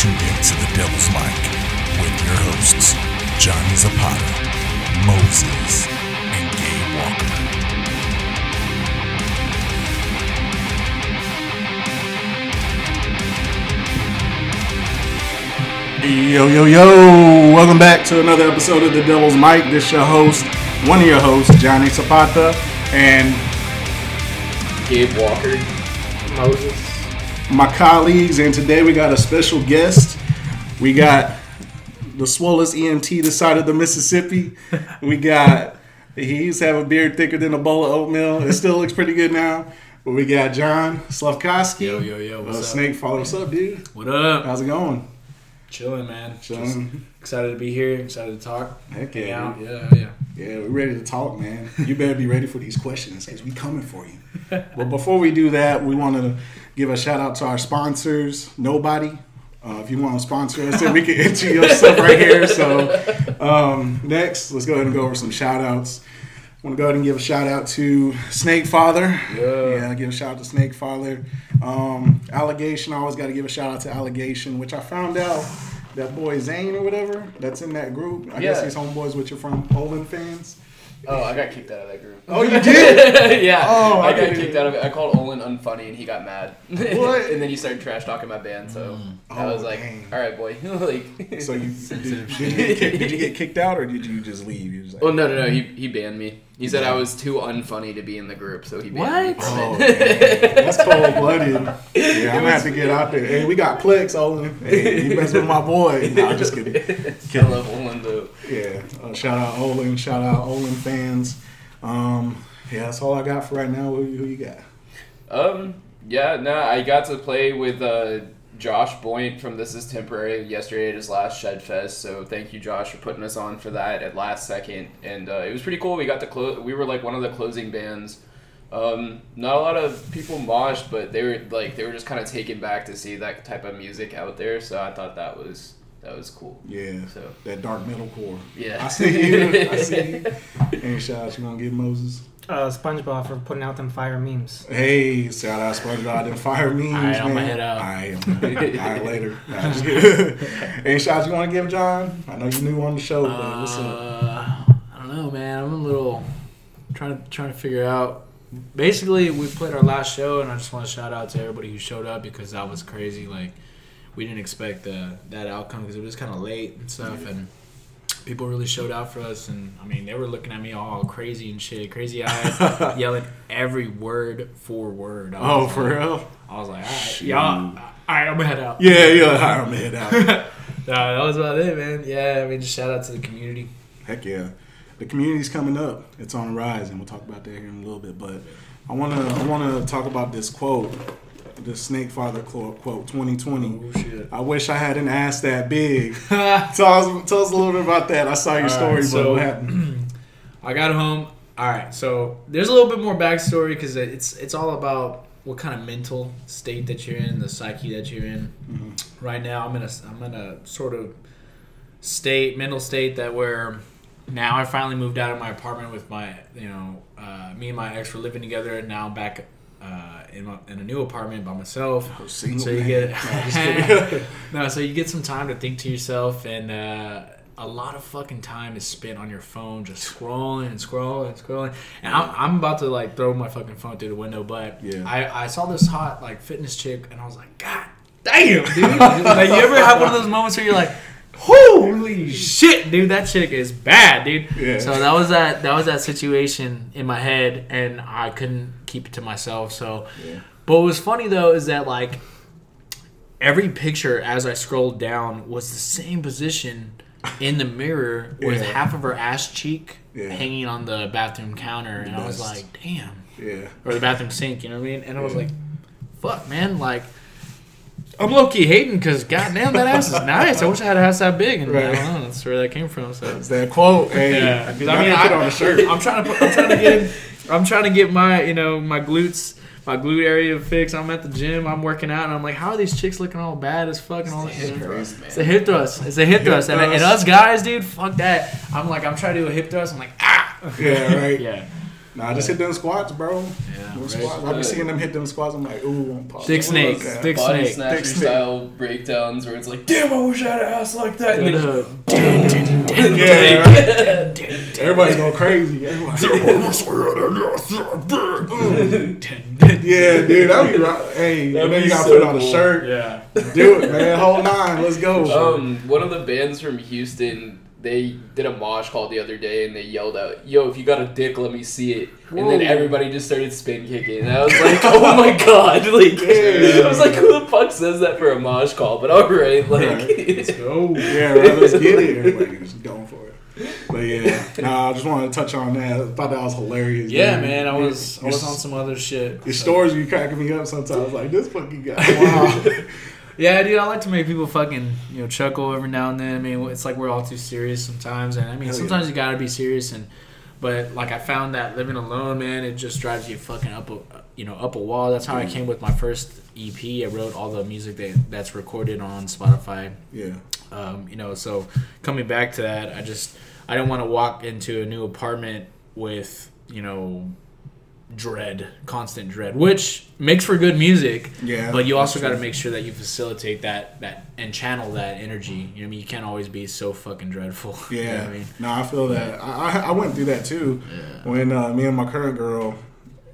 tuned in to the Devil's Mic with your hosts, Johnny Zapata, Moses, and Gabe Walker. Yo, yo, yo! Welcome back to another episode of The Devil's Mic. This is your host, one of your hosts, Johnny Zapata, and Gabe Walker, Moses. My colleagues. And today we got a special guest. We got the swollest EMT this side of the Mississippi. We got, he used to have a beard thicker than a bowl of oatmeal. It still looks pretty good now. But we got John Slofkoski. Yo, yo, yo, what's uh, up? Snake Father. What's up, dude? What up? How's it going? Chilling, man. Just Chilling. excited to be here. Excited to talk. Heck yeah. Yeah, yeah. Yeah, we're ready to talk, man. You better be ready for these questions because we coming for you. But before we do that, we want to give a shout out to our sponsors. Nobody, uh, if you want to sponsor us, then we can enter your stuff right here. So um, next, let's go ahead and go over some shout outs. I want to go ahead and give a shout out to Snake Father. Yeah. give a shout out to Snake Father. Um, Allegation, I always got to give a shout out to Allegation, which I found out that boy Zane or whatever that's in that group. I guess Yeah. he's homeboys with you from Poland fans. Oh, I got kicked out of that group. Oh, you did? yeah. Oh, I I got didn't- kicked out of it. I called Olin unfunny and he got mad. What? and then he started trash talking my band. So mm. I Oh, was like, dang. all right, boy. like, So you did, did, you get kicked, did you get kicked out or did you just leave? You was like, well, no, no, no. He, he banned me. He said I was too unfunny to be in the group, so he banned me. What? from oh, that's cold blooded. Yeah, I'm gonna have to get out there. Hey, we got Plex, Olin. Hey, you mess with my boy. No, I'm just kidding. I love Olin Yeah, uh, shout out Olin. Shout out Olin fans. Um, yeah, that's all I got for right now. Who, who you got? Um, yeah, no, I got to play with uh, Josh Boynt from This Is Temporary yesterday at his last Shed Fest. So thank you, Josh, for putting us on for that at last second, and uh, it was pretty cool. We got to close. We were like one of the closing bands. Um, not a lot of people moshed, but they were like they were just kind of taken back to see that type of music out there. So I thought that was that was cool. Yeah, So that dark metal core. yeah, I see you. I see you. Any shout outs you want to give Moses? uh, SpongeBob for putting out them fire memes. Hey, shout out SpongeBob and fire memes, man. I'ma head out. All right, all right later. Nah, just kidding. Any shots you want to give, John? I know you new on the show, but what's up? Uh, I don't know, man. I'm a little trying to trying to figure out. Basically, we played our last show, and I just want to shout out to everybody who showed up because that was crazy. Like, we didn't expect uh, that outcome because it was kind of late and stuff, and people really showed out for us. And I mean, they were looking at me all crazy and shit, crazy eyes, yelling every word for word. Oh, was for real? I was like, all right, y'all, all right, I'm gonna head out. Yeah, yeah. I'm gonna head out. no, that was about it, man. Yeah, I mean, just shout out to the community. Heck yeah. The community's coming up. It's on the rise, and we'll talk about that here in a little bit. But I wanna I wanna talk about this quote, the Snake Father quote, quote 2020. Oh shit. I wish I hadn't asked that big. tell us tell us a little bit about that. I saw your All story, right, but what happened? I got home. All right, so there's a little bit more backstory because it's it's all about what kind of mental state that you're in, the psyche that you're in. Mm-hmm. Right now, I'm in a I'm in a sort of state, mental state that where now I finally moved out of my apartment with my you know uh, me and my ex were living together. and Now back uh, in, my, in a new apartment by myself. Oh, So you man. get No, no, so you get some time to think to yourself, and uh, a lot of fucking time is spent on your phone, just scrolling and scrolling and scrolling. And I'm, I'm about to like throw my fucking phone through the window, but Yeah. I, I saw this hot like fitness chick, and I was like, God damn, dude! like you ever have one of those moments where you're like. Holy shit, dude! That chick is bad, dude. Yeah. So that was that. That was that situation in my head, and I couldn't keep it to myself. So, Yeah. but what was funny though is that like every picture as I scrolled down was the same position in the mirror with Yeah. half of her ass cheek Yeah. hanging on the bathroom counter, and I was like, damn, Yeah. or the bathroom sink, you know what I mean? And I was like, fuck, man, like. I'm low key hating because goddamn that ass is nice. I wish I had a ass that big, and I don't know. That's where that came from. So It's that quote. Hey, yeah, I mean, put I, on a shirt. I'm trying to, put, I'm trying to get, I'm trying to get my, you know, my glutes, my glute area fixed. I'm at the gym, I'm working out, and I'm like, how are these chicks looking all bad as fuck and all that? Hip shit? thrust, It's a hip thrust. It's a hip thrust, and, and us guys, dude, fuck that. I'm like, I'm trying to do a hip thrust. I'm like, ah, Yeah, right. yeah. Nah, just hit them squats, bro. Yeah, Them right. squats. I be seeing them hit them squats. I'm like, ooh, I'm pause. Thick snake, Okay. thick Body snake. snatcher Thick snake. style breakdowns where it's like, damn, I wish I had an ass like that. And then- Yeah, right. Everybody's going crazy. Everybody. yeah, dude, that would be right. Hey, That'd then you gotta so put on a shirt. Yeah. Do it, man. Whole nine. Let's go. Um, one of the bands from Houston, they did a mosh call the other day, and they yelled out, "Yo, if you got a dick, let me see it." And then everybody just started spin kicking, and I was like, "Oh my god!" Like, I was like, "Who the fuck says that for a mosh call?" But all right, like, Right. Go. Yeah, right, let's get it. Everybody was going for it. But yeah, nah, I just wanted to touch on that. I thought that was hilarious. Yeah, dude. man. I was I was on some other shit. Your so- stories be cracking me up sometimes. Like this fucking guy. Wow. Yeah, dude, I like to make people fucking you know chuckle every now and then. I mean, it's like we're all too serious sometimes, and I mean Hell yeah. sometimes you gotta be serious. And but like I found that living alone, man, it just drives you fucking up a you know up a wall. That's how I came with my first EP. I wrote all the music that that's recorded on Spotify. yeah. Um, you know, so coming back to that, I just I don't want to walk into a new apartment with you know dread, constant dread, which makes for good music. Yeah, But you also got to make sure that you facilitate that that and channel that energy. You know, what I mean, you can't always be so fucking dreadful. You know Yeah, what I mean, no, I feel that. I, I I went through that too Yeah. when uh, me and my current girl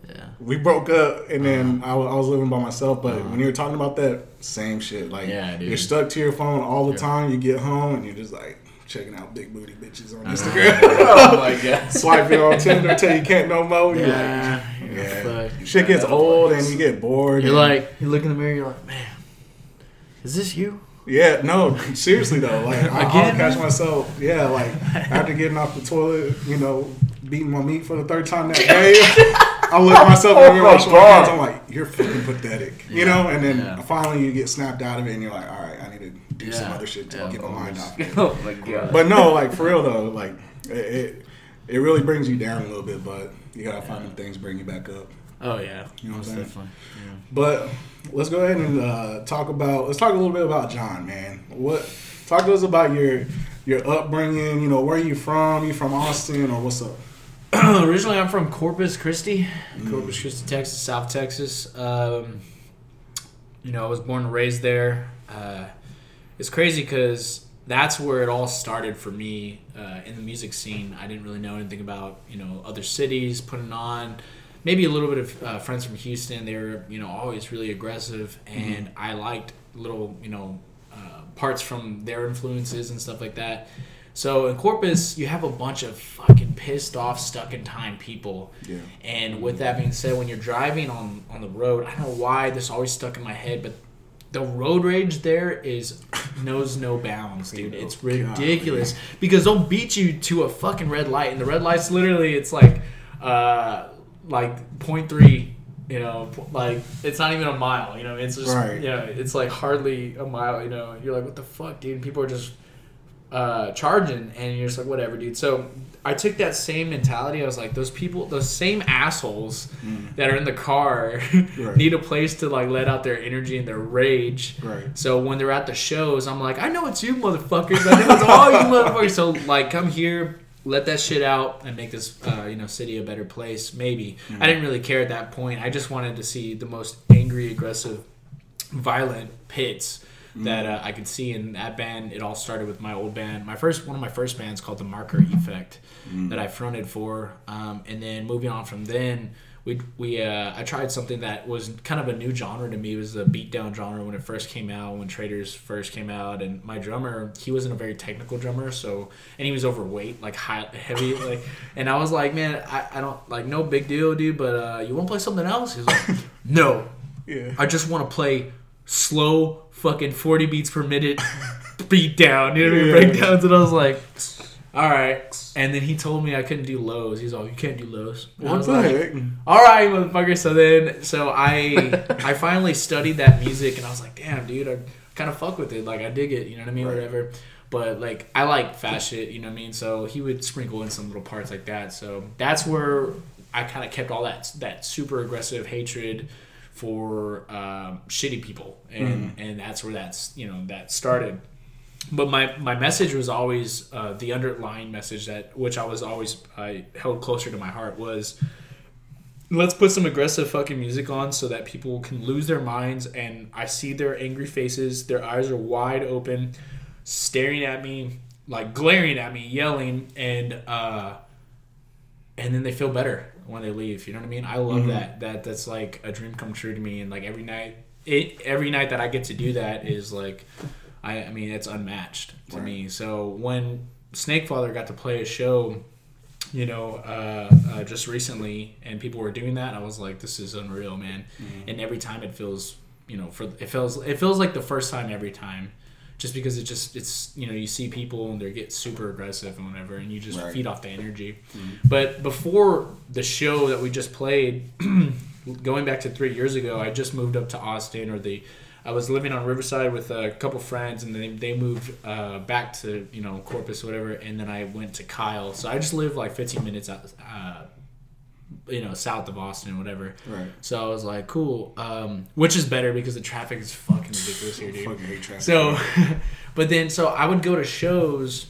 yeah, we broke up, and then Uh-huh. I, I was living by myself. But when you were talking about that, same shit. Like Yeah, dude. you're stuck to your phone all the Yeah. time. You get home and you're just like checking out big booty bitches on know. Instagram. oh my god, Swiping on Tinder till you can't no more. You're like, yeah, yeah. fuck. Shit gets old and you get bored. You're like, you look in the mirror, you're like, man, is this you? Yeah, no, seriously though. Like I, I'll Again? catch myself, yeah, like after getting off the toilet, you know, beating my meat for the third time that day. I look at myself in the mirror, Oh my wash my hands. God. I'm like, you're fucking pathetic, you know. And then yeah. finally, you get snapped out of it, and you're like, all right, I need to do some other shit to yeah, get my mind off. oh my god. But no, like for real though, like it, it, it really brings you down a little bit, but you gotta find them things to bring you back up. Oh yeah, You know what I'm saying? definitely. Yeah. But let's go ahead and uh, talk about. Let's talk a little bit about John, man. What? Talk to us about your your upbringing. You know, where are you from? You from Austin or what's up? Originally, I'm from Corpus Christi, Corpus Christi, Texas, South Texas. Um, you know, I was born and raised there. Uh, it's crazy because that's where it all started for me uh, in the music scene. I didn't really know anything about you know other cities putting on. Maybe a little bit of uh, friends from Houston. They were you know always really aggressive, and I liked little you know uh, parts from their influences and stuff like that. So in Corpus, you have a bunch of fucking pissed off, stuck in time people. Yeah. And with that being said, when you're driving on on the road, I don't know why this always stuck in my head, but the road rage there is knows no bounds, dude. It's Oh, God, ridiculous because they'll beat you to a fucking red light, and the red light's literally it's like uh like point three. You know, like it's not even a mile. You know, it's just Right. you know, it's like hardly a mile. You know, you're like, what the fuck, dude? People are just uh, charging, and you're just like, whatever, dude. So I took that same mentality. I was like, those people, those same assholes that are in the car Right. need a place to like let out their energy and their rage. Right. So when they're at the shows, I'm like, I know it's you, motherfuckers. I know it's all you, motherfuckers. So like, come here. Let that shit out and make this, uh, you know, city a better place. Maybe I didn't really care at that point. I just wanted to see the most angry, aggressive, violent pits that uh, I could see in that band. It all started with my old band, my first one of my first bands called the Marker Effect that I fronted for, um, and then moving on from then. We, we uh, I tried something that was kind of a new genre to me. It was the beatdown genre when it first came out, when Traitors first came out, and my drummer he wasn't a very technical drummer, so and he was overweight, like high, heavy, like, and I was like, man, I, I don't like no big deal, dude, but uh, you want to play something else? He's like, no, Yeah. I just want to play slow fucking 40 beats per minute beat down, you know what I mean? Yeah. Breakdowns. And I was like, all right. And then he told me I couldn't do lows. He's all, you can't do lows. And I What was the like, heck? all right, motherfucker. So then, so I, I finally studied that music and I was like, damn, dude, I kind of fuck with it. Like, I dig it, you know what I mean? Right. Whatever. But like, I like fast shit, you know what I mean? So he would sprinkle in some little parts like that. So that's where I kind of kept all that, that super aggressive hatred for um, shitty people. And, and that's where that's, you know, that started. But my my message was always uh, the underlying message that which I was always I held closer to my heart was let's put some aggressive fucking music on so that people can lose their minds. And I see their angry faces, their eyes are wide open, staring at me, like glaring at me, yelling, and uh and then they feel better when they leave. You know what I mean? I love that. That that's like a dream come true to me and like every night it every night that I get to do that is like I I mean it's unmatched to Right. me. So when Snakefather got to play a show you know, uh, uh, just recently, and people were doing that. I was like, "This is unreal, man!" And every time it feels, you know, for it feels it feels like the first time every time, just because it just it's you know you see people and they get super aggressive and whatever, and you just Right. feed off the energy. But before the show that we just played, going back to three years ago, I just moved up to Austin, or the I was living on Riverside with a couple friends, and they, they moved uh, back to you know Corpus, whatever, and then I went to Kyle. So I just live like 15 minutes out, uh, you know, south of Austin, whatever. Right. So I was like, cool, um, which is better because the traffic is fucking ridiculous here, dude. Fucking hate traffic. So, but then so I would go to shows,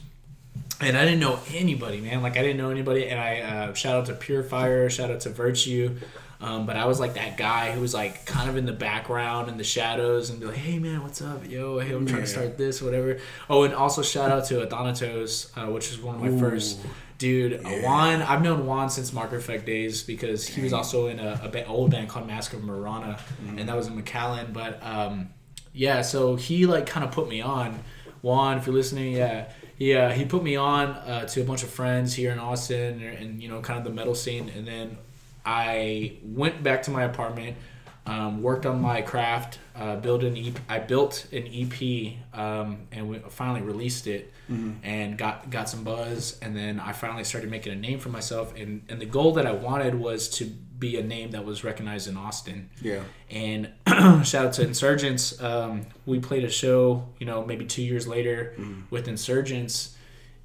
and I didn't know anybody, man. Like I didn't know anybody, and I uh, shout out to Purifier, shout out to Virtue. Um, but I was like that guy who was like kind of in the background in the shadows and be like, "Hey man, what's up? Yo, hey, I'm trying Yeah. to start this, whatever." Oh, and also shout out to Adonatos, uh, which is one of my Ooh. first dude. Yeah. Juan, I've known Juan since Marker Effect days because he was also in a, a ba- old band called Mask of Marana, Mm-hmm. and that was in McAllen. But um, yeah, so he like kind of put me on. Juan, if you're listening, yeah, yeah, he put me on uh, to a bunch of friends here in Austin, and, and you know, kind of the metal scene. And then I went back to my apartment, um, worked on my craft, uh, built an EP. I built an EP, um, and we finally released it, and got got some buzz. And then I finally started making a name for myself. And and the goal that I wanted was to be a name that was recognized in Austin. Yeah. And shout out to Insurgents. Um, we played a show, you know, maybe two years later with Insurgents,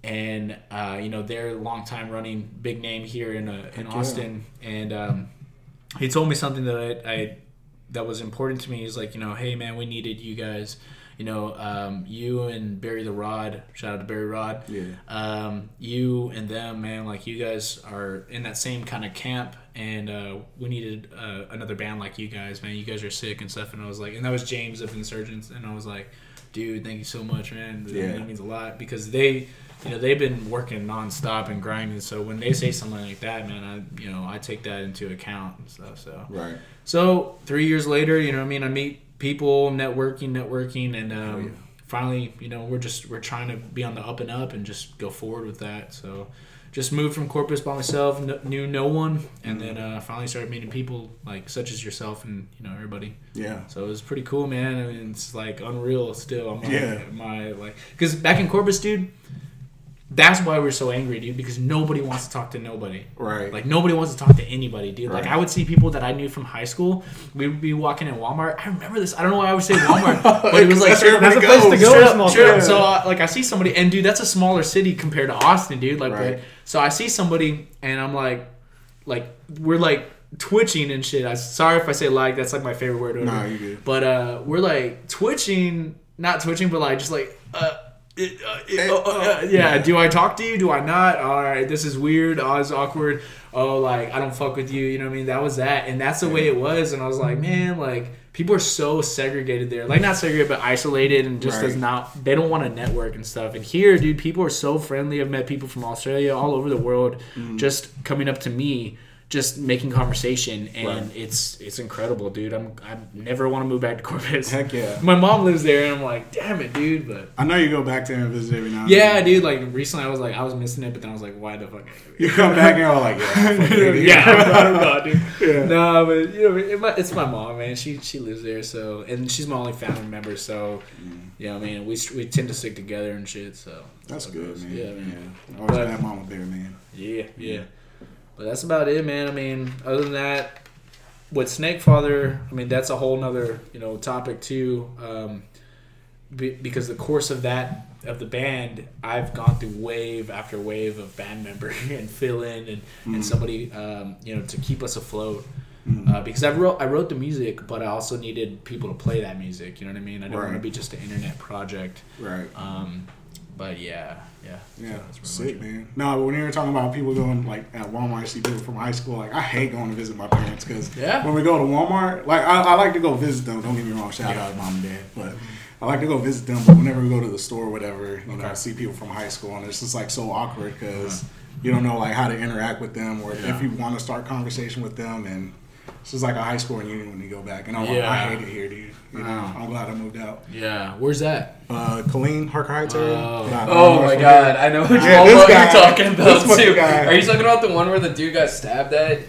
and uh, you know they're a long time running big name here in uh, in. Austin. And um, he told me something that I, I that was important to me. He's like, you know, hey man, we needed you guys. You know, um, you and Barry the Rod. Shout out to Barry Rod Yeah. um, you and them, man, like you guys are in that same kind of camp, and uh, we needed uh, another band like you guys, man. You guys are sick and stuff, and I was like, and that was James of Insurgents, and I was like, dude, thank you so much, man. That, Yeah. that means a lot because they, you know, they've been working nonstop and grinding. So when they say something like that, man, I, you know, I take that into account and stuff. So Right. So three years later, you know, what I mean, I meet people, networking, networking, and um, Oh, yeah. finally, you know, we're just we're trying to be on the up and up and just go forward with that. So, just moved from Corpus by myself, kn- knew no one, and then uh, finally started meeting people like such as yourself and you know everybody. Yeah. So it was pretty cool, man. I mean, it's like unreal still. I'm like, Yeah. my like because back in Corpus, dude. That's why we're so angry, dude. Because nobody wants to talk to nobody. Right. Like nobody wants to talk to anybody, dude. Like I would see people that I knew from high school. We would be walking in Walmart. I remember this. I don't know why I would say Walmart, but it was like That's That's a place to go. Straight in small straight So uh, like I see somebody, and dude, that's a smaller city compared to Austin, dude. Like, Right. but- so I see somebody, and I'm like, like we're like twitching and shit. I sorry if I say like. That's like my favorite word. or Nah, you good. But uh, we're like twitching, not twitching, but like just like uh. It- uh, it- uh, uh, yeah, do I talk to you? Do I not? All right, this is weird. Oh, it's awkward. Oh, like I don't fuck with you. You know what I mean? That was that, and that's the way it was. And I was like, man, like people are so segregated there. Like not segregated, but isolated, and just does not. They don't want to network and stuff. And here, dude, people are so friendly. I've met people from Australia, all over the world, Mm-hmm. just coming up to me. Just making conversation, and Right. it's it's incredible, dude. I'm I never want to move back to Corpus. Heck yeah. My mom lives there, and I'm like, damn it, dude. But I know you go back there and visit every now and yeah, then. dude. Like recently, I was like, I was missing it, but then I was like, why the fuck? You come back and you're like, yeah. I fucking hate it. yeah, I don't know, dude. Yeah. No, but you know, it, it's my mom, man. She she lives there, so and she's my only family member, so mm. you know, I mean, we we tend to stick together and shit. So That's good, man. Yeah, Yeah, man. Always But- have mama there, man. Yeah, yeah. But that's about it, man. I mean, other than that, with Snake Father, I mean, that's a whole nother, you know, topic too. Um, be, because the course of that of the band, I've gone through wave after wave of band member and fill in and, Mm. and somebody, um, you know, to keep us afloat. Mm. Uh, because I wrote I wrote the music, but I also needed people to play that music. You know what I mean? I didn't want to be just an internet project. Right. Um, but yeah, yeah, Yeah, that's pretty sick, much man. No, but when you were talking about people going like at Walmart, I see people from high school. Like I hate going to visit my parents because Yeah. when we go to Walmart, like I, I like to go visit them. Don't get me wrong, shout out to mom and dad, but I like to go visit them. But whenever we go to the store, or whatever, you know, I see people from high school, and it's just like so awkward because uh-huh. you don't know like how to interact with them or Yeah. if you want to start conversation with them, and it's just like a high school reunion when you go back. And I'm, Yeah. I hate it here, dude. You know, Wow. I'm glad I moved out. Yeah, where's that? Uh, Killeen, Harker Heights. Oh. Nah, Oh my god. I know which Yeah, this guy- you're talking about too. guy. Are you talking about the one where the dude got stabbed at?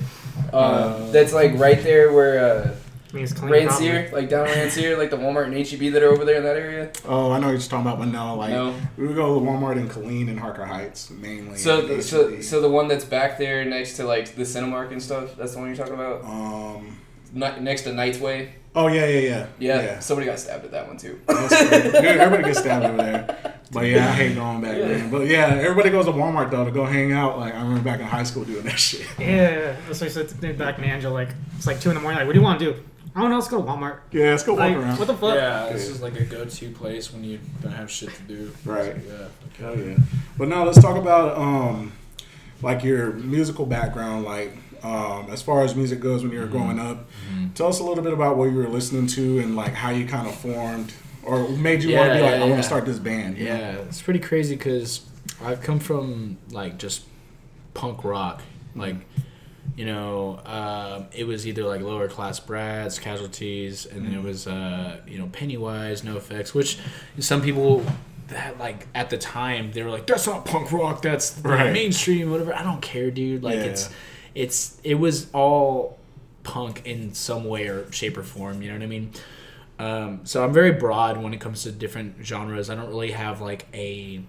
Uh, Uh, that's like right there where uh, I mean, it's clean. Rancier, like down Rancier, like the Walmart and HEB that are over there in that area. Oh, I know what you're just talking about, but no, like No. we would go to Walmart in Killeen and Harker Heights mainly. So, the, so, so the one that's back there next to like the Cinemark and stuff. That's the one you're talking about. um, Ni- next to Knight's Way. Oh yeah, yeah, yeah, Yeah, yeah. somebody got stabbed at that one too. Yeah, everybody gets stabbed over there. But yeah, I hate going back there. But yeah, everybody goes to Walmart though to go hang out. Like I remember back in high school doing that shit. Yeah, that's what I said back in Angel. Like it's like two in the morning. Like, what do you want to do? I don't know. Let's go to Walmart. Yeah, let's go walk Like, around. what the fuck? Yeah, this is like a go-to place when you don't have shit to do. Right. Yeah. Hell yeah. But now let's talk about um, like your musical background. Like um, as far as music goes, when you were growing up, tell us a little bit about what you were listening to and like how you kind of formed or made you want to Yeah, be like, yeah, I want to start this band. you know? Yeah, it's pretty crazy because I've come from like just punk rock, like you know, um, it was either like lower class brats, casualties, and then it was uh, you know Pennywise, NOFX, which some people that like at the time they were like that's not punk rock, that's Right. mainstream, whatever. I don't care, dude. Like Yeah. it's it's it was all punk in some way or shape or form. You know what I mean? Um, so I'm very broad when it comes to different genres. I don't really have like a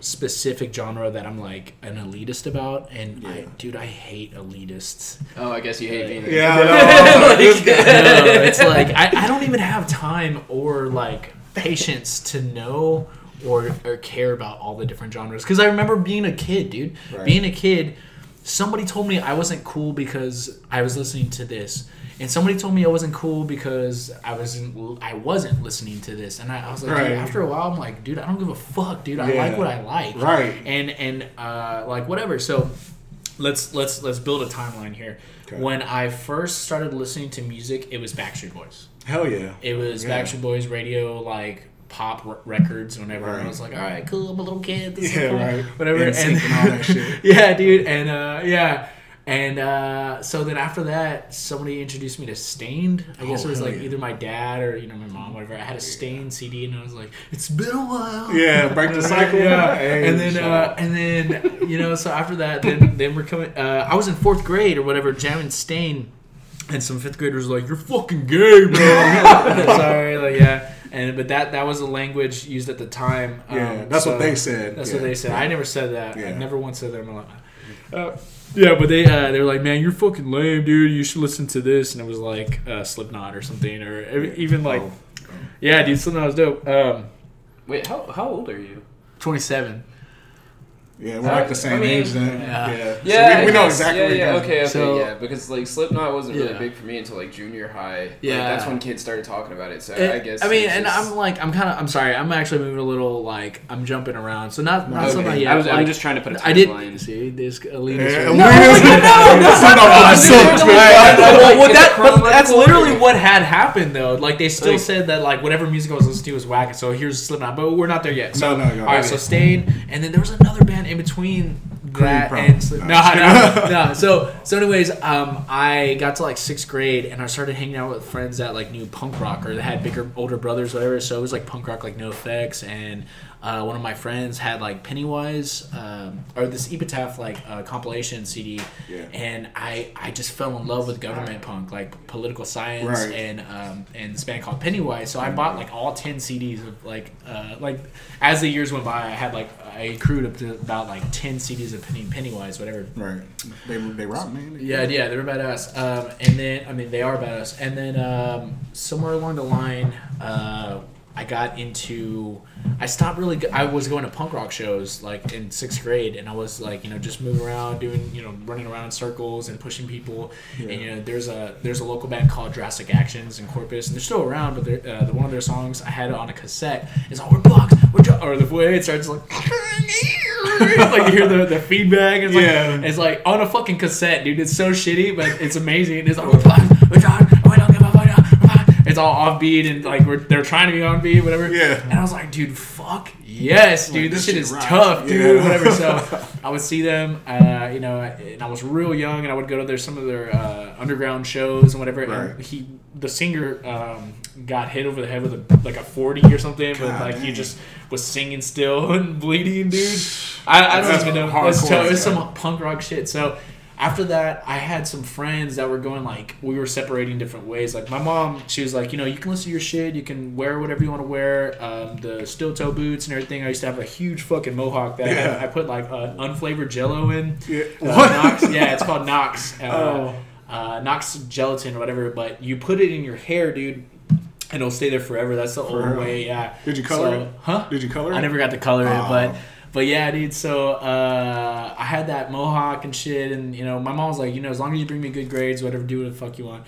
specific genre that I'm like an elitist about. And I, dude, I hate elitists. Oh, I guess you hate being. Yeah, I know. This no, it's like I, I don't even have time or like patience to know or, or care about all the different genres. Because I remember being a kid, dude. Right. Being a kid, somebody told me I wasn't cool because I was listening to this. And somebody told me I wasn't cool because I wasn't I wasn't listening to this, and I, I was like, dude, Right. after a while, I'm like, dude, I don't give a fuck, dude. I Yeah. like what I like, Right. And and uh, like whatever. So let's let's let's build a timeline here. Okay. When I first started listening to music, it was Backstreet Boys. Hell yeah. It was Yeah. Backstreet Boys radio, like pop r- records. Whenever Right. I was like, all right, cool, I'm a little kid. This Yeah, cool. right. Whatever. NSYNC and all that shit. yeah, dude, and uh, yeah. And uh, so then after that, somebody introduced me to Staind. I guess Oh, it was like yeah. either my dad or you know my mom, whatever. I had a Staind CD, and I was like, "It's been a while." Yeah, break the cycle. yeah. Hey, and then uh, and then you know, so after that, then then we're coming. Uh, I was in fourth grade or whatever, jamming Staind, and some fifth graders were like, "You're fucking gay, bro." Sorry, like yeah. And but that that was the language used at the time. yeah, Um, that's so- what they said. that's yeah. what they said. I never said that. I never once said that in my life. Uh, yeah, but they uh, they were like, "Man, you're fucking lame, dude. You should listen to this." And it was like uh, Slipknot or something, or even like, Oh. yeah, dude, Slipknot was dope. Um, Wait, how how old are you? Twenty seven. Yeah, we're like the same I mean, age then. yeah. Yeah, Yeah, so we, we know exactly. Yeah, yeah, you're okay, okay, So- yeah. Because like Slipknot wasn't really Yeah. big for me until like junior high. Like, Yeah. that's when kids started talking about it. So It- I guess. I mean, and just- I'm like, I'm kind of, I'm sorry, I'm actually moving a little, like, I'm jumping around. So not, not Okay. so much yet. I was, I'm just trying to put a I did timeline. see this elitist. Yeah, right no, now. That's not Oh, what so- I'm saying. Alright, well, well, It's that- but chronological that's literally order. what had happened though. Like they still Like- said that like whatever music I was listening to was whack. So here's Slipknot, but we're not there yet. So, No, no, no. all right, so Staind, and then there was another band in between that and Slip- No, no, I'm just no, no. So, so anyways, um, I got to like sixth grade and I started hanging out with friends that like knew punk rock or that had bigger older brothers, whatever. So it was like punk rock, like NOFX, and uh, one of my friends had like Pennywise um, or this Epitaph like uh, compilation CD, Yeah. and I I just fell in love with government punk, like political science Right. and um, and this band called Pennywise. So I bought like all ten CDs of like uh, like as the years went by, I had like I accrued up to about like ten CDs of Penny, Pennywise, whatever. Right. They they rock, man. Yeah, yeah, they were badass. Um, and then I mean they are badass. And then um, somewhere along the line, uh, I got into. I stopped really. go- I was going to punk rock shows like in sixth grade, and I was like, you know, just moving around, doing, you know, running around in circles and pushing people. And you know, there's a there's a local band called Drastic Actions in Corpus, and they're still around. But they're, uh, the one of their songs I had on a cassette. is all we're blocks, we're dro-" or the way it starts like. like you hear the, the feedback. It's like, Yeah. it's like on a fucking cassette, dude. It's so shitty, but it's amazing. It's like we're blocks, it's all offbeat and like we're, they're trying to be on beat, whatever. Yeah. And I was like, dude, fuck yes, dude. Like, this this shit shit is rocks. tough, dude. Yeah. Whatever. So I would see them, uh, you know, and I was real young, and I would go to their some of their uh, underground shows and whatever. Right. And he, the singer, um, got hit over the head with a like a forty or something, but God like he just was singing still and bleeding, dude. I, I don't even know. hardcore, It's, it's yeah. some punk rock shit. So after that, I had some friends that were going like we were separating different ways. Like my mom, she was like, you know, you can listen to your shit, you can wear whatever you want to wear, um, the steel toe boots and everything. I used to have a huge fucking mohawk that I, Yeah. I put like uh, unflavored Jello in. Yeah. Uh? Yeah, it's called Knox. Uh, Oh. uh, Knox gelatin or whatever. But you put it in your hair, dude. And it'll stay there forever. That's the old real? way, yeah. Did you color So- it? Huh? Did you color it? I never got to color it, Oh. but but yeah, dude. So uh, I had that mohawk and shit, and you know, my mom was like, you know, as long as you bring me good grades, whatever, do what the fuck you want.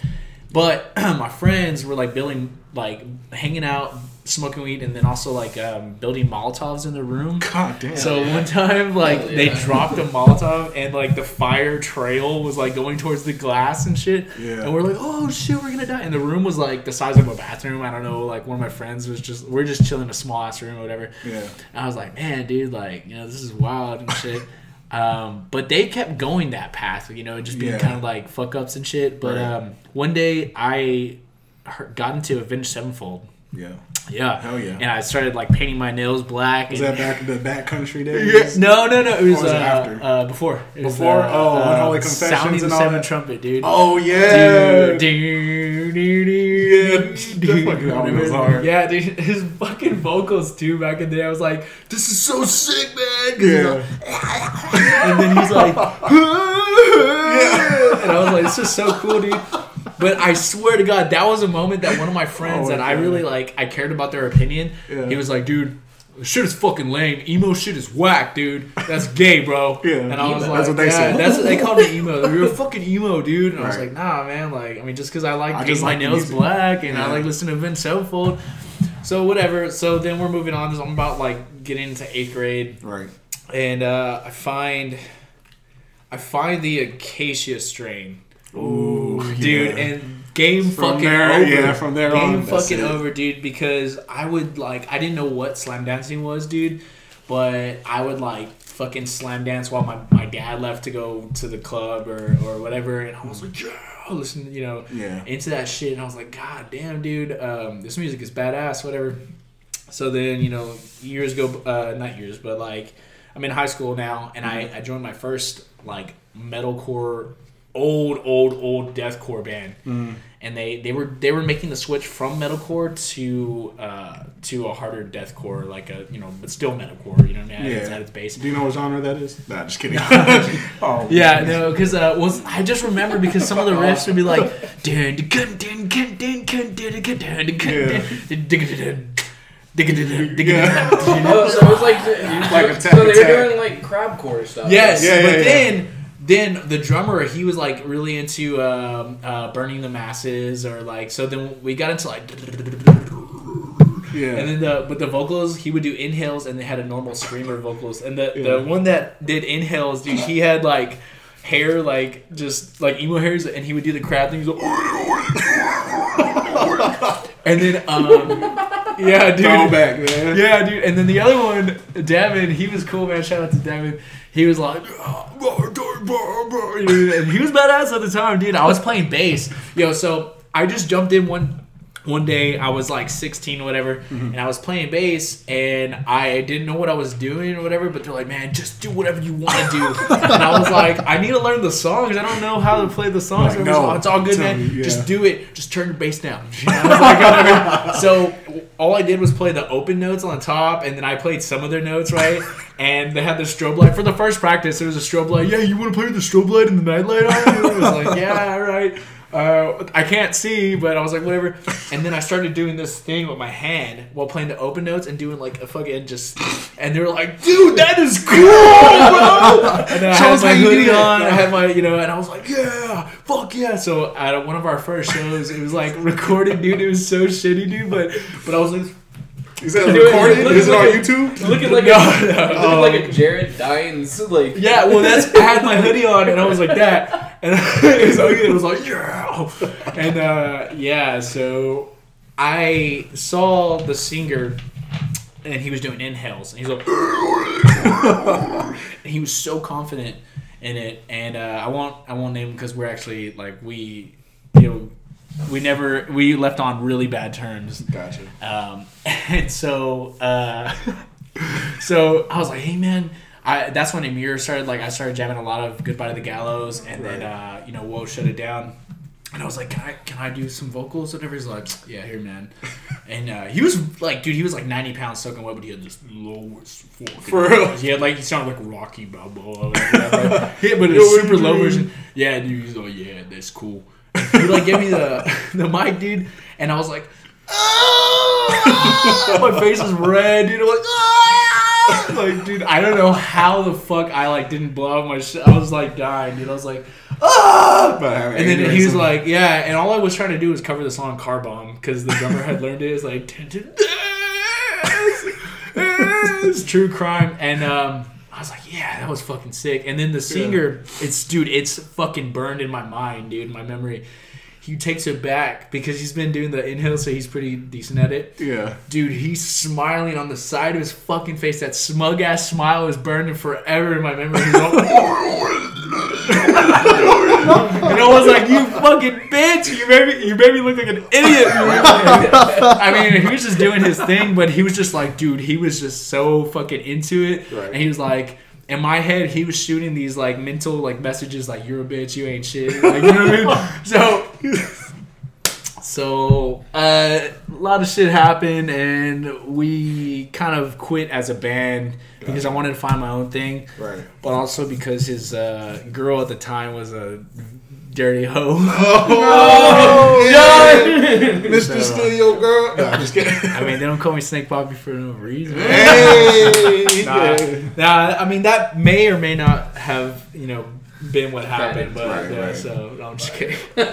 But my friends were like building, like hanging out, smoking weed, and then also like um, building Molotovs in the room. God damn. So one time, like Hell they dropped a Molotov, and like the fire trail was like going towards the glass and shit. Yeah. And we're like, oh shit, we're gonna die. And the room was like the size of a bathroom. I don't know. Like one of my friends was just, we're just chilling in a small ass room or whatever. yeah. And I was like, man, dude, like you know, this is wild and shit. Um, but they kept going that path, you know, just being Yeah. kind of like fuck ups and shit. But Right. um, one day I heard, got into Avenged Sevenfold. Yeah. Yeah. Hell yeah. And I started like painting my nails black. Was and, that back in the backcountry days? no, no, no. It was, was uh, it after? Uh, before. It was, Before? uh, Oh, uh, Unholy Confessions Sounding and the Seventh Trumpet, dude. Oh yeah. Dude, dude, dude, Yeah, dude, fucking album was hard. Yeah, dude, his fucking vocals too. Back in the day, I was like, "This is so sick, man." Yeah. like- and then he's like, yeah. and I was like, "This is so cool, dude." But I swear to God, that was a moment that one of my friends Oh, that I really like, I cared about their opinion. Yeah. He was like, "Dude." Shit is fucking lame. Emo shit is whack, dude. That's gay, bro. Yeah. and I was Emo. like, That's what they yeah, said. That's what they called me emo. You're a fucking emo, dude. And I was like, nah, man. Like, I mean, just because I like I just my like nails music. black and I like listening to Avenged Sevenfold. So whatever. So then we're moving on. I'm about like getting into eighth grade, Right. and uh, I find, I find the acacia strain, Ooh, dude, yeah. and game From fucking there- over. yeah, from there game on, fucking over, dude. Because I would like, I didn't know what slam dancing was, dude, but I would like fucking slam dance while my, my dad left to go to the club or, or whatever, and I was like, yeah, listen, you know, Yeah. into that shit, and I was like, God damn, dude, um, this music is badass, whatever. So then, you know, years go, uh, not years, but like, I'm in high school now, and I, I joined my first like metalcore, old, old, old deathcore band, mm. and they, they were they were making the switch from metalcore to uh, to a harder deathcore, like a you know, but still metalcore. You know what I mean? Yeah. It's at its base. Do you know what genre that is? Nah, just kidding. oh, yeah, no, because uh, was I just remember because some of the riffs would be like, yeah. you know, so it was like, like so they were doing like crabcore stuff. Yes, yeah, yeah, but yeah. then then the drummer he was like really into um, uh, burning the masses or like so then we got into like Yeah. and then the but the vocals he would do inhales and they had a normal screamer vocals and the Yeah. the one that did inhales dude he had like hair like just like emo hairs and he would do the crab thing he's like, and then um yeah dude Throwback, man. yeah, dude. And then the other one, Devin, he was cool, man. Shout out to Devin. He was like, and he was badass at the time, dude. I was playing bass, yo. So I just jumped in one. One day I was like 16 or whatever, mm-hmm. and I was playing bass, and I didn't know what I was doing or whatever. But they're like, "Man, just do whatever you want to do." and I was like, "I need to learn the songs. I don't know how to play the songs." Like, And I was no, it's all good, man. me, yeah. Just do it. Just turn your bass down. And I was like, whatever. so all I did was play the open notes on the top, and then I played some of their notes right. And they had the strobe light for the first practice. There was a strobe light. Yeah, you want to play with the strobe light and the night light on? And I was like, yeah, all right. Uh, I can't see, but I was like, whatever. And then I started doing this thing with my hand while playing the open notes and doing like a fucking just. And they were like, dude, that is cool, bro. And then I had my hoodie on. I had my, you know, and I was like, yeah, fuck yeah. So at one of our first shows, it was like recorded, dude. It was so shitty, dude. But but I was like, Is that Dude, it recorded? looks Is it on like a- YouTube? Looking like No, a, no. looking like a Jared Dines like Yeah, well, that's I had my hoodie on and I was like that, and it was, it was like yeah, and uh, yeah. So I saw the singer, and he was doing inhales, and he's like, and he was so confident in it, and uh, I won't I won't name him because we're actually like we, you know. We never we left on really bad terms. Gotcha. Um, and so, uh, so I was like, hey man, I that's when Emmure started like I started jamming a lot of Goodbye to the Gallows, and then uh, you know Whoa shut it down. And I was like, can I can I do some vocals? Whatever. He's like, yeah, here, man. And uh, he was like, dude, he was like ninety pounds soaking wet, but he had this lowest For real? He had like he sounded like Rocky Balboa. Like, yeah, but it's super low version. Yeah, dude. He's like, yeah, that's cool. He like gave me the the mic, dude, and I was like, "Ah!" my face is red, dude. I'm like, "Ah!" like, dude, I don't know how the fuck I like didn't blow out my shit. I was like dying, dude. I was like, ah! And then he was like, yeah, and all I was trying to do was cover the song Car Bomb because the drummer had learned it. It's like, it's true crime. And um, was like, yeah, that was fucking sick. And then the singer, it's, dude, it's fucking burned in my mind, dude, my memory. He takes it back because he's been doing the inhale, so he's pretty decent at it. Yeah. Dude, he's smiling on the side of his fucking face. That smug ass smile is burning forever in my memory. And I was like, "You fucking bitch! You made me, you made me look like an idiot." I mean, he was just doing his thing, but he was just like, dude, he was just so fucking into it, Right. and he was like. In my head, he was shooting these like mental like messages like "You're a bitch, you ain't shit." Like, you know what I mean? So so uh, a lot of shit happened, and we kind of quit as a band because I wanted to find my own thing, Right. but also because his uh, girl at the time was a dirty hoe. Oh, yeah. Mr. So- Studio Girl. No, I'm just kidding. I mean, they don't call me Snake Poppy for no reason. Hey. Nah, nah, I mean that may or may not have you know been what happened, but Right, yeah, right. so no, I'm just kidding. Real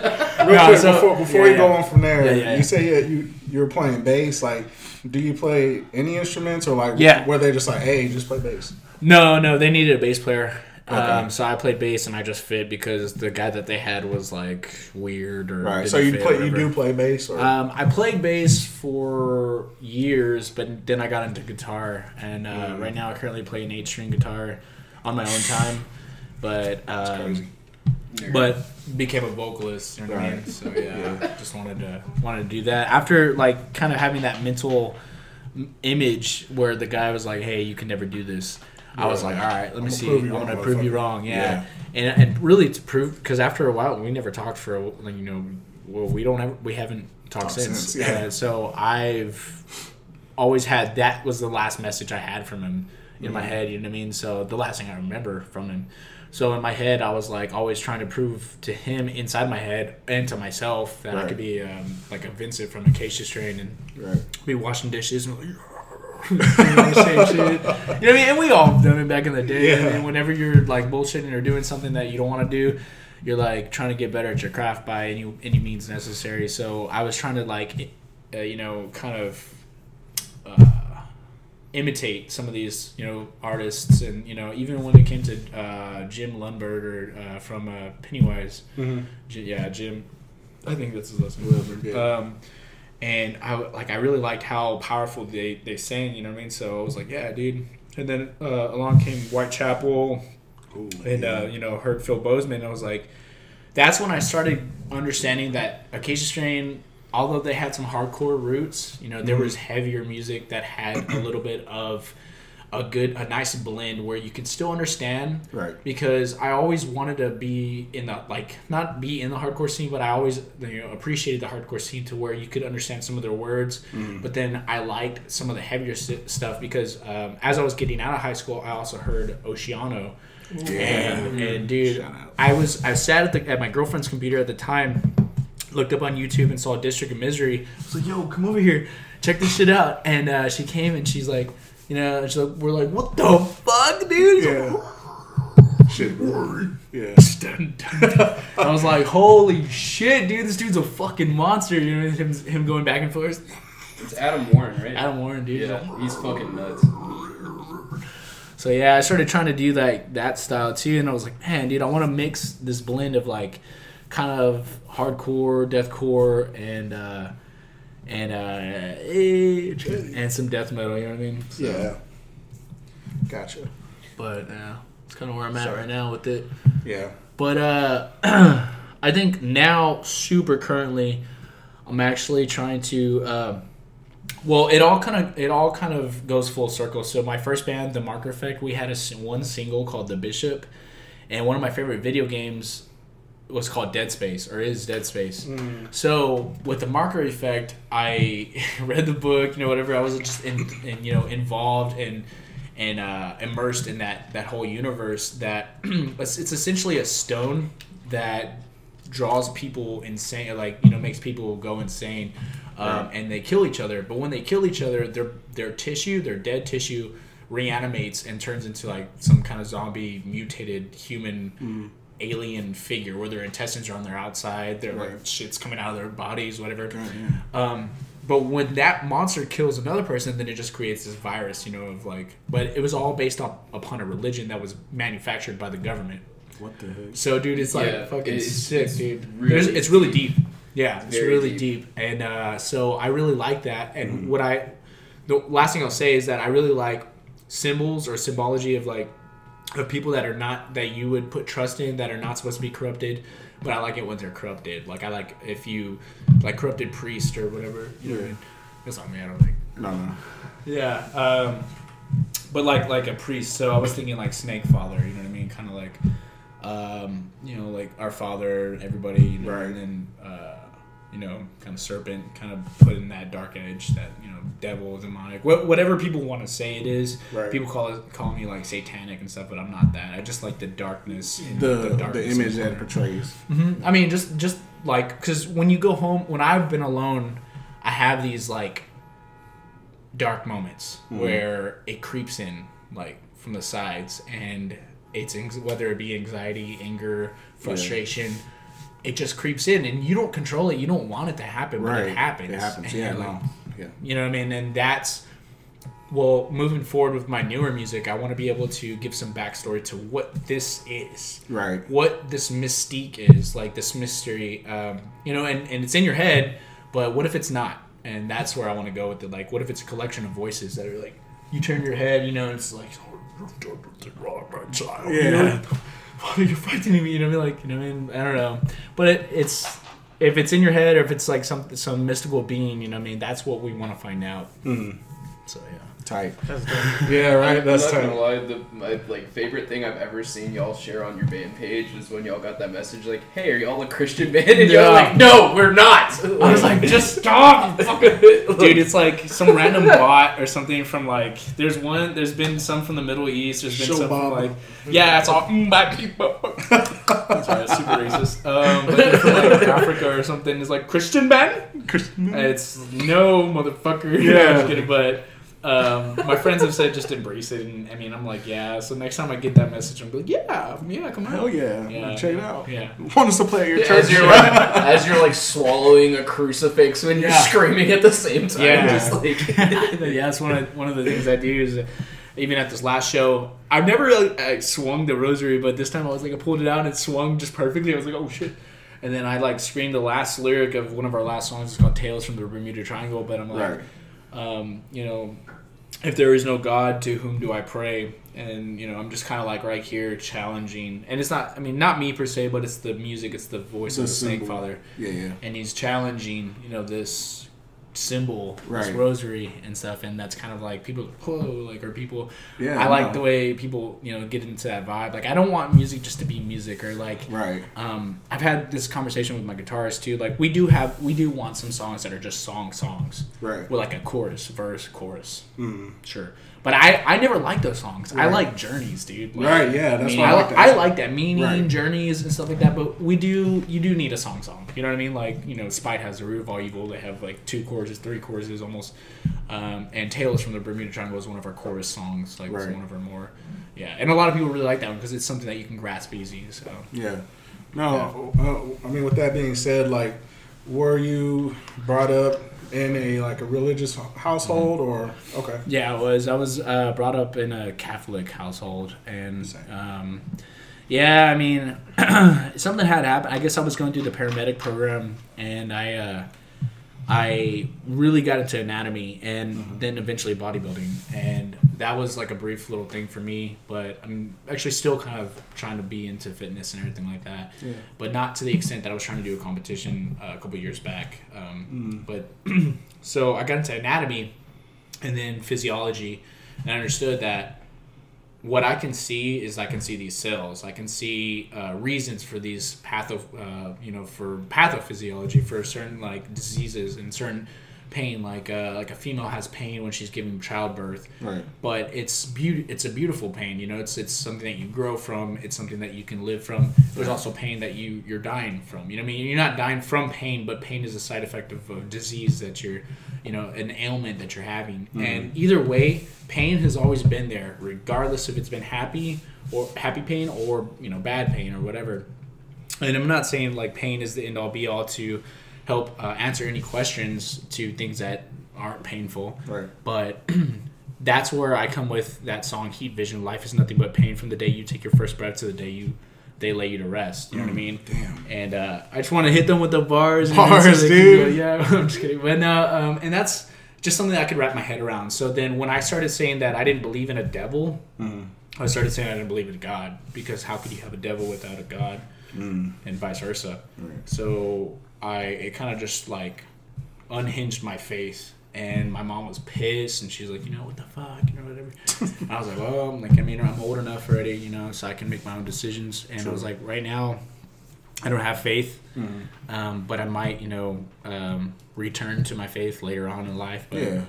Nah, quick, so- before, before yeah, you go yeah. on from there, Yeah, yeah, yeah. you say yeah, you you're playing bass. Like, do you play any instruments or like Yeah. were they just like, hey, just play bass? No, no, they needed a bass player. Okay. Um, so I played bass and I just fit because the guy that they had was like weird or Right. didn't So you fit, play you do play bass or Um, I played bass for years, but then I got into guitar, and uh, Mm. right now I currently play an eight-string guitar on my own time. But um, but became a vocalist. You know what I mean? So yeah, just wanted to wanted to do that after like kind of having that mental image where the guy was like, "Hey, you can never do this." I was like, "All right, let me I'ma see. I'm gonna prove you wrong." Yeah, and and really to prove because after a while we never talked for like you know well we don't have we haven't talked Talked since. since, yeah. Uh, so I've always had that was the last message I had from him in my Mhm. head. You know what I mean? So the last thing I remember from him. So in my head, I was like always trying to prove to him inside my head and to myself that I could be um, like a Vincent from Acacia Strain and right. be washing dishes and like, you know, same shit. You know what I mean? And we all done it back in the day. Yeah. And whenever you're like bullshitting or doing something that you don't want to do, you're like trying to get better at your craft by any any means necessary. So I was trying to like, uh, you know, kind of. Uh, imitate some of these you know artists and you know even when it came to uh, Jim Lindberg or uh, from uh, Pennywise Mm-hmm. J- yeah, Jim. I think that's his last name. Yeah. Um, and I like I really liked how powerful they they sang. You know what I mean? So I was like, yeah, dude. And then uh, along came Whitechapel, and uh, you know heard Phil Bozeman. I was like, that's when I started understanding that Acacia Strain, although they had some hardcore roots, you know, there Mhm. was heavier music that had a little bit of a good, a nice blend where you could still understand Right. because I always wanted to be in the like not be in the hardcore scene, but I always you know appreciated the hardcore scene to where you could understand some of their words. Mhm. But then I liked some of the heavier st- stuff because um, as I was getting out of high school, I also heard Oceano. Yeah. And, and dude, I was I sat at the at my girlfriend's computer at the time, looked up on YouTube and saw District of Misery. I was like, "Yo, come over here, check this shit out." And uh, she came and she's like, you know, she's like, we're like, "What the fuck, dude?" Yeah. Shit. Yeah. I was like, "Holy shit, dude! This dude's a fucking monster." You know, him, him going back and forth. It's Adam Warren, right? Adam Warren, dude. Yeah, he's fucking nuts. So yeah, I started trying to do like that style too, and I was like, man, dude, I want to mix this blend of like kind of hardcore, deathcore, and uh, and uh, and some death metal. You know what I mean? So, Yeah. Gotcha. But yeah, it's kind of where I'm at Sorry. right now with it. Yeah. But uh, I think now, super currently, I'm actually trying to. Uh, well, it all kind of it all kind of goes full circle. So my first band, The Marker Effect, we had a one single called The Bishop, and one of my favorite video games was called Dead Space or is Dead Space. So with the Marker Effect, I read the book, you know, whatever. I was just in, in you know involved and and uh, immersed in that that whole universe. That it's, it's essentially a stone that draws people insane, like you know, makes people go insane, um, and they kill each other. But when they kill each other, their their tissue, their dead tissue, reanimates and turns into like some kind of zombie mutated human. Alien figure where their intestines are on their outside, their like shit's coming out of their bodies, whatever. God, yeah. Um, but when that monster kills another person, then it just creates this virus, you know, of like. But it was all based up upon a religion that was manufactured by the government. What the heck? So, dude, it's like Yeah, fucking it's- sick, it's dude. really it's really deep. deep. Yeah, it's Very really deep. deep. And uh, so I really like that. And what I, the last thing I'll say is that I really like symbols or symbology of like of people that are not that you would put trust in that are not supposed to be corrupted. But I like it when they're corrupted. Like I like if you like corrupted priest or whatever. You know what That's not me. I don't think. No, no. Yeah. Um, but like like a priest. So I was thinking like Snake Father. You know what I mean? Kind of like, um, you know, like our Father, everybody. You know, Right. And then uh, you know, kind of serpent, kind of put in that dark edge, that you know, devil, demonic, wha- whatever people want to say it is. Right. People call it call me like satanic and stuff, but I'm not that. I just like the darkness. and The the, darkness image that portrays. hmm I mean, just just like because when you go home, when I've been alone, I have these like dark moments where it creeps in like from the sides, and it's whether it be anxiety, anger, frustration. It just creeps in, and you don't control it. You don't want it to happen, but Right. it happens. It happens. And Yeah, no. Yeah. you know what I mean? And that's well, moving forward with my newer music, I want to be able to give some backstory to what this is Right. what this mystique is, like this mystery, um, you know, and, and it's in your head, but what if it's not? And that's where I want to go with it. Like, what if it's a collection of voices that are like, you turn your head, you know, and it's like, child, you Yeah. know, why are you frightening me? You know, what I mean? like, you know, what I mean, I don't know, but it, it's if it's in your head or if it's like some some mystical being, you know, what I mean, that's what we want to find out. Mm-hmm. So yeah. Tight. That's dope. Yeah, right. That's I'm not tight. gonna lie. The my like favorite thing I've ever seen y'all share on your band page is when y'all got that message like, "Hey, are y'all a Christian band?" And Yeah. y'all like, "No, we're not." I was like, just stop, fucking dude. It's like some random bot or something from like. There's one. There's been some from the Middle East. There's been Show some from like. Yeah, it's all mm, black people. Sorry, that's super racist. Um, but from like Africa or something is like Christian band. Christian, It's no motherfucker. Yeah. I'm just kidding, but. Um, my friends have said just embrace it, and I mean, I'm like, yeah. So next time I get that message, I'm like, yeah, yeah, come on, Hell yeah. Yeah. Check it out. yeah. Want us to play at your church? as you're like, as you're like swallowing a crucifix when you're Yeah. screaming at the same time. Yeah. Just like yeah, that's one of one of the things I do is uh, even at this last show, I've never really uh, swung the rosary, but this time I was like I pulled it out and it swung just perfectly. I was like, oh shit. And then I like screamed the last lyric of one of our last songs. It's called "Tales from the Bermuda Triangle." But I'm like, Right. Um, you know, if there is no God, to whom do I pray? And you know, I'm just kind of like right here challenging, and it's not. I mean, not me per se, but it's the music. It's the voice The of the Snake. Father Yeah, yeah. and he's challenging you know this symbol this rosary and stuff and that's kind of like people whoa like or people Yeah, i like no. the way people you know get into that vibe like i don't want music just to be music or like Right. um, I've had this conversation with my guitarist too. Like we do have, we do want some songs that are just song songs, Right. with like a chorus, verse, chorus. Mm. Sure, But I, I never liked those songs. I like journeys, dude. Like, Right, yeah, that's I mean, why I I, like. I like that meaning, Right. journeys, and stuff like that. But we do, you do need a song song. You know what I mean? Like, you know, Spite has the root of all evil. They have like two choruses, three choruses almost. Um, and Tales from the Bermuda Triangle is one of our chorus songs. Like, it's one of our more, yeah. And a lot of people really like that one because it's something that you can grasp easy. So. Yeah. No, uh, I mean, with that being said, like, were you brought up in a like a religious household or okay? Yeah, I was. I was uh, brought up in a Catholic household, and um, yeah, I mean, something had happened. I guess I was going through the paramedic program, and I uh, I really got into anatomy, and then eventually bodybuilding, and that was like a brief little thing for me. But I'm actually still kind of trying to be into fitness and everything like that, Yeah. but not to the extent that I was trying to do a competition uh, a couple years back. Um, But so I got into anatomy and then physiology and I understood that what I can see is I can see these cells. I can see uh, reasons for these patho, uh, you know, for pathophysiology for certain like diseases and certain pain. Like uh, like a female has pain when she's giving childbirth, Right. but it's beauty. It's a beautiful pain. You know, it's it's something that you grow from. It's something that you can live from. There's also pain that you you're dying from. You know, what I mean, you're not dying from pain, but pain is a side effect of a disease that you're, you know, an ailment that you're having. And either way, pain has always been there, regardless if it's been happy or happy pain or you know bad pain or whatever. And I'm not saying like pain is the end all be all to help uh, answer any questions to things that aren't painful. Right. But that's where I come with that song Heat Vision. Life is nothing but pain from the day you take your first breath to the day you they lay you to rest. You know what I mean? Damn. And uh, I just want to hit them with the bars. and Bars, so dude. go, yeah, I'm just kidding. But no, um, and that's just something that I could wrap my head around. So then when I started saying that I didn't believe in a devil, I started saying I didn't believe in God because how could you have a devil without a God, and vice versa. So I it kind of just like unhinged my faith. And my mom was pissed, and she's like, you know, what the fuck, you know, whatever. I was like, well, I'm like, I mean, I'm old enough already, you know, so I can make my own decisions. And I was like, right now, I don't have faith, um, but I might, you know, um, return to my faith later on in life. But Yeah.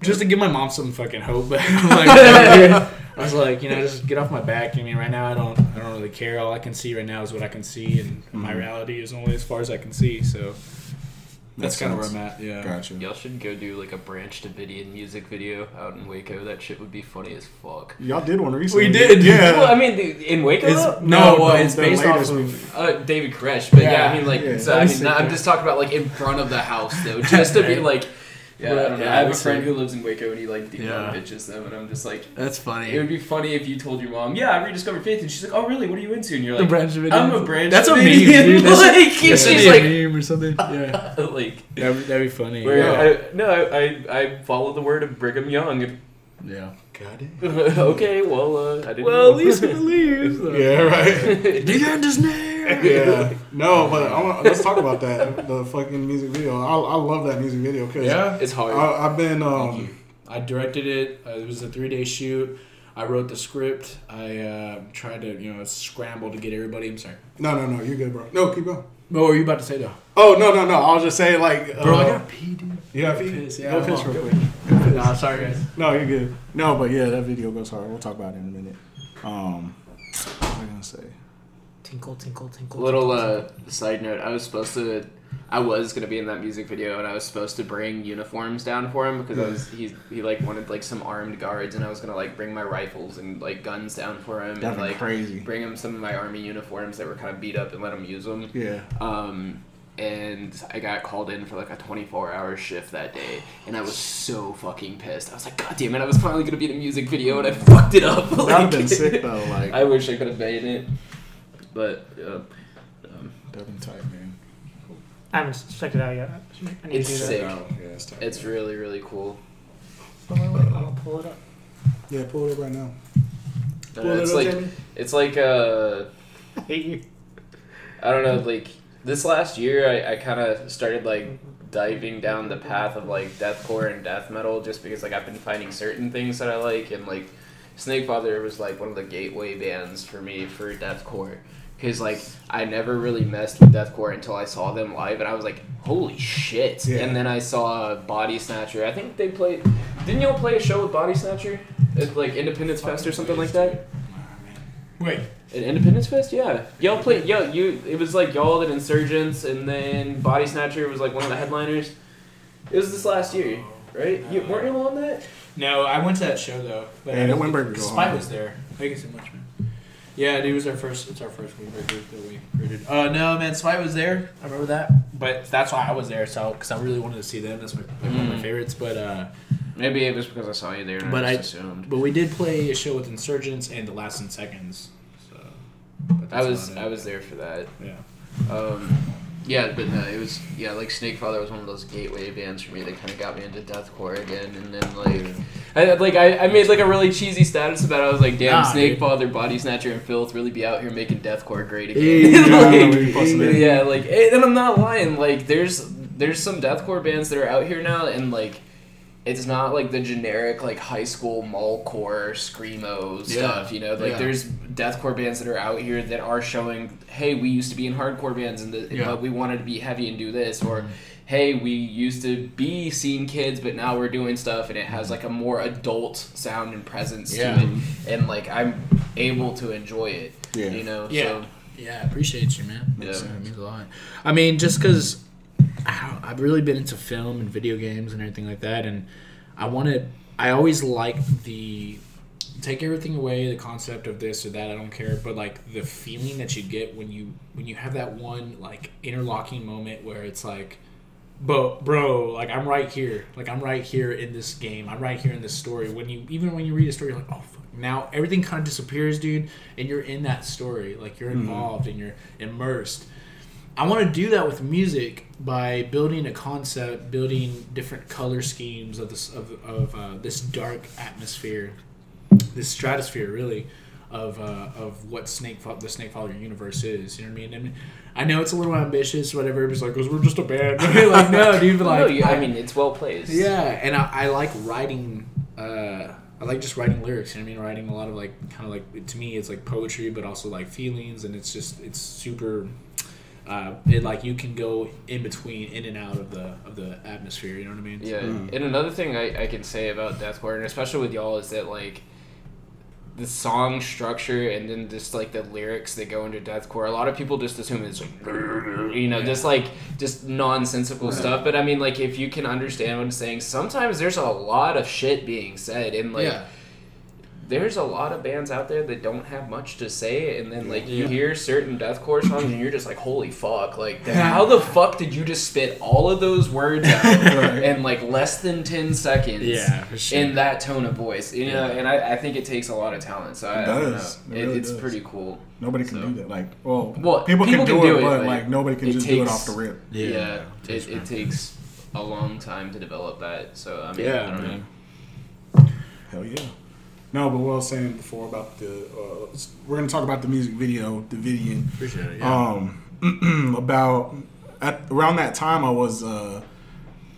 just to give my mom some fucking hope. But like, I was like, you know, just get off my back. I mean, right now I don't, I don't really care. All I can see right now is what I can see, and my reality is only as far as I can see. So that's kind of where. I'm at. Yeah. Gotcha. Y'all should go do like a Branch Davidian music video out in Waco. That shit would be funny as fuck. Y'all did one recently. We did. Yeah. Well, I mean, the- in Waco, It's, no, No, well, it's based off of. Uh, David Koresh, but yeah, Yeah, I mean, like, yeah, so, I mean, not, I'm just talking about like in front of the house though, just to be like, yeah, I, don't know. yeah, I have a friend who lives in Waco and he like demon Yeah. bitches them, and I'm just like, That's funny. it would be funny if you told your mom, yeah, I rediscovered faith, and she's like, oh really? What are you into? And you're The like, branch Davidian. I'm a branch. That's a meme, dude. That's, like, and that she's should be like, a meme or something. Yeah, like. that'd, that'd be funny. Where Yeah. I, no, I, I I follow the word of Brigham Young. yeah. Got it. okay, well, uh, I didn't. Well, know. at least he believes. Yeah. Right. Dig under his nail. Yeah. No, but I want, let's talk about that. The fucking music video. I, I love that music video because Yeah. it's hard. I, I've been Thank um you. I directed it. Uh, it was a three day shoot. I wrote the script. I uh, tried to, you know, scramble to get everybody. I'm sorry. no no no you're good bro no keep going What were you about to say though? oh no no no I was just saying like uh, Bro, I gotta pee, dude. you have Piss, yeah, go I'm piss real quick Nah, sorry guys. no you're good no but yeah that video goes hard we'll talk about it in a minute um what was I gonna say Tinkle, tinkle, tinkle. Little tinkle, uh, tinkle. side note: I was supposed to, I was gonna be in that music video, and I was supposed to bring uniforms down for him because I was he he like wanted like some armed guards, and I was gonna like bring my rifles and like guns down for him, That'd and be like crazy. bring him some of my army uniforms that were kind of beat up and let him use them. yeah Um, and I got called in for like a 24 hour shift that day, and I was so fucking pissed. I was like, God damn it, I was finally gonna be in a music video, and I fucked it up. that'd have been sick though like I wish I could have made it, but uh, um, that'd tight man I haven't checked it out yet. I need It's to do that. sick. Oh, yeah it's tight it's really really cool. Wait, wait, wait, I'm gonna pull it up. yeah pull it up right now Uh, Pull it it's up, like Jamie. it's like uh, I hate you. I don't know, like this last year, I, I kind of started like diving down the path of like deathcore and death metal, just because like I've been finding certain things that I like, and like Snakefather was like one of the gateway bands for me for deathcore. Cause like I never really messed with deathcore until I saw them live, and I was like, "Holy shit!" Yeah. And then I saw Body Snatcher. I think they played. Didn't y'all play a show with Body Snatcher at like Independence Fest or something like that? Wait, At Independence Fest, yeah. Y'all played, yo, you. It was like y'all at Insurgents, and then Body Snatcher was like one of the headliners. It was this last year, right? You weren't you on that? no, I went to that show though. But Yeah, I that don't Windbreaker think- go was there. Thank you so much, man. Yeah, dude, it was our first. It's our first Windbreaker that we created. Uh, no, man, Spite was there. I remember that. But that's why I was there. So, because I really wanted to see them. That's my, like, one of my Mm. favorites. But uh, Maybe it was because I saw you there, and But I I- assumed. but we did play a show with Insurgents and The Last Ten Seconds. So, but I was I was there for that. Yeah. Um, yeah, but no, it was yeah like Snakefather was one of those gateway bands for me that kind of got me into deathcore again, and then like I like I, I made like a really cheesy status about it. I was like, damn, Nah, dude. Snakefather, Body Snatcher, and Filth really be out here making deathcore great again. Like, remember you posted that. yeah, like eh, and I'm not lying. Like there's there's some deathcore bands that are out here now, and like. It's not like the generic like high school mallcore screamo stuff, you know. Like Yeah. there's deathcore bands that are out here that are showing, hey, we used to be in hardcore bands, and the, Yeah. but we wanted to be heavy and do this, or Mm-hmm. hey, we used to be seeing kids, but now we're doing stuff, and it has like a more adult sound and presence Yeah. to it, and like I'm able to enjoy it, Yeah. you know. Yeah. So, Yeah, I appreciate you, man. Yeah. That's, uh, it means a lot. I mean, just because I've really been into film and video games and everything like that, and I wanted, I always liked the take everything away the concept of this or that i don't care but like the feeling that you get when you when you have that one like interlocking moment where it's like but bro like i'm right here. Like i'm right here in this game. I'm right here in this story. When you even when you read a story you're like oh fuck. now everything kind of disappears dude and you're in that story. Like you're involved and you're immersed. I want to do that with music by building a concept, building different color schemes of this of, of uh, this dark atmosphere, this stratosphere, really, of uh, of what Snake Fa- the Snake Father universe is. You know what I mean? I mean, I know it's a little ambitious, whatever. It's like, cause we're just a band. like, no, dude, but like, no, you, I mean, it's well placed. yeah, and I, I like writing. Uh, I like just writing lyrics. You know what I mean? Writing a lot of like kind of like to me, it's like poetry, but also like feelings, and it's just it's super. Uh, it like you can go in between, in and out of the of the atmosphere. You know what I mean? Yeah, and another thing I, I can say about deathcore, and especially with y'all, is that like the song structure and then just like the lyrics that go into deathcore. A lot of people just assume it's like you know just like just nonsensical stuff. But I mean, like if you can understand what I'm saying, sometimes there's a lot of shit being said, and like. yeah. There's a lot of bands out there that don't have much to say, and then like you Yeah. hear certain deathcore songs, and you're just like, "Holy fuck!" Like, how the fuck did you just spit all of those words out Right. in like less than ten seconds? Yeah, sure. in that tone of voice, you know, and I, I think it takes a lot of talent. So I, It I does. know. It It, really it's does. pretty cool. Nobody can So- do that. Like, well, Well, people, people can, can do, do it, but like nobody can just do it off the rip. Yeah, it, it takes a long time to develop that. So I mean, Yeah, I don't man. know. Hell yeah. No, but what I was saying before about the, uh, we're gonna talk about the music video, Davidian. Appreciate it. Yeah. Um, about at around that time, I was uh,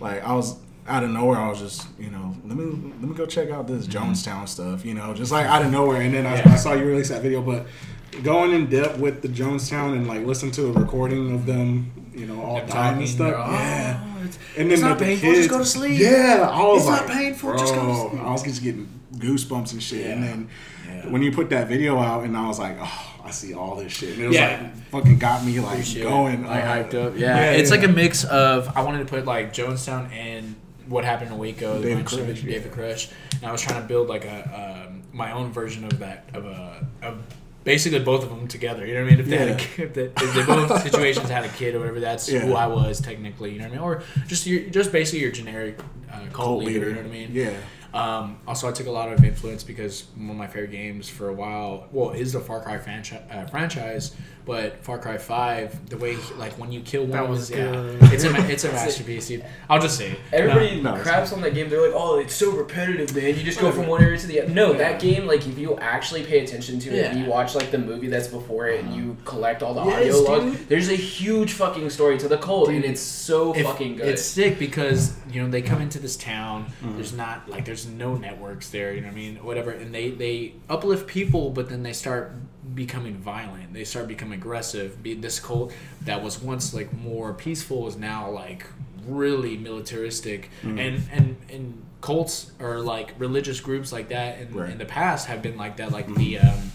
like, I was out of nowhere. I was just, you know, let me let me go check out this Jonestown stuff, you know, just like out of nowhere. And then I, Yeah. I saw you release that video, but going in depth with the Jonestown and like listen to a recording of them, you know, all Them the time and stuff. they're, "Oh, yeah. it's- And then It's not the painful, kids, just go to sleep. Yeah, I was It's not like, painful, just go to sleep. I was just getting goosebumps and shit. And then Yeah. when you put that video out, and I was like, oh, I see all this shit. And it was Yeah. like fucking got me like Appreciate it. going, like uh, hyped up. Yeah, it's like a mix of I wanted to put like Jonestown and what happened in Waco, the David David Crush, Koresh, yeah. David Crush, and I was trying to build like a um, my own version of that of a of basically both of them together. You know what I mean? If they had a kid, if, they, if they both situations had a kid or whatever, that's Yeah. who I was technically. You know what I mean? Or just your, just basically your generic uh, cult, cult leader, leader. You know what I mean? Yeah. Um, also, I took a lot of influence because one of my favorite games for a while, well, is the Far Cry franchi- uh, franchise, but Far Cry Five, the way like when you kill one, That was yeah, good. it's a ma- it's a masterpiece. Dude. I'll just say it. Everybody No, no, craps on that game. They're like, "Oh, it's so repetitive, man. You just go from one area to the other." No, that game, like, if you actually pay attention to it and Yeah. you watch like the movie that's before it and uh-huh. you collect all the Yes, audio logs, dude. there's a huge fucking story to the cult, and it's so If- fucking good. It's sick because you know they come into this town. Uh-huh. There's not like there's no networks there. You know what I mean? Whatever, and they they uplift people, but then they start becoming violent. They start becoming aggressive. Be this cult that was once like more peaceful is now like really militaristic, Mm. and and and cults or like religious groups like that in, Right. in the past have been like that. Like the um,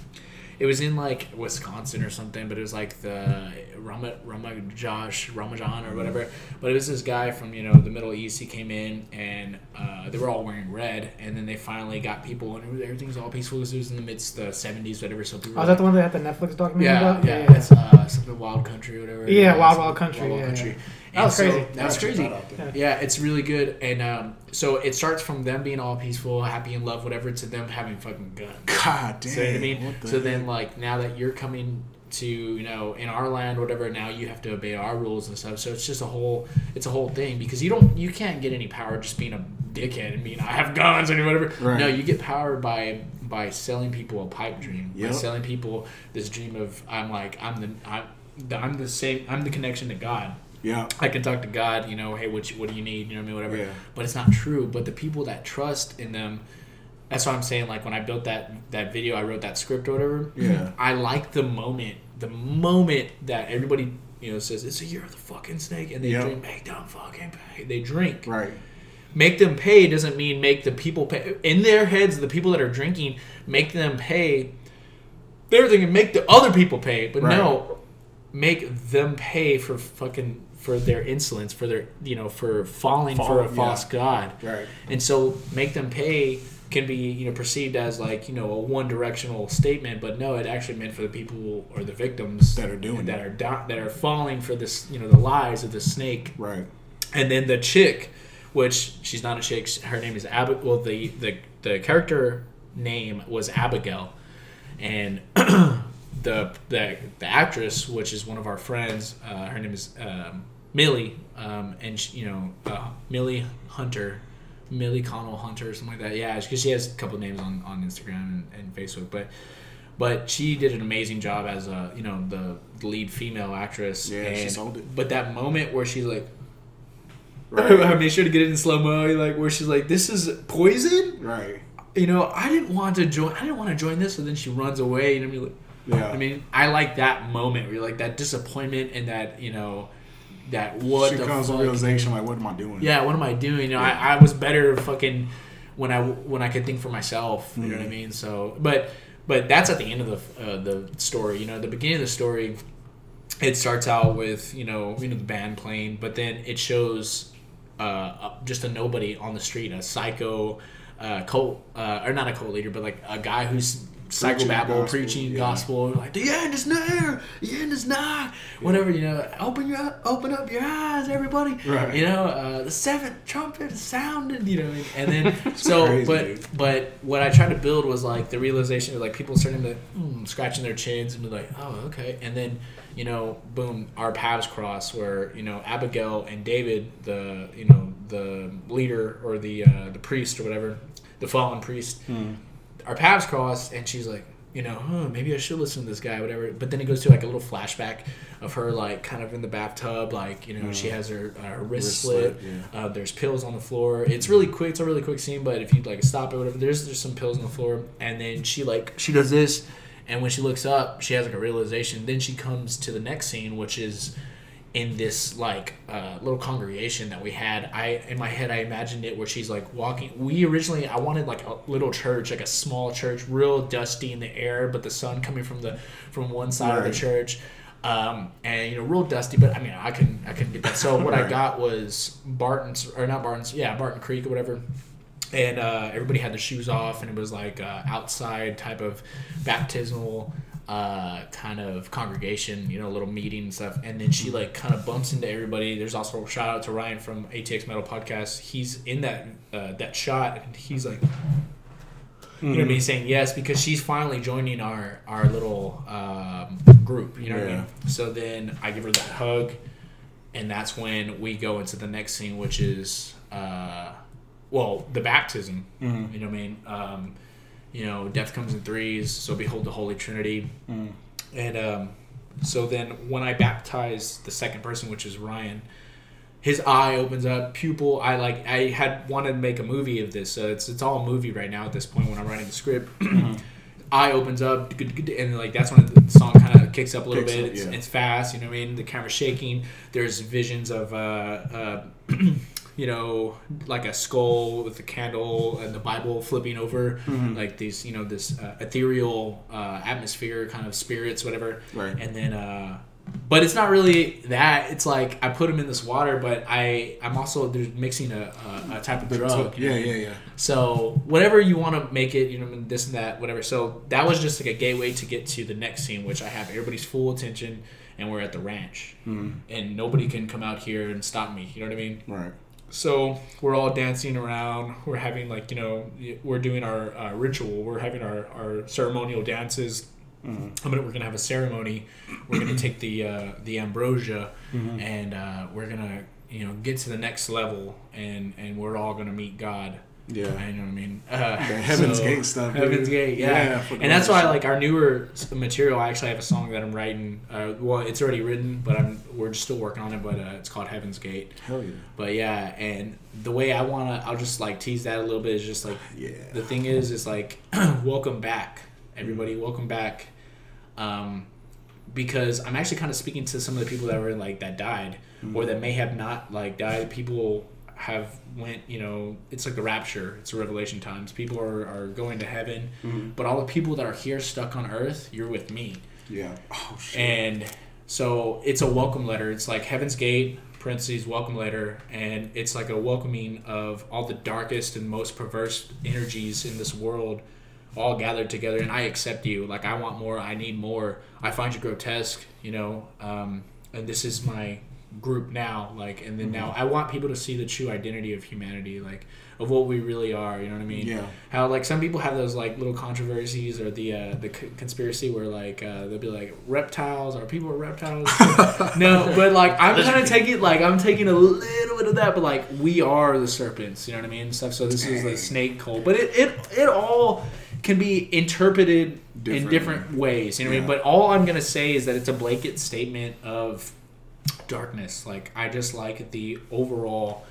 it was in like Wisconsin or something, but it was like the Rama Ramajosh Ramajan or whatever. But it was this guy from you know the Middle East. He came in and uh, they were all wearing red, and then they finally got people, and everything's all peaceful. 'cause It was in the midst of the seventies, whatever. So people. Oh, is that the one that had the Netflix documentary yeah, about? yeah, yeah, it's uh, something Wild Country or whatever. Yeah, Wild Wild Country, yeah, yeah. That was so- crazy. That's Check crazy. that there. Yeah, it's really good, and um, so it starts from them being all peaceful, happy in love, whatever, to them having fucking guns. God damn. So you know I mean? the So then, like now that you're coming to you know in our land, whatever, now you have to obey our rules and stuff. So it's just a whole, it's a whole thing because you don't, you can't get any power just being a dickhead and being I have guns and whatever. Right. No, you get power by by selling people a pipe dream, by selling people this dream of I'm like I'm the I'm the, I'm the same I'm the connection to God. Yeah, I can talk to God, you know, hey, what, you, what do you need? You know what I mean? Whatever. Yeah. But it's not true. But the people that trust in them, that's what I'm saying. Like when I built that that video, I wrote that script or whatever. Yeah. I like the moment, the moment that everybody, you know, says it's a year of the fucking snake, and they Yeah. drink, make them fucking pay. They drink. right. Make them pay doesn't mean make the people pay. In their heads, the people that are drinking, make them pay. They're thinking make the other people pay, but Right. no, make them pay for fucking for their insolence, for their you know for falling for a Fall, false yeah. god, Right. and so make them pay can be you know perceived as like you know a one directional statement, but no, it actually meant for the people or the victims That are doing that it. are di- that are falling for this you know the lies of the snake Right. and then the chick, which she's not a chick, her name is Ab. Well, the the the character name was Abigail, and the the the actress, which is one of our friends, uh, her name is um, Millie, um, and she, you know uh, Millie Hunter. Millie Connell Hunter or something like that. Yeah, because she has a couple names on, on Instagram and, and Facebook, but but she did an amazing job as a you know the, lead female actress. Yeah, she and, sold it. But that moment where she's like, Right. I made sure to get it in slow mo, like where she's like, "This is poison." Right. You know, I didn't want to join. I didn't want to join this, and then she runs away. You know, what I mean, like, Yeah. I mean, I like that moment where you're like that disappointment and that you know, that what she the comes fuck. realization like, what am I doing? Yeah, what am I doing? You know, I, I was better fucking when I when I could think for myself. You know what I mean? So, but but that's at the end of the uh, the story. You know, the beginning of the story, it starts out with you know you know the band playing, but then it shows uh, uh, just a nobody on the street, a psycho uh, cult uh, or not a cult leader, but like a guy who's Preaching psychobabble gospel, preaching yeah. gospel like the end is near the end is nigh whatever you know open your open up your eyes everybody Right. you know uh, the seventh trumpet is sounded you know and then so crazy, but dude. but what I tried to build was like the realization of like people starting to mm, scratching their chins and be like oh okay and then you know boom our paths cross where you know Abigail and David the you know the leader or the uh, the priest or whatever the fallen priest our paths crossed and she's like you know huh, maybe i should listen to this guy whatever. But then it goes to like a little flashback of her like kind of in the bathtub like you know she has her, uh, her wrist, Wrist slit, slit, uh, there's pills on the floor. It's really quick it's a really quick scene but if you like stop it whatever there's there's some pills on the floor. And then she like she does this and when she looks up she has like a realization. Then she comes to the next scene which is in this like uh, little congregation that we had i in my head i imagined it where she's like walking we originally i wanted like a little church like a small church real dusty in the air but the sun coming from the from one side of the church um, and you know real dusty but i mean i couldn't i couldn't get that. So what i got was barton's or not barton's yeah barton creek or whatever and uh, everybody had their shoes off and it was like uh, outside type of baptismal uh, kind of congregation you know little meeting and stuff. And then she like kind of bumps into everybody. There's also a shout out to ryan from atx metal podcast. He's in that uh, that shot and he's like you know what I mean? Saying yes because she's finally joining our our little um, group you know what I mean? So then I give her that hug and that's when we go into the next scene which is uh, well the baptism Mm-hmm. you know what I mean? Um, you know death comes in threes so behold the holy trinity. Mm-hmm. and um, so then when I baptize the second person which is Ryan his eye opens up pupil i like i had wanted to make a movie of this so it's it's all a movie right now at this point when i'm writing the script. Eye opens up and like that's when the song kind of kicks up a little Kicks bit. up, it's, it's fast you know what i mean? The camera's shaking. There's visions of uh, uh you know, like a skull with a candle and the Bible flipping over, Mm-hmm. like these, you know, this uh, ethereal uh, atmosphere, kind of spirits, whatever. Right. And then, uh, but it's not really that. It's like I put them in this water, but I I'm also there's mixing a, a, a type of drug. you know Yeah, what I mean? yeah, yeah. So whatever you want to make it, you know, this and that, whatever. So that was just like a gateway to get to the next scene, which I have everybody's full attention, and we're at the ranch, and nobody can come out here and stop me. You know what I mean? Right. So we're all dancing around. We're having like you know, we're doing our uh, ritual. We're having our, our ceremonial dances. I'm gonna, we're gonna have a ceremony. We're gonna take the uh, the ambrosia, and uh, we're gonna you know get to the next level, and and we're all gonna meet God. Yeah. I know what I mean. Uh, Heaven's Gate stuff, dude. Heaven's Gate, yeah. Yeah, and that's why, like, our newer material. I actually have a song that I'm writing. Uh, well, it's already written, but I'm we're just still working on it. But uh, it's called Heaven's Gate. Hell yeah. But yeah, and the way I wanna, I'll just like tease that a little bit. Is just like, Yeah. the thing is, is like, welcome back, everybody. Welcome back, um, because I'm actually kind of speaking to some of the people that were like that died, or that may have not like died. People have went, you know, it's like the rapture. It's the revelation times. People are, are going to heaven, but all the people that are here stuck on earth, you're with me. Yeah. Oh shit. And so it's a welcome letter. It's like Heaven's Gate, parentheses, welcome letter. And it's like a welcoming of all the darkest and most perverse energies in this world all gathered together. And I accept you. Like, I want more. I need more. I find you grotesque, you know. Um, and this is my group now. Like, and then now I want people to see the true identity of humanity, like, of what we really are. You know what I mean? Yeah. how like some people have those like little controversies or the uh, the c- conspiracy where like uh, they'll be like reptiles or people are reptiles. no, but like I'm kind of taking like I'm taking a little bit of that, but like we are the serpents. You know what I mean? and Stuff. So this is the snake cult, but it it it all can be interpreted in Differently. different ways. You know what I mean? But all I'm gonna say is that it's a blanket statement of darkness. Like I just like the overall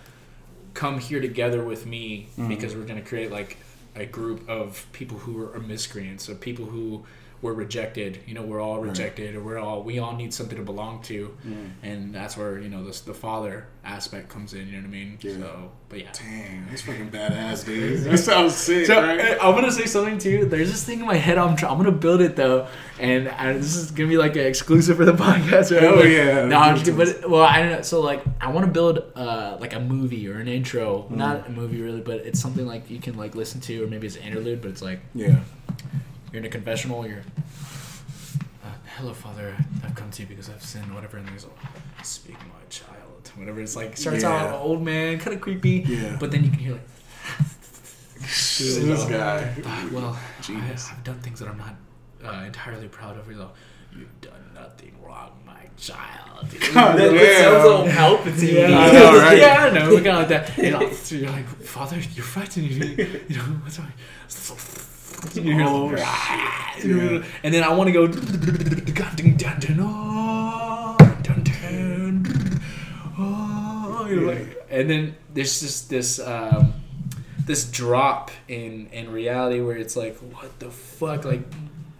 come here together with me Mm-hmm. because we're going to create like a group of people who are miscreants, of people who were rejected. You know, we're all rejected, or we're all we all need something to belong to, Mm. and that's where you know the the father aspect comes in. You know what I mean? Yeah. So, but yeah. Dang, that's fucking badass, dude. That sounds sick, So, right? uh, I'm gonna say something too. There's this thing in my head. I'm try- I'm gonna build it though, and I, this is gonna be like an exclusive for the podcast. Right? Oh, yeah. No, I'm just. But well, I don't know. So like, I want to build uh like a movie or an intro. Mm. Not a movie really, but it's something like you can like listen to, or maybe it's an interlude. But it's like Yeah. You're in a confessional. You're. Uh, Hello, Father. I've come to you because I've sinned. Whatever, and there's a speak, my child. Whatever. It's like starts Yeah. out old man, kind of creepy. Yeah. But then you can hear like. this guy. Well, I, Genius. I've done things that I'm not uh, entirely proud of. He's like, You've done nothing wrong, my child. God That, that sounds a little Palpatine. Yeah, I know, right? yeah, I know. Kind of like that. You know, so you're like, Father, you're frightened. You, you know, what's wrong? Oh, shit. And then I want to go. oh, oh, you know, like- And then there's just this. Um, this drop in in reality where it's like what the fuck like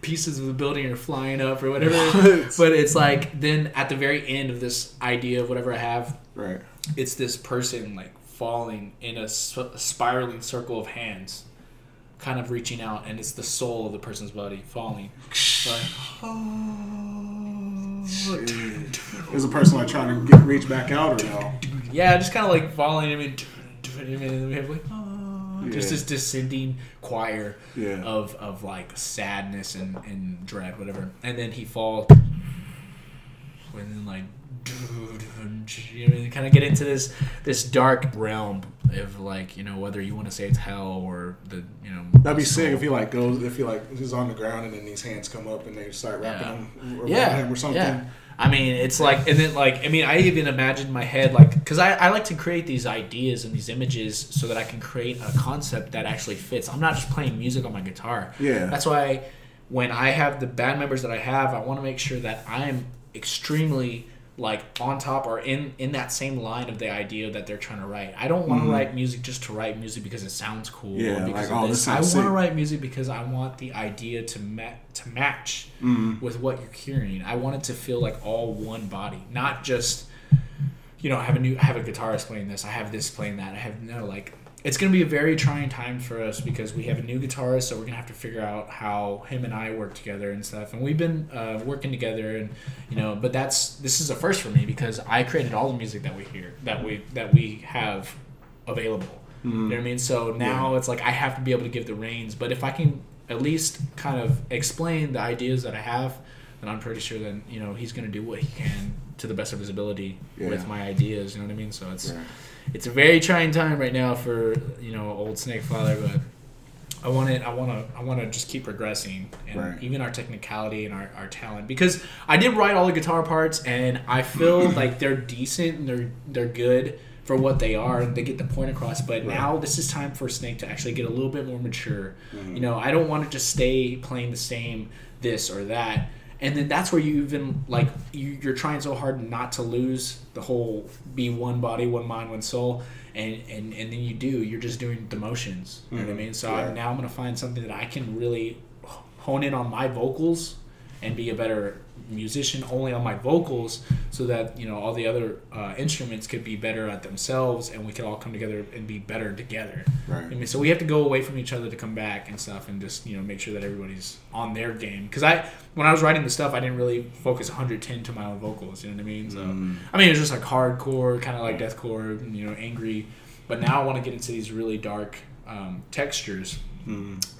pieces of the building are flying up or whatever What? but it's like then at the very end of this idea of whatever i have Right. it's this person like falling in a, sp- spiraling circle of hands kind of reaching out and it's the soul of the person's body falling like oh Is a person like trying to get reach back out or no? yeah just kind of like falling i mean mean, we have like oh, just this descending choir Yeah. of of like sadness and, and dread, whatever. And then he falls, and then like, you know, kind of get into this this dark realm of like you know whether you want to say it's hell or the you know That'd be sick if he like goes if he like he's on the ground and then these hands come up and they start rapping Yeah. him or yeah, him or something. Yeah. I mean, it's like, and then like, I mean, I even imagine my head, like, because I, I like to create these ideas and these images so that I can create a concept that actually fits. I'm not just playing music on my guitar. Yeah. That's why when I have the band members that I have, I want to make sure that I'm extremely like on top or in in that same line of the idea that they're trying to write. I don't want to write music just to write music because it sounds cool. or Mm-hmm. Yeah, because like, of oh, this I want to write music because I want the idea to ma- to match Mm-hmm. with what you're hearing. I want it to feel like all one body, not just you know, I have a new, I have a guitarist playing this, I have this playing that, I have no like. It's gonna be a very trying time for us because we have a new guitarist, so we're gonna have to figure out how him and I work together and stuff. And we've been uh, working together, and you know, but that's this is a first for me because I created all the music that we hear, that we that we have available. You know what I mean? So now it's like I have to be able to give the reins, but if I can at least kind of explain the ideas that I have, then I'm pretty sure that you know he's gonna do what he can to the best of his ability Yeah. with my ideas. You know what I mean? So it's Right. it's a very trying time right now for you know old Snake Father, but I want it. I want to. I want to just keep progressing, and Right. even our technicality and our, our talent. Because I did write all the guitar parts, and I feel like they're decent and they're they're good for what they are, and they get the point across. But now this is time for Snake to actually get a little bit more mature. Mm-hmm. You know, I don't want to just stay playing the same this or that. And then that's where you even like you, you're trying so hard not to lose the whole be one body, one mind, one soul, and and, and then you do. You're just doing the motions. You know what I mm-hmm. mean? So Yeah. I'm, now I'm gonna find something that I can really hone in on my vocals and be a better musician only on my vocals, so that you know all the other uh, instruments could be better at themselves, and we could all come together and be better together. Right. I mean, so we have to go away from each other to come back and stuff, and just you know make sure that everybody's on their game. Because I, when I was writing the stuff, I didn't really focus 110 to my own vocals. You know what I mean? So I mean, it was just like hardcore, kind of like deathcore, you know, angry. But now I want to get into these really dark um, textures,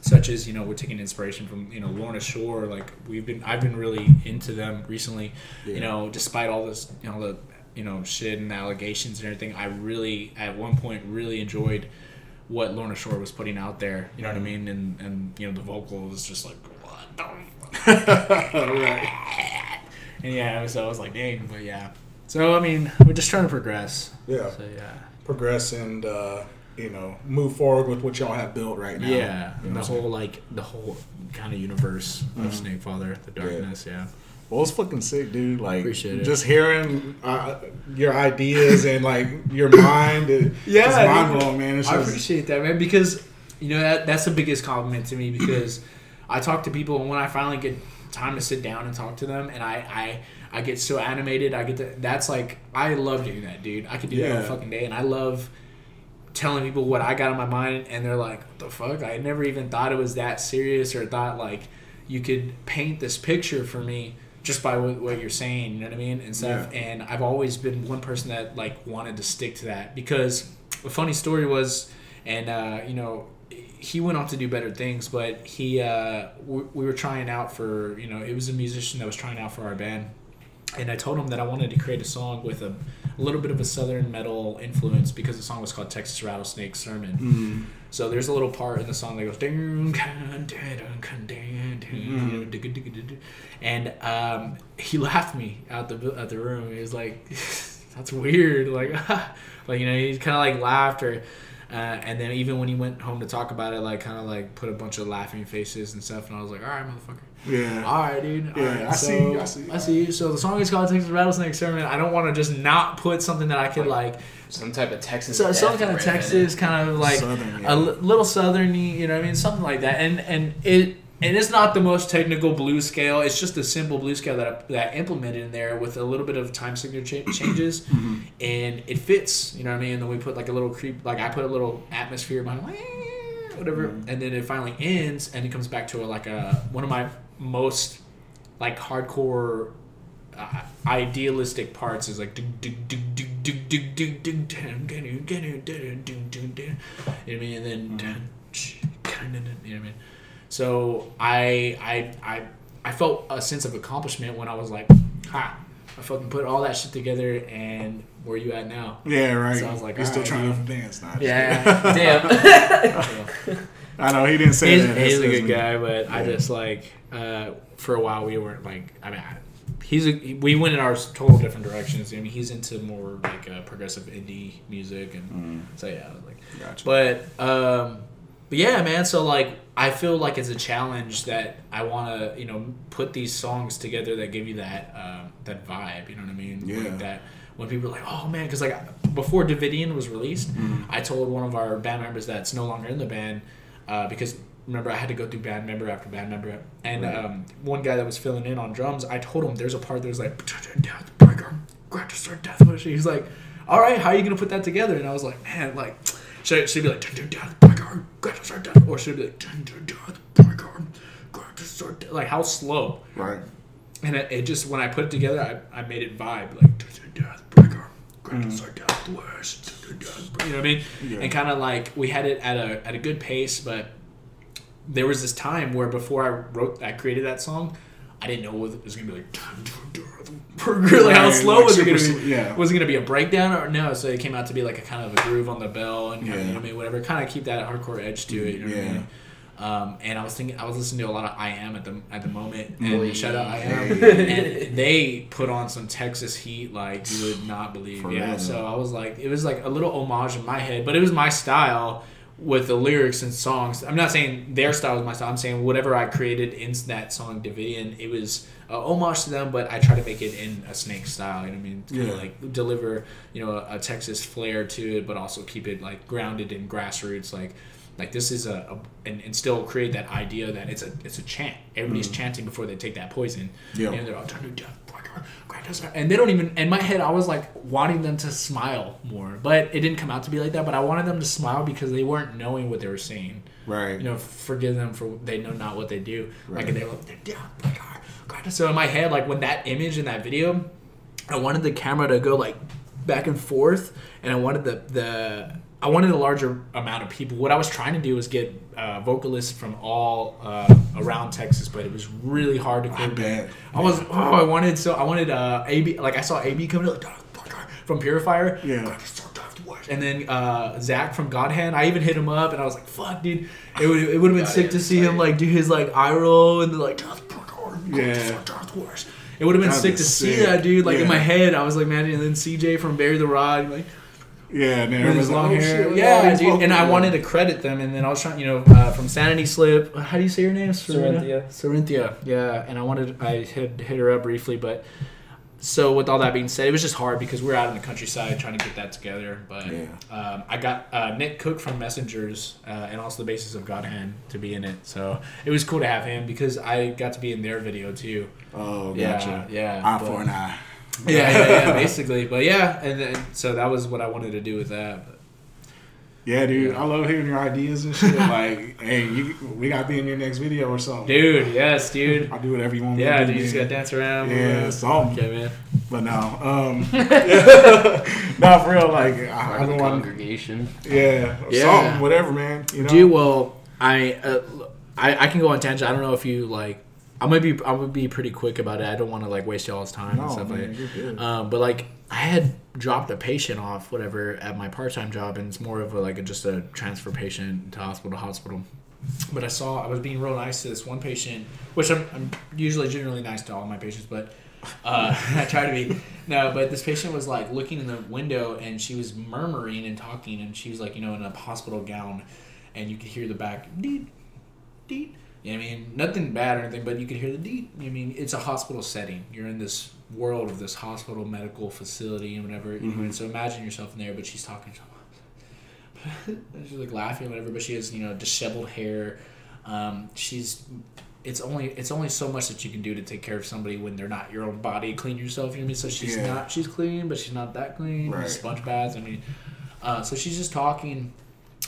such as you know we're taking inspiration from you know Lorna Shore. Like we've been, I've been really into them recently. You know, despite all this, you know the you know shit and allegations and everything, I really at one point really enjoyed what Lorna Shore was putting out there. You know what I mean? And and you know the vocal was just like what the right. and yeah, so I was like, dang, but yeah. So I mean, we're just trying to progress. Yeah. So yeah. Progress and uh, you know move forward with what y'all have built right now. Yeah, You know the what I'm saying? whole like the whole kind of universe of Snake Father, the darkness. Yeah, Well, it's fucking sick, dude. Like, just hearing uh, your ideas and like your mind. It, Yeah, it's mind blowing, man. It's I just, appreciate that, man, because you know that that's the biggest compliment to me because I talk to people and when I finally get time to sit down and talk to them, and I I. I get so animated. I get to. That's like I love doing that, dude. I could do that all Yeah. fucking day, and I love telling people what I got in my mind, and they're like, "What the fuck?" I never even thought it was that serious, or thought like you could paint this picture for me just by what, what you're saying. You know what I mean and stuff. Yeah. And I've always been one person that like wanted to stick to that because a funny story was, and uh, you know. He went on to do better things, but he uh, we, we were trying out for you know it was a musician that was trying out for our band, and I told him that I wanted to create a song with a, a, little bit of a southern metal influence because the song was called Texas Rattlesnake Sermon. Mm. So there's a little part in the song that goes and um, he laughed me out the at the room. He was like, "That's weird," like, like you know, he kind of like laughed or. Uh, and then even when he went home to talk about it, like kind of like put a bunch of laughing faces and stuff, and I was like, "All right, motherfucker." Yeah. All right, dude. All Yeah, right, I so, see you, I see you. I see you. So the song is called Texas Rattlesnake Sermon. I don't want to just not put something that I could like, Some type of Texas. so, some kind of Texas, kind of like Southern, a yeah. li- little southerny, you know what I mean, something like that. And and it and it's not the most technical blues scale. It's just a simple blues scale that I, that I implemented in there with a little bit of time signature cha- changes, Mm-hmm. and it fits. You know what I mean. And then we put like a little creep, like I put a little atmosphere behind, like, whatever, Mm-hmm. and then it finally ends, and it comes back to a, like a one of my most like hardcore uh, idealistic parts is like do do do do do do do do do do do do do do do you know what I mean and then kind of you know what I mean so I I I I felt a sense of accomplishment when I was like ha I fucking put all that shit together and where you at now Yeah, right. So I was like, you're still alright, trying dude. to dance now. yeah damn I know he didn't say he's, that. he's a good that's- guy, but I just like uh, for a while we weren't like I mean I, he's a, we went in our total different directions. I mean he's into more like uh, progressive indie music and so yeah I was like Gotcha. but um but yeah man so like I feel like it's a challenge that I want to you know put these songs together that give you that um, that vibe you know what I mean Yeah. Like that when people are like oh man because like before Davidian was released I told one of our band members that's no longer in the band uh, because remember I had to go through band member after band member, and Right. um, one guy that was filling in on drums, I told him there's a part there's like Gratis or Death Wish. He's like, all right, how are you gonna put that together? And I was like, man, like, should, it- should it be like Tender Death Breaker, Gratis or Death, or should it be like Tender Death Breaker, Gratis or Death? Like how slow? Right. And it, it just when I put it together, I, I made it vibe like Tender Death Breaker, Gratis or Death Wish, Tender Death Breaker. You know what I mean? Yeah. And kind of like we had it at a at a good pace, but there was this time where before I wrote, I created that song, I didn't know it was gonna be like, burger, like how slow like was it gonna be? sl- yeah. Was it gonna be a breakdown or no? So it came out to be like a kind of a groove on the bell and kind of, you know I mean, whatever, kind of keep that hardcore edge to it. You know what I Yeah. mean? Um, and I was thinking, I was listening to a lot of I Am at the at the moment, and Boy. shout out I Am, Hey. and they put on some Texas heat like you would not believe. For yeah, real. so I was like, it was like a little homage in my head, but it was my style with the lyrics and songs. I'm not saying their style is my style. I'm saying whatever I created in that song Davidian, it was a homage to them, but I try to make it in a Snake style. You know what I mean? To kinda like deliver, you know, a, a Texas flair to it, but also keep it like grounded in grassroots, like. Like this is a, a and, and still create that idea that it's a it's a chant. Everybody's mm-hmm. chanting before they take that poison. Yeah. And they're all turn to death, breaker, grant us our-" and they don't even. In my head, I was like wanting them to smile more, but it didn't come out to be like that. But I wanted them to smile because they weren't knowing what they were saying. Right. You know, forgive them for they know not what they do. Right. Like they were like, "They're death, breaker, grant us-" So in my head, like when that image in that video, I wanted the camera to go like back and forth, and I wanted the the I wanted a larger amount of people. What I was trying to do was get uh, vocalists from all uh, around Texas, but it was really hard to I coordinate. bet. I was oh I wanted so I wanted uh AB like I saw AB coming like from Purifier Yeah. and then uh, Zach from Godhand I even hit him up and I was like fuck dude it would it would have been sick to Godhand's see him like do his like eye roll and the like Yeah. it would have been That'd sick be to see that dude like in my head I was like man and then CJ from Bury the Rod like Yeah, and with everyone's his like, long oh, hair. shit, look at all yeah, dude. And I wanted to credit them, and then I was trying, you know, uh, from Sanity Slip. How do you say your name? Corinthia. Corinthia. Yeah, and I wanted I hit hit her up briefly, but so with all that being said, it was just hard because we are out in the countryside trying to get that together. But Yeah. um, I got uh, Nick Cook from Messengers uh, and also the basis of God Hand to be in it, so it was cool to have him because I got to be in their video too. Oh, Yeah, gotcha. yeah, Eye but- for an eye. Yeah, yeah, yeah, basically. But yeah, and then so that was what I wanted to do with that. But, Yeah, dude, I love hearing your ideas and shit. like, hey, you, we got to be in your next video or something. dude, yes, dude. I'll do whatever you want Yeah, dude, you just gotta dance around. Yeah, something. Okay, man. But no, um, no, for real, like, I, I Part of don't want, congregation. yeah, or Yeah. something, whatever, man. You know, Dude, well, I, uh, I I can go on tangent. I don't know if you like. I'm gonna be I'm gonna be pretty quick about it. I don't want to like waste y'all's time and no, stuff like man, that. Um, but like I had dropped a patient off whatever at my part time job, and it's more of a like a, just a transfer patient to hospital to hospital. But I saw I was being real nice to this one patient, which I'm, I'm usually generally nice to all my patients, but uh, I try to be. No, but this patient was like looking in the window, and she was murmuring and talking, and she was like you know in a hospital gown, and you could hear the back deet deet. You know what I mean? Nothing bad or anything, but you could hear the deep. You know I mean? It's a hospital setting. You're in this world of this hospital medical facility and whatever. you know, And so imagine yourself in there, but she's talking she's like laughing or whatever, but she has, you know, disheveled hair. Um, she's it's only it's only so much that you can do to take care of somebody when they're not your own body. Clean yourself, you know what I mean? So she's Yeah. not she's clean, but she's not that clean. Right. Sponge baths, I mean uh, so she's just talking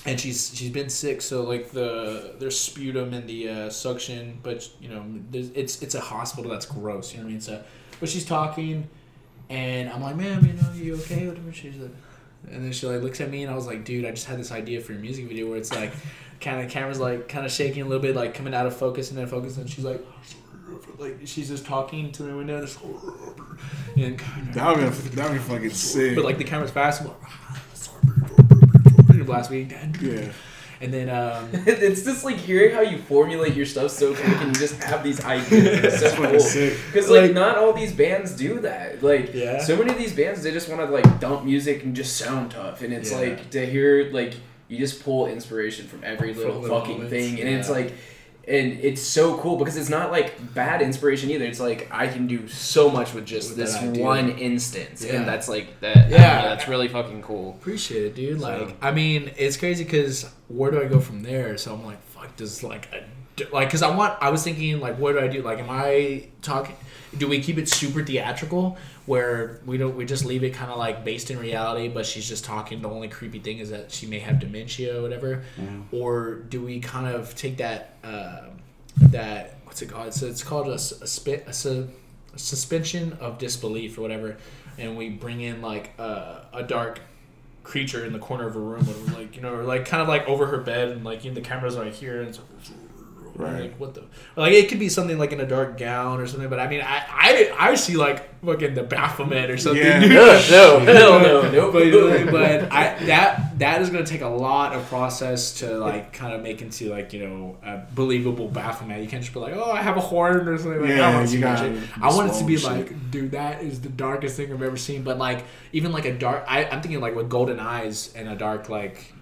and she's she's been sick so like the there's sputum and the uh, suction but you know it's it's a hospital that's gross you know what i mean so but she's talking and i'm like ma'am you know you okay whatever she's like and then she like looks at me and i was like dude i just had this idea for a music video where it's like kind of camera's like kind of shaking a little bit like coming out of focus and then focus and she's like like she's just talking to the window just, and that would be, that would be fucking sick. but like the camera's fast I'm like, last week yeah, and then um it's just like hearing how you formulate your stuff so quick and you just have these ideas. It's so cool. Because like, Like- not all these bands do that. Like Yeah. so many of these bands they just want to like dump music and just sound tough. And it's Yeah. like to hear like you just pull inspiration from every little little fucking moments, thing. And it's like and it's so cool because it's not like bad inspiration either. It's like I can do so much with just With this one instance, Yeah. and that's like that. Yeah. Yeah, that's really fucking cool. appreciate it dude So- like i mean it's crazy because where do i go from there so i'm like fuck does like a like because I want I was thinking like what do I do like am I talking do we keep it super theatrical where we don't we just leave it kind of like based in reality but she's just talking the only creepy thing is that she may have dementia or whatever. Or do we kind of take that uh, that what's it called? It's, it's called a, a, a, su- a suspension of disbelief or whatever. And we bring in like uh, a dark creature in the corner of a room or like you know or like kind of like over her bed and like you know, the cameras right here and so Right. like what the like it could be something like in a dark gown or something but i mean i i, I see like fucking the baphomet or something Yeah. dude. no, hell no, nope. but, but I that that is going to take a lot of process to like kind of make into like you know a believable Baphomet. You can't just be like, oh, I have a horn or something. Like, I Yeah, don't want to you gotta shit. I want it to be slow like, dude, that is the darkest thing I've ever seen. But like even like a dark, I, I'm thinking like with golden eyes and a dark like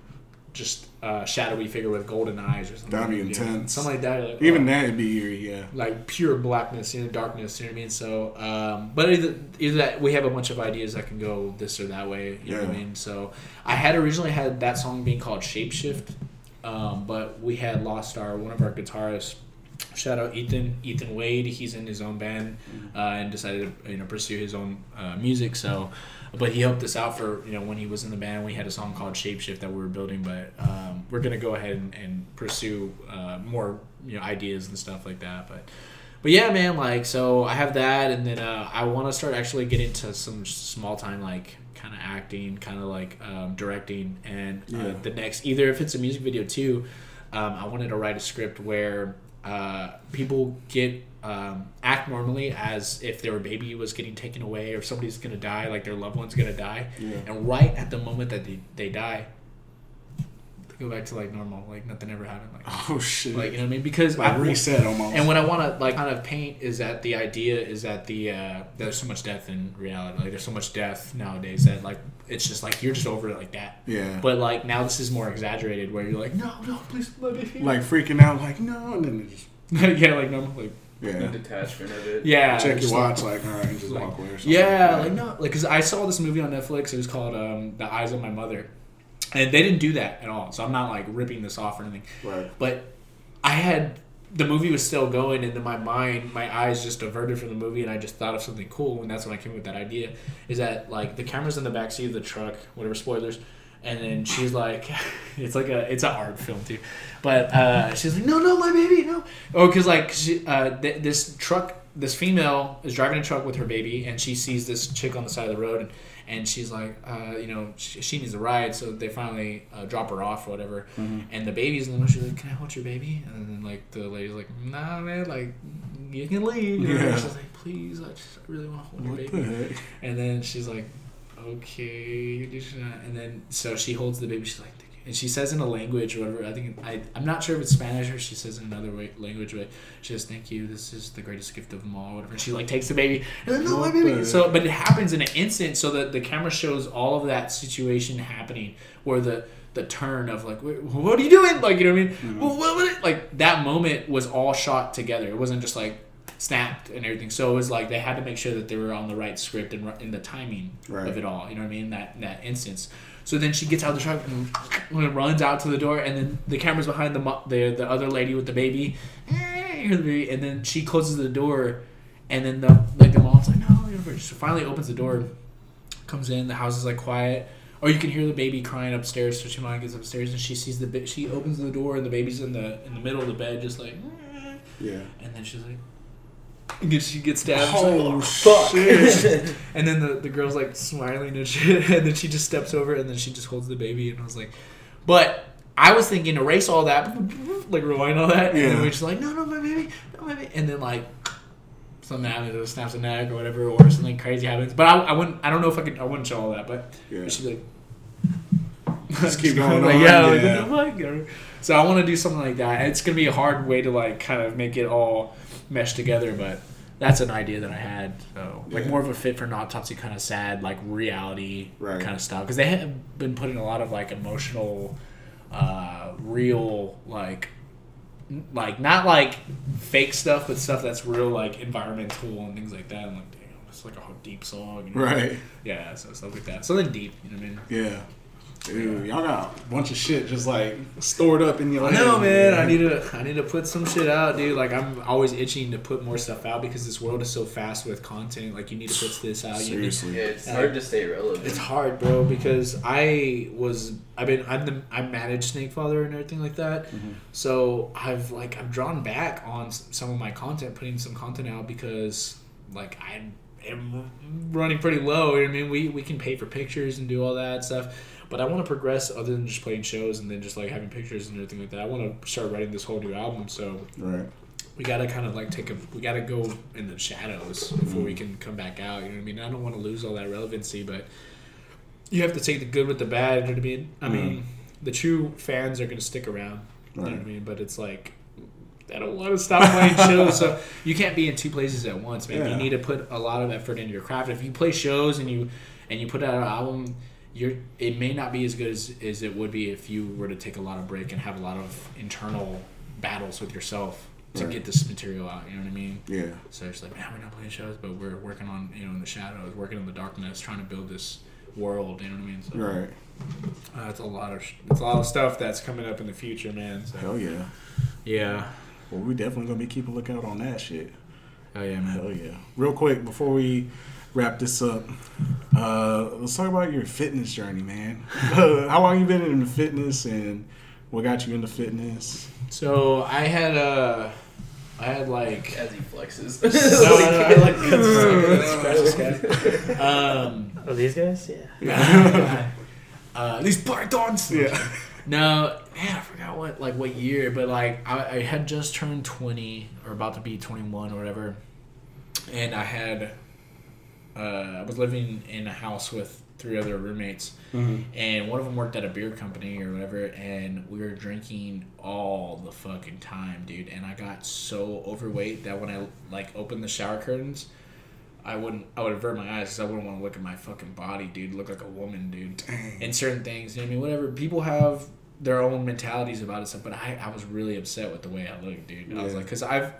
just uh, shadowy figure with golden eyes or something. That'd be you know? intense. Something like that. like, Even oh that'd be eerie, yeah. like pure blackness, you know, darkness. You know what I mean? So, um, but either, either that we have a bunch of ideas that can go this or that way. You know what I mean? So, I had originally had that song being called Shapeshift, um, but we had lost our one of our guitarists. Shout out Ethan Ethan Wade. He's in his own band uh, and decided to you know pursue his own uh, music. So, but he helped us out for you know when he was in the band. We had a song called Shapeshift that we were building, but um, we're gonna go ahead and, and pursue uh, more you know ideas and stuff like that. But but yeah, man, like so I have that, and then uh, I want to start actually getting into some small time like kind of acting, kind of like um, directing, and uh, Yeah. the next either if it's a music video too, um, I wanted to write a script where uh, people get um, act normally as if their baby was getting taken away or somebody's gonna die, like their loved one's gonna die, Yeah. and right at the moment that they, they die, go back to like normal, like nothing ever happened, like Oh shit. like you know what I mean? Because Like I reset almost. and what I want to like kind of paint is that the idea is that the uh, there's so much death in reality. Like there's so much death nowadays that like it's just like you're just over it like that. yeah. But like now this is more exaggerated where you're like no no please let me feel like freaking out, like no, and then it just yeah like normal like The yeah. detachment of it. yeah Check just your like- watch, like all right, and just like- walk away or something. Yeah, like no, like because I saw this movie on Netflix. It was called um, "The Eyes of My Mother," and they didn't do that at all. So I'm not like ripping this off or anything. Right. But I had the movie was still going, and in my mind, my eyes just diverted from the movie, and I just thought of something cool, and that's when I came up with that idea. Is that like the camera's in the backseat of the truck, whatever spoilers, and then she's like, it's like a it's an art film too, but uh, she's like, no, no, my baby, no, oh, because like she, uh, th- this truck, this female is driving a truck with her baby, and she sees this chick on the side of the road, and and she's like, uh, you know, she, she needs a ride, so they finally uh, drop her off or whatever. And the baby's in the middle. She's like, "Can I hold your baby?" And then like the lady's like, "Nah, man, like you can leave." Yeah. She's like, "Please, I just I really want to hold your baby." And then she's like, "Okay," and then so she holds the baby. She's like. And she says in a language or whatever. I think I I'm not sure if it's Spanish or she says in another way, language, but she says, "Thank you. This is the greatest gift of them all." Whatever. And she like takes the baby. And then, no, my baby. So, but it happens in an instant, so that the camera shows all of that situation happening, where the the turn of like, "Wait, what are you doing? Like, you know what I mean? Mm-hmm. Well, what, what, like that moment was all shot together. It wasn't just like snapped and everything. So it was like they had to make sure that they were on the right script and in the timing Right. of it all. You know what I mean? That that instance. So then she gets out of the truck and runs out to the door, and then the camera's behind the mo- the the other lady with the baby, you hear the baby, and then she closes the door, and then the like the mom's like no. She finally opens the door, comes in, the house is like quiet. Or you can hear the baby crying upstairs. So Shimon gets upstairs and she sees the she opens the door and the baby's in the in the middle of the bed, just like. Yeah. And then she's like, she gets stabbed. Oh, like, "Oh, shit. and then the, the girl's like smiling and shit. And then she just steps over and then she just holds the baby. And I was like, but I was thinking erase all that, like rewind all that. And then we're just like, no, no, my baby, no, my baby. And then like something happens, it snaps a neck or whatever, or something crazy happens. But I, I wouldn't, I don't know if I could, I wouldn't show all that. But Yeah. she'd be like, Just keep going like, on, yeah, like, yeah. what the fuck? So I want to do something like that. It's gonna be a hard way to like kind of make it all mesh together, but that's an idea that I had. So like Yeah. more of a fit for an autopsy, kind of sad, like reality Right. kind of stuff. Because they have been putting a lot of like emotional, uh, real like. Like not like fake stuff, but stuff that's real, like environmental and things like that. I'm like, damn, it's like a deep song. You know? Right. Yeah, so stuff like that. Something deep. You know what I mean? Yeah. Dude, y'all got a bunch of shit just like stored up in your I head. know, man. I need to. I need to put some shit out, dude. Like I'm always itching to put more stuff out because this world is so fast with content. Like you need to put this out. You need, Seriously. Yeah, it's hard to stay relevant. it's hard, bro, because I was. I've been. I'm the. I manage Snake Father and everything like that. Mm-hmm. So I've like I've drawn back on some of my content, putting some content out because like I am running pretty low. You know what I mean? We we can pay for pictures and do all that stuff. But I want to progress other than just playing shows and then just like having pictures and everything like that. I want to start writing this whole new album. So Right. we gotta kind of like take a we gotta go in the shadows before we mm. can come back out you know what i mean i don't want to lose all that relevancy but you have to take the good with the bad you know what i mean i mean mm. the true fans are gonna stick around you know what i mean but it's like I don't want to stop playing shows, so you can't be in two places at once, man. Yeah. You need to put a lot of effort into your craft. If you play shows and you and you put out an album, you're it may not be as good as, as it would be if you were to take a lot of break and have a lot of internal battles with yourself to Right. get this material out. You know what I mean? Yeah. So it's like, man, we're not playing shows, but we're working on you know in the shadows, working in the darkness, trying to build this world. You know what I mean? So Right. uh, it's a lot of sh- it's a lot of stuff that's coming up in the future, man. So Hell yeah. yeah, Well, we definitely gonna be keeping a lookout on that shit. oh yeah, man. Hell yeah. Real quick before we wrap this up, uh, let's talk about your fitness journey, man. How long you been in fitness and what got you into fitness? So I had uh I had like As he flexes. no, no, no, I like scratch this. Um, Oh, these guys? Yeah. uh, these pythons. Yeah. No, man, I forgot what like what year, but like I, I had just turned twenty or about to be twenty one or whatever, and I had uh, I was living in a house with three other roommates, and one of them worked at a beer company or whatever, and we were drinking all the fucking time, dude. And I got so overweight that when I like opened the shower curtains. I wouldn't. I would avert my eyes because I wouldn't want to look at my fucking body, dude. Look like a woman, dude. And certain things, you know what I mean. Whatever. People have their own mentalities about it, stuff. But I, I was really upset with the way I looked, dude. I was like, because I've,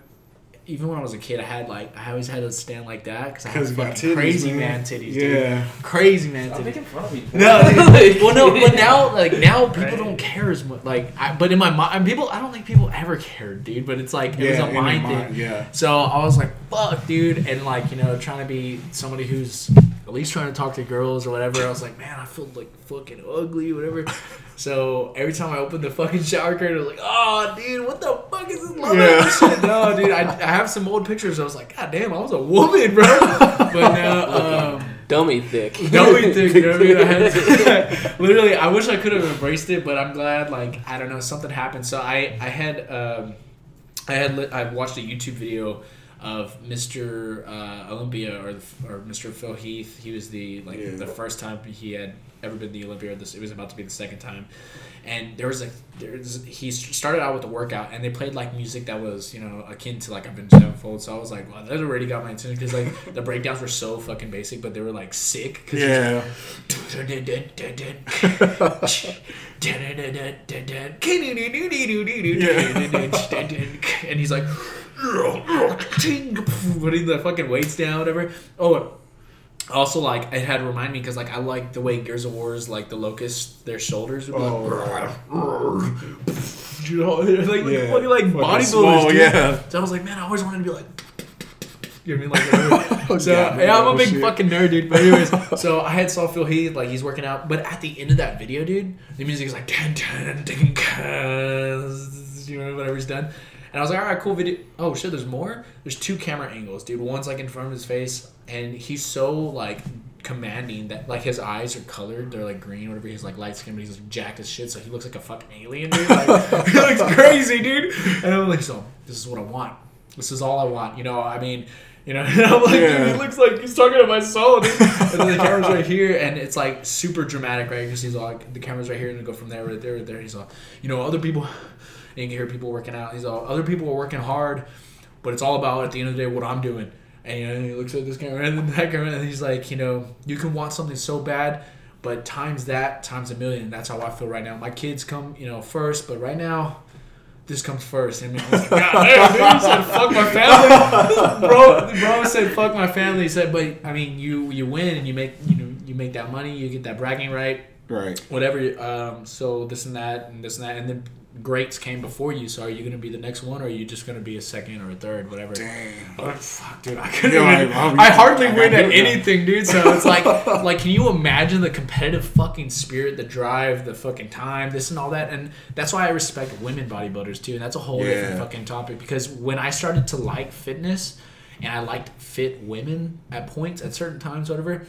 even when I was a kid, I had like, I always had to stand like that because I had Because you fucking titties, crazy man. man, titties, dude. Yeah. Crazy man Stop titties. making fun of me. No, dude. well, no, but now, like now, people Right. don't care as much. Like, I, but in my mind, people, I don't think people ever cared, dude. But it's like it Yeah, was a your mind mind, thing. yeah. So I was like, "Fuck, dude," and like you know, trying to be somebody who's at least trying to talk to girls or whatever. I was like, "Man, I feel like fucking ugly, whatever." So every time I opened the fucking shower curtain, I was like, "Oh, dude, what the fuck is this love Yeah. yeah. shit?" No, dude, I, I have some old pictures. I was like, "God damn, I was a woman, bro." But now, um, Dummy thick. dummy thick. you know what I mean? I had literally, I wish I could have embraced it, but I'm glad. Like I don't know, something happened. So I I had um, I had li- I watched a YouTube video of Mr. Uh, Olympia or the, or Mr. Phil Heath. He was the like Yeah. the first time he had ever been the Olympia. This it was about to be the second time, and there was like there's he started out with the workout and they played like music that was you know akin to like a Avenged Sevenfold. So I was like, wow, that already got my attention because like the breakdowns were so fucking basic, but they were like sick. 'cause Yeah. and he's like putting the fucking weights down, whatever. Oh, also like it had to remind me because like I like the way Gears of War's like the locusts, their shoulders would be like, you know, they're like, like Yeah. fucking like bodybuilders. small, dude. yeah. So I was like, man, I always wanted to be like. You know what I mean? Like, whatever. so God, yeah, I'm oh, a big shit. fucking nerd, dude. But anyways, so I had saw Phil Heath like he's working out, but at the end of that video, dude, the music is like dun, dun, dun, dun, you know whatever he's done, and I was like, all right, cool video. Oh shit, there's more. There's two camera angles, dude. One's like in front of his face, and he's so like commanding that like his eyes are colored. They're like green, whatever. He's like light skin, but he's like jacked as shit, so he looks like a fucking alien, dude. Like, he looks crazy, dude. And I'm like, so this is what I want. This is all I want. You know, I mean. You know, and I'm like, Yeah. dude, he looks like he's talking to my soul. Dude. And then the camera's right here, and it's like super dramatic, right? Because he's all like, the camera's right here, and go from there, right there, right there. He's all, you know, other people, and you can hear people working out. He's all, other people are working hard, but it's all about at the end of the day what I'm doing. And you know, he looks at this camera and then that camera, and he's like, you know, you can want something so bad, but times that times a million. That's how I feel right now. My kids come, you know, first, but right now. This comes first. And I was like, God damn, said, fuck my family. bro, bro said, fuck my family. He said, but I mean, you you win and you make you know you make that money, you get that bragging right. Right. whatever. Um, so this and that and this and that, and then greats came before you. So are you going to be the next one, or are you just going to be a second or a third, whatever? Dang. Oh, fuck, dude, I couldn't. Yeah, even, I- I hardly I win at anything, dude. So it's like, like, can you imagine the competitive fucking spirit, the drive, the fucking time, this and all that? And that's why I respect women bodybuilders too. And that's a whole different fucking topic because when I started to like fitness, and I liked fit women at points at certain times, whatever.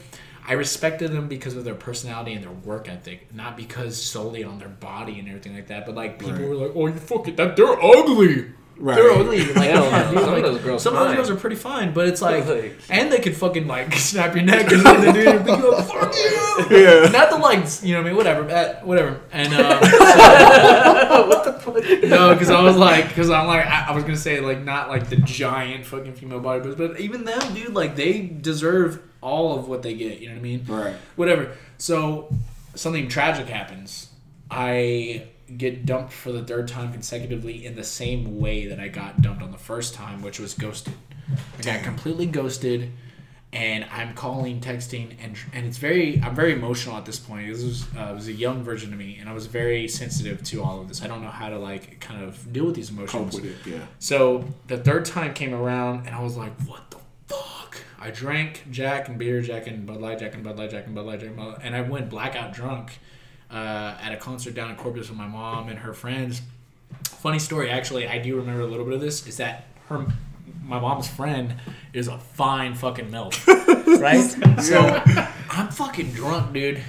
I respected them because of their personality and their work ethic, not because solely on their body and everything like that. But like people Right. were like, "Oh, you fucking that they're ugly." Right. They're ugly. Like, Hell yeah, no. dude, Some of those girls some of those girls are pretty fine, but it's like, Like- and they could fucking like snap your neck and then dude and pick you up, fuck you. Yeah. Not the like, you know what I mean? Whatever, uh, whatever. And um, no, because I was like, because I'm like, I, I was gonna say like not like the giant fucking female bodybuilders, but even them, dude, like they deserve all of what they get. You know what I mean? Right. Whatever. So something tragic happens. I get dumped for the third time consecutively in the same way that I got dumped on the first time, which was ghosted. I got completely ghosted, and I'm calling, texting, and and it's very I'm very emotional at this point. This was uh, was a young version of me, and I was very sensitive to all of this. I don't know how to like kind of deal with these emotions. Cope with it. Yeah. So the third time came around, and I was like, "What the fuck?" I drank Jack and beer, Jack and Bud Light, Jack and Bud Light, Jack and Bud Light, Jack and Bud Light, and I went blackout drunk uh, at a concert down in Corpus with my mom and her friends. Funny story, actually, I do remember a little bit of this. Is that her, my mom's friend, is a fine fucking milf, right? So I'm fucking drunk, dude,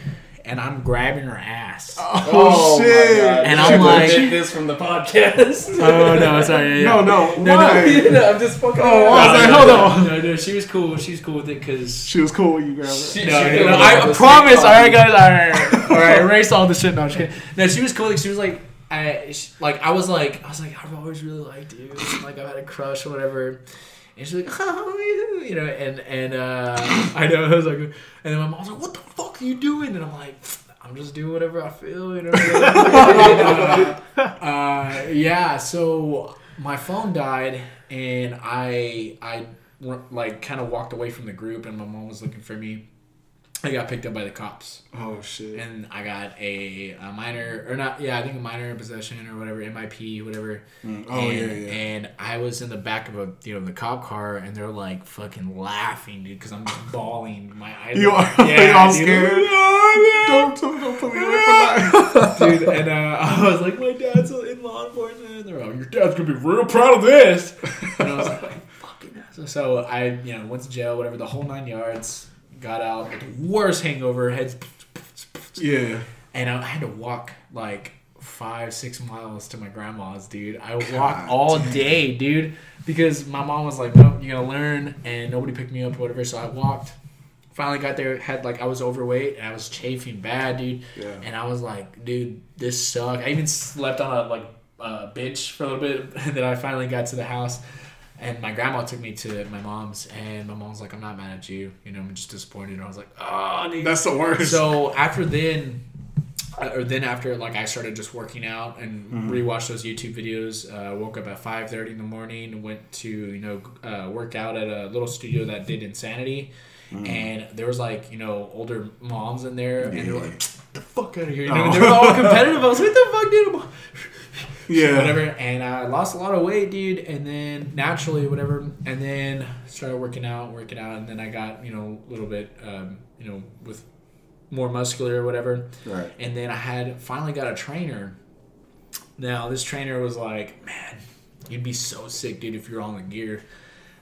and I'm grabbing her ass. Oh, oh my shit. God. And You I'm should like- this from the podcast. Oh no, sorry. No, no. No, no. why? I'm just fucking. Oh, I was like, no, hold no, on. No, no, she was cool. She's cool with it because. She was cool when you grabbed She- it. No, she no, no, I promise. All right, guys. All right, all right. Erase all the shit. No, I'm just kidding. No, she was cool. Like, she was like, I she, like I was like I was like I've always really liked you. Like I've had a crush or whatever. And she's like, oh, you know, and and uh, I know I was like, and then my mom's like, what the fuck are you doing? And I'm like, I'm just doing whatever I feel, you know. And, uh, uh, yeah, so my phone died, and I I like kind of walked away from the group, and my mom was looking for me. I got picked up by the cops, Oh shit. and I got a, a minor or not? Yeah, I think a minor in possession or whatever, MIP, whatever. Mm, oh, and, yeah, yeah. And I was in the back of a you know the cop car, and they're like fucking laughing, dude, because I'm just bawling. My eyes, You are yeah, dude. scared? don't, don't, don't put me away from life. dude. And uh, I was like, my dad's in law enforcement. And they're like, your dad's gonna be real proud of this. And I was like, fucking. So, so I, you know, went to jail, whatever, the whole nine yards. Got out with the worst hangover, heads, Yeah. and I had to walk like five, six miles to my grandma's, dude. I walked God all day, dude, because my mom was like, "Nope, you gotta learn," and nobody picked me up, or whatever. So I walked. Finally got there, had like I was overweight and I was chafing bad, dude. Yeah. And I was like, dude, this sucked. I even slept on a like uh, bench for a little bit. And then I finally got to the house, and my grandma took me to my mom's, and my mom was like, "I'm not mad at you, you know, I'm just disappointed." And I was like, "Oh, dude." That's the worst. So after then, uh, or then after like I started just working out and rewatched those YouTube videos. Uh, woke up at five thirty in the morning. Went to you know uh, work out at a little studio that did insanity. And there was like you know older moms in there, and they were like, "The fuck out of here!" You know, and they were all competitive. I was like, What "The fuck, dude!" Yeah. whatever. And I lost a lot of weight, dude. And then naturally, whatever. And then started working out, working out. And then I got, you know, a little bit, um, you know, with more muscular or whatever. Right. And then I had finally got a trainer. Now, this trainer was like, man, you'd be so sick, dude, if you're on the gear.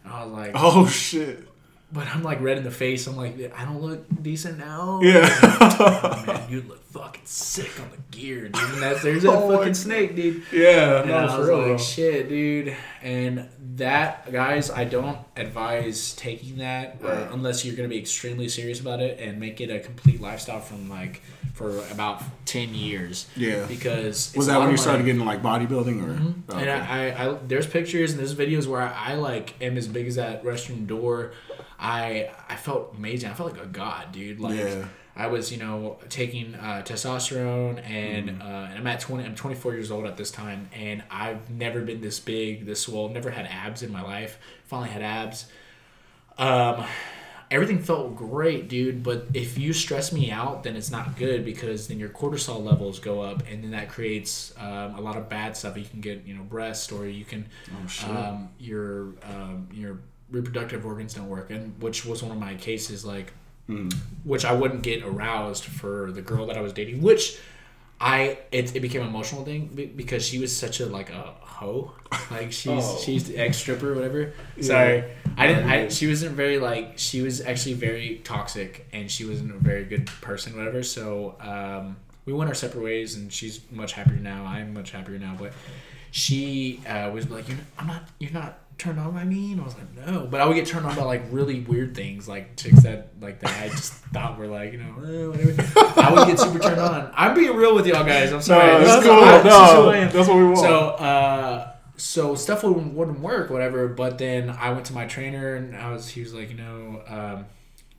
And I was like, Oh shit. but I'm like red in the face. I'm like, I don't look decent now. Yeah. Oh, man, you look fucking sick on the gear, dude. And that's, there's that Oh fucking snake, dude. yeah. And No, I for was real. like, shit, dude. And that, guys, I don't advise taking that uh, Right. unless you're going to be extremely serious about it and make it a complete lifestyle from like for about 10 years. Yeah. Because Was it's a that when you started getting like bodybuilding or? And Okay. I, I, I, there's pictures and there's videos where I, I like am as big as that restroom door. I, I felt amazing. I felt like a god, dude. Like Yeah. I was, you know, taking uh, testosterone, and Mm-hmm. uh, and I'm at 20. I'm 24 years old at this time, and I've never been this big, this swole. Never had abs in my life. Finally had abs. Um, everything felt great, dude. But if you stress me out, then it's not good because then your cortisol levels go up, and then that creates um, a lot of bad stuff. You can get you know breast, or you can oh um, your um, your reproductive organs don't work, and which was one of my cases, like which I wouldn't get aroused for the girl that I was dating, which. I it, it became an emotional thing because she was such a like a hoe, like she's Oh. she's the ex stripper or whatever. Sorry, I didn't. I, she wasn't very like she was actually very toxic and she wasn't a very good person, whatever. So um, we went our separate ways, and she's much happier now. I'm much happier now, but she uh, was like, you're, "I'm not. You're not turned on by me," and I was like, "No," but I would get turned on by like really weird things, like chicks that like that I just thought were like you know eh, whatever. I would get super turned on. I'm being real with y'all guys. I'm sorry. No, that's cool. I- this is who No, that's what we want. So, uh, so stuff wouldn't, wouldn't work, whatever. But then I went to my trainer, and I was, he was like, you know, um,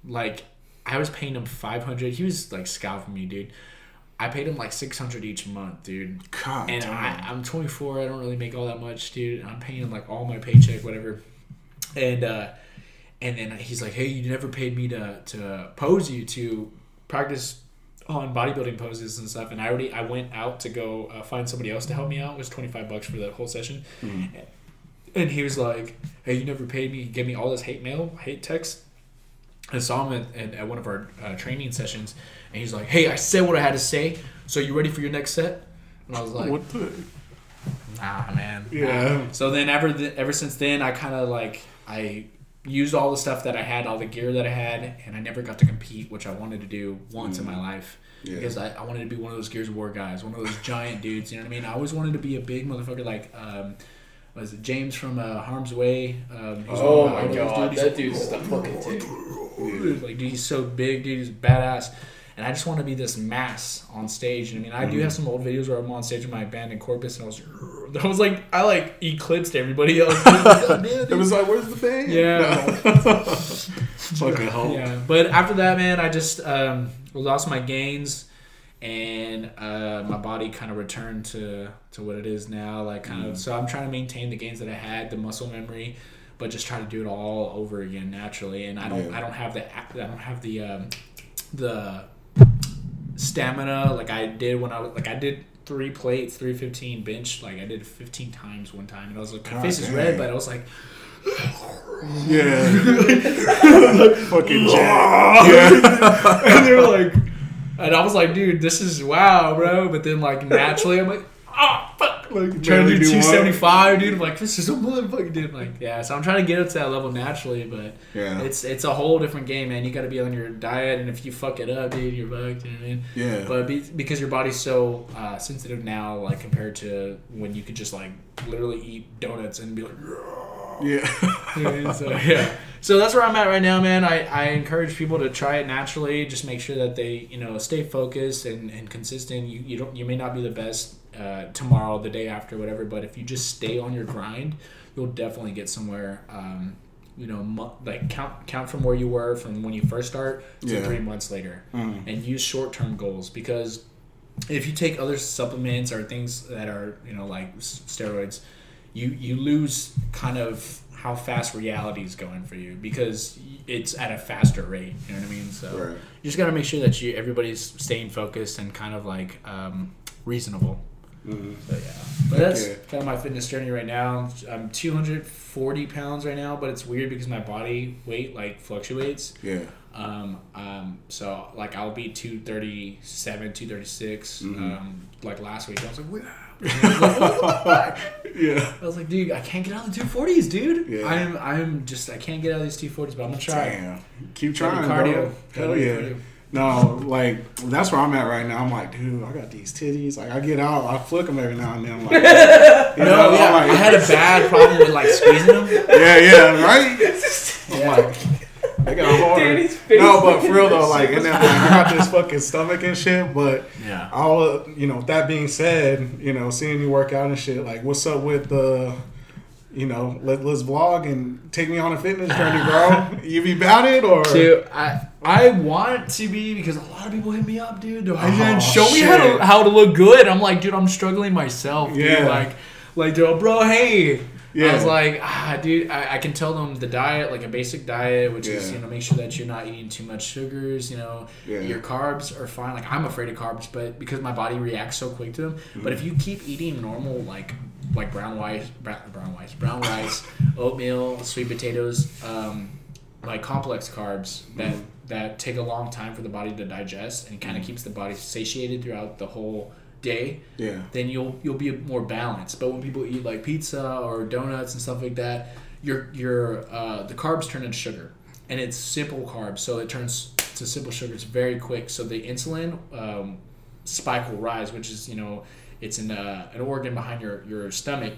like I was paying him five hundred. He was like scalping me, dude. I paid him like six hundred each month, dude. God And damn. I, I'm 24. I don't really make all that much, dude. I'm paying him like all my paycheck, whatever. And uh, and then he's like, "Hey, you never paid me to to pose you to practice on bodybuilding poses and stuff." And I already I went out to go uh, find somebody else to help me out. It was 25 bucks for the whole session. And he was like, "Hey, you never paid me. He gave me all this hate mail, hate text." I saw him at, at, at one of our uh, training sessions, and he's like, "Hey, I said what I had to say. So you ready for your next set?" And I was like, what the? Nah, man. Yeah. Nah. So then ever th- ever since then, I kind of like I used all the stuff that I had, all the gear that I had, and I never got to compete, which I wanted to do once in my life. Yeah. Because I, I wanted to be one of those Gears of War guys, one of those giant dudes. You know what I mean? I always wanted to be a big motherfucker like um, was it James from uh, Harm's Way? Um, he's Oh one of my god, dudes. that dude's the fucking tick. Like, dude, he's so big, dude. He's badass. And I just want to be this mass on stage. And I mean, I do have some old videos where I'm on stage with my band in Corpus, and I was, I was like, I like eclipsed everybody else. It was like, where's the band? Yeah. Fucking hoe. yeah. But after that, man, I just um, lost my gains, and uh, my body kind of returned to to what it is now. Like kind of. So I'm trying to maintain the gains that I had, the muscle memory, but just try to do it all over again naturally. And I don't, Yeah. I don't have the, I don't have the, um, the stamina like I did when I was like I did three plates, three fifteen bench. Like I did fifteen times one time, and I was like, my God face is red, but I was like. Yeah. Fucking jack. Yeah. and they were like, and I was like, dude, this is wow, bro. But then like naturally, I'm like, oh fuck, like trying to do do 275, dude. I'm like, this is a motherfucking dude. Like, yeah. So I'm trying to get up to that level naturally, but Yeah. it's it's a whole different game, man. You got to be on your diet, and if you fuck it up, dude, you're fucked. You know what I mean? Yeah. But be, because your body's so uh, sensitive now, like compared to when you could just like literally eat donuts and be like. yeah. so yeah so that's where i'm at right now man I, I encourage people to try it naturally just make sure that they you know stay focused and, and consistent you, you don't you may not be the best uh, tomorrow the day after whatever but if you just stay on your grind you'll definitely get somewhere um, you know mo- like count count from where you were from when you first start to Yeah. three months later Mm. and use short-term goals because if you take other supplements or things that are you know like steroids you you lose kind of how fast reality is going for you because it's at a faster rate you know what i mean so Right. you just got to make sure that you everybody's staying focused and kind of like um, reasonable Mhm. so yeah but that's kind of my fitness journey right now i'm 240 pounds right now but it's weird because my body weight like fluctuates Yeah. um, um, so like I'll be 237, 236. Um, like last week, I was like, "Wow." Yeah. I was like, dude, I can't get out of the 240s, dude. Yeah. I'm, I'm just, I can't get out of these 240s, but I'm gonna try. Damn. Keep trying, do bro. cardio. Hell yeah. cardio. No, like that's where I'm at right now. I'm like, dude, I got these titties. Like, I get out, I flick them every now and then. I'm like, you No, know, yeah, I'm like, I had a bad problem with like squeezing them. yeah, yeah, right. I'm Yeah. like, they got hard. No, but looking for real though, like, and then like, I got this fucking stomach and shit. But Yeah. all you know, that being said, you know, seeing you work out and shit, like, what's up with the, you know, let let's vlog and take me on a fitness journey, bro. you be about it or? Dude, I I want to be because a lot of people hit me up, dude. Like, Oh, "Man, show me how to how to look good. I'm like, dude, I'm struggling myself. Dude. Yeah. Like, like, like, bro, hey, Yeah. I was like, ah, dude, I, I can tell them the diet, like a basic diet, which is you know make sure that you're not eating too much sugars. You know, Yeah. your carbs are fine. Like I'm afraid of carbs, but because my body reacts so quick to them. But if you keep eating normal, like like brown rice, brown, brown rice, brown rice, oatmeal, sweet potatoes, um, like complex carbs that that take a long time for the body to digest and kind of keeps the body satiated throughout the whole day Yeah. then you'll you'll be more balanced. But when people eat like pizza or donuts and stuff like that, your your uh, the carbs turn into sugar, and it's simple carbs, so it turns to simple sugars very quick. So the insulin um, spike will rise, which is you know it's in uh, an organ behind your your stomach.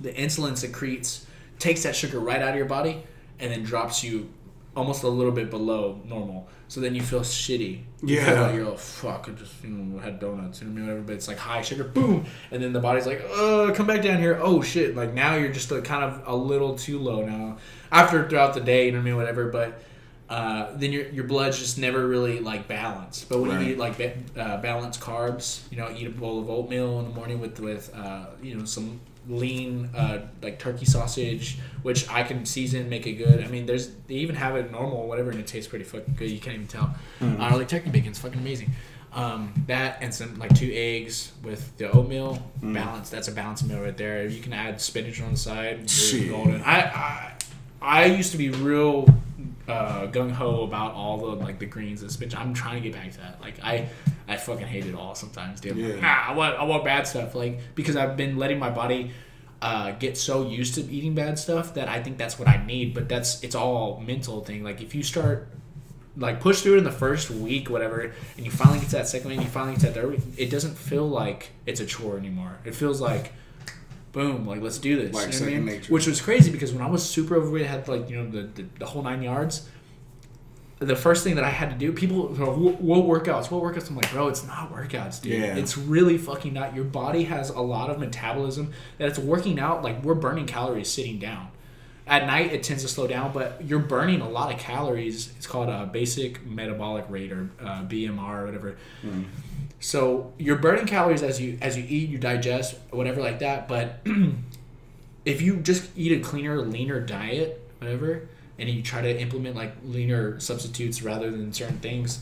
The insulin secretes takes that sugar right out of your body and then drops you almost a little bit below normal. So then you feel shitty. You feel Yeah. like you're like, fuck, I just you know had donuts, you know what I mean, whatever. But it's like high sugar, boom, and then the body's like, uh, come back down here. Oh shit! Like now you're just a, kind of a little too low now. After throughout the day, you know what I mean, whatever. But uh, then your your blood's just never really like balanced. But when Right. you eat like ba- uh, balanced carbs, you know, eat a bowl of oatmeal in the morning with with uh, you know some lean uh, like turkey sausage, which I can season, make it good. I mean, there's they even have it normal, whatever, and it tastes pretty fucking good. You can't even tell. Uh, like turkey bacon's fucking amazing. Um, that and some like two eggs with the oatmeal balance. That's a balanced meal right there. You can add spinach on the side. Golden. I, I I used to be real uh, gung ho about all the like the greens and spinach. I'm trying to get back to that. Like I, I fucking hate it all sometimes, dude. Yeah. nah, I want I want bad stuff. Like because I've been letting my body uh, get so used to eating bad stuff that I think that's what I need. But that's it's all mental thing. Like if you start like push through it in the first week, whatever, and you finally get to that second week, and you finally get to that third week, it doesn't feel like it's a chore anymore. It feels like boom, like let's do this. Like you know I mean? Which was crazy because when I was super overweight, I had like you know the, the, the whole nine yards. The first thing that I had to do, people, go, "Wh- what workouts? What workouts? I'm like, bro, it's not workouts, dude. Yeah. It's really fucking not. Your body has a lot of metabolism that it's working out. Like we're burning calories sitting down. At night, it tends to slow down, but you're burning a lot of calories. It's called a basic metabolic rate or uh, BMR or whatever. So you're burning calories as you as you eat, you digest, whatever like that. But if you just eat a cleaner, leaner diet, whatever, and you try to implement like leaner substitutes rather than certain things,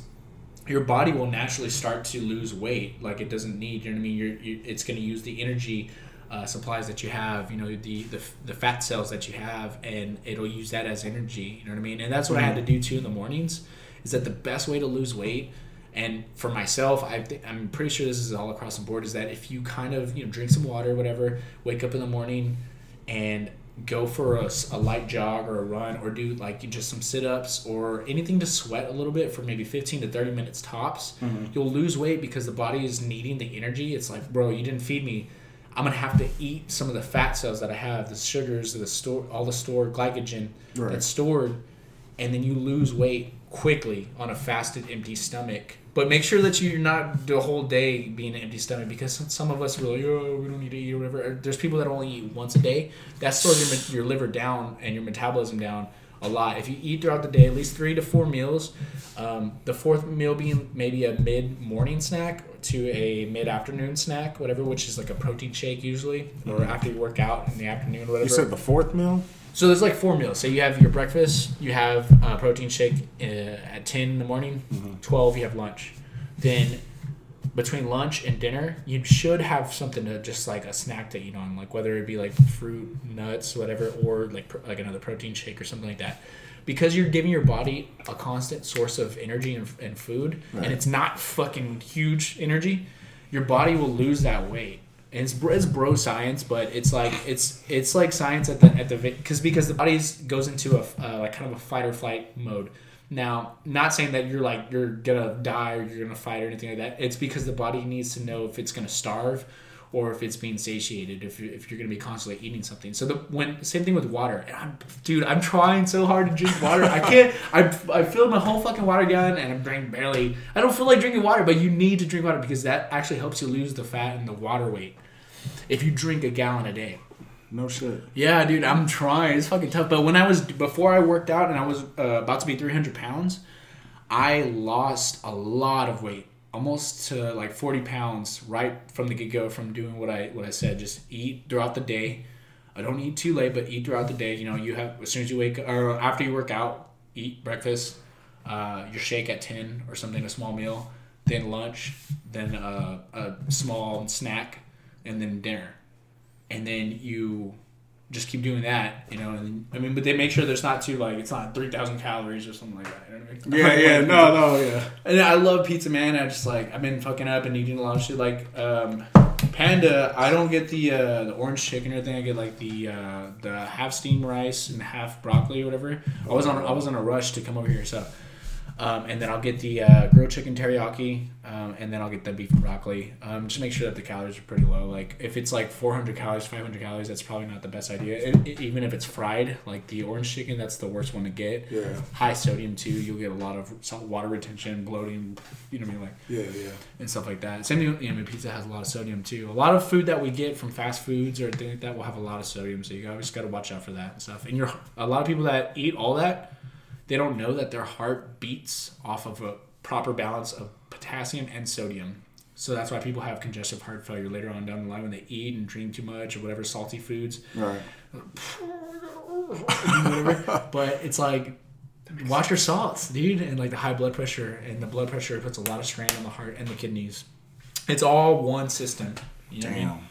your body will naturally start to lose weight like it doesn't need. You know what I mean? You're, you, it's going to use the energy uh, supplies that you have. You know the, the the fat cells that you have, and it'll use that as energy. You know what I mean? And that's what I had to do too in the mornings. Is that the best way to lose weight? And for myself, I th- I'm pretty sure this is all across the board. Is that if you kind of you know drink some water, whatever, wake up in the morning, and go for a, a light jog or a run, or do like just some sit ups or anything to sweat a little bit for maybe 15 to 30 minutes tops, mm-hmm. you'll lose weight because the body is needing the energy. It's like, bro, you didn't feed me. I'm gonna have to eat some of the fat cells that I have, the sugars, the store, all the stored glycogen Right. that's stored, and then you lose weight quickly on a fasted, empty stomach. But make sure that you're not the whole day being an empty stomach because some- of us are like, oh, we don't need to eat or whatever. There's people that only eat once a day. That slows your, your liver down and your metabolism down a lot. If you eat throughout the day, at least three to four meals, um, the fourth meal being maybe a mid morning snack to a mid afternoon snack, whatever, which is like a protein shake usually, or after you work out in the afternoon, whatever. You said the fourth meal? So there's like four meals. So you have your breakfast, you have a protein shake uh, at 10 in the morning, 12 you have lunch. Then between lunch and dinner, you should have something to just like a snack to eat on, like whether it be like fruit, nuts, whatever, or like like another protein shake or something like that. Because you're giving your body a constant source of energy and, and food, Right. and it's not fucking huge energy, your body will lose that weight. And it's, it's bro science, but it's like it's it's like science at the at the because because the body goes into a uh, like kind of a fight or flight mode. Now, not saying that you're like you're gonna die or you're gonna fight or anything like that. It's because the body needs to know if it's gonna starve or if it's being satiated. If you're, if you're gonna be constantly eating something. So the when same thing with water. And I'm dude, I'm trying so hard to drink water. I can't. I I filled my whole fucking water gun and I'm drinking barely. I don't feel like drinking water, but you need to drink water because that actually helps you lose the fat and the water weight. If you drink a gallon a day. No shit. Yeah, dude, I'm trying. It's fucking tough. But when I was before I worked out and I was uh, about to be 300 pounds, I lost a lot of weight, almost to like 40 pounds right from the get go from doing what I what I said. Just eat throughout the day, I don't eat too late, but eat throughout the day. You know, you have as soon as you wake or after you work out, eat breakfast, uh, your shake at ten or something, a small meal, then lunch, then uh, a small snack, and then dinner, and then you just keep doing that. You know, and I mean, but they make sure there's not too like it's not three thousand calories or something like that. You know what I mean? Yeah, yeah, no, no, yeah. and I love pizza, man. I just like I've been fucking up and eating a lot of shit. Like um, Panda, I don't get the uh, the orange chicken or anything. I get like the uh, the half steamed rice and half broccoli or whatever. I was on I was on a rush to come over here, so. Um, and then I'll get the uh, grilled chicken teriyaki, um, and then I'll get the beef and broccoli. Um, just make sure that the calories are pretty low. Like if it's like 400 calories, 500 calories, that's probably not the best idea. It, it- even if it's fried, like the orange chicken, that's the worst one to get. Yeah. High sodium too. You'll get a lot of salt water retention, bloating. You know what I mean, like Yeah, yeah. and stuff like that. Same thing. You know, pizza has a lot of sodium too. A lot of food that we get from fast foods or things like that will have a lot of sodium. So you always got to watch out for that and stuff. And you're a lot of people that eat all that, they don't know that their heart beats off of a proper balance of potassium and sodium. So that's why people have congestive heart failure later on down the line when they eat and drink too much or whatever salty foods. Right. whatever. but it's like watch your salts, dude, and like the high blood pressure and the blood pressure puts a lot of strain on the heart and the kidneys. It's all one system. You know what I mean? Damn.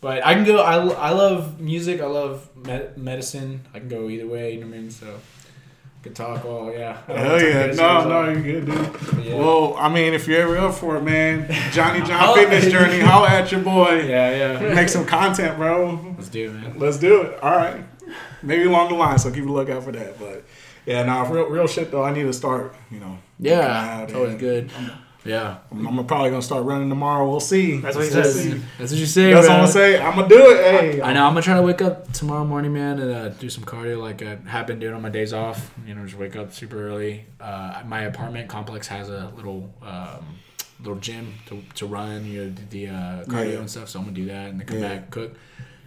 But I can go. I, I love music. I love med- medicine. I can go either way. You know what I mean? So, good talk. all, yeah. I don't know Hell yeah. No, no, you're good, dude. yeah. Well, I mean, if you're ever up for it, man, Johnny John Oh. Fitness Journey, holla at your boy. Yeah, yeah. Make some content, bro. Let's do it, man. Let's do it. All right. Maybe along the line, so keep a lookout for that. But yeah, nah, real, real shit though. I need to start. You know. Yeah, out it's always and good. Yeah. I'm, I'm probably gonna start running tomorrow. We'll see. That's what he We'll says. see. That's what you say. That's what. I'm gonna say. I'm gonna do it. Hey, I know. I'm gonna try to wake up tomorrow morning, man, and uh, do some cardio like I have been doing on my days off. You know, just wake up super early. Uh, my apartment complex has a little um, little gym to, to run, you know, the uh, cardio Yeah. and stuff. So I'm gonna do that and then come Yeah. back, cook,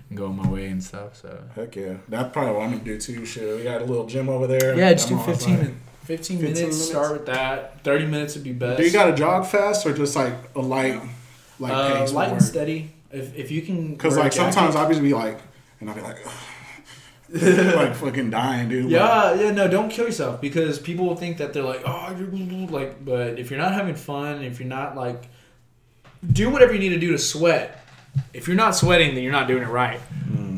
and go on my way and stuff. So Heck yeah. That's probably what I'm gonna do too. Shit, we got a little gym over there. yeah, just do I'm always 15 like- minutes. 15, 15 minutes, minutes? Start with that. 30 minutes would be best. Do you got to jog fast or just like a light, like uh, pace? light and steady. If, if you can, Because like sometimes jacket- I'll just be like, and I'll be like, like fucking dying, dude. Yeah, yeah, no, don't kill yourself because people will think that they're like, oh, you're like, but if you're not having fun, if you're not like, do whatever you need to do to sweat. If you're not sweating, then you're not doing it right.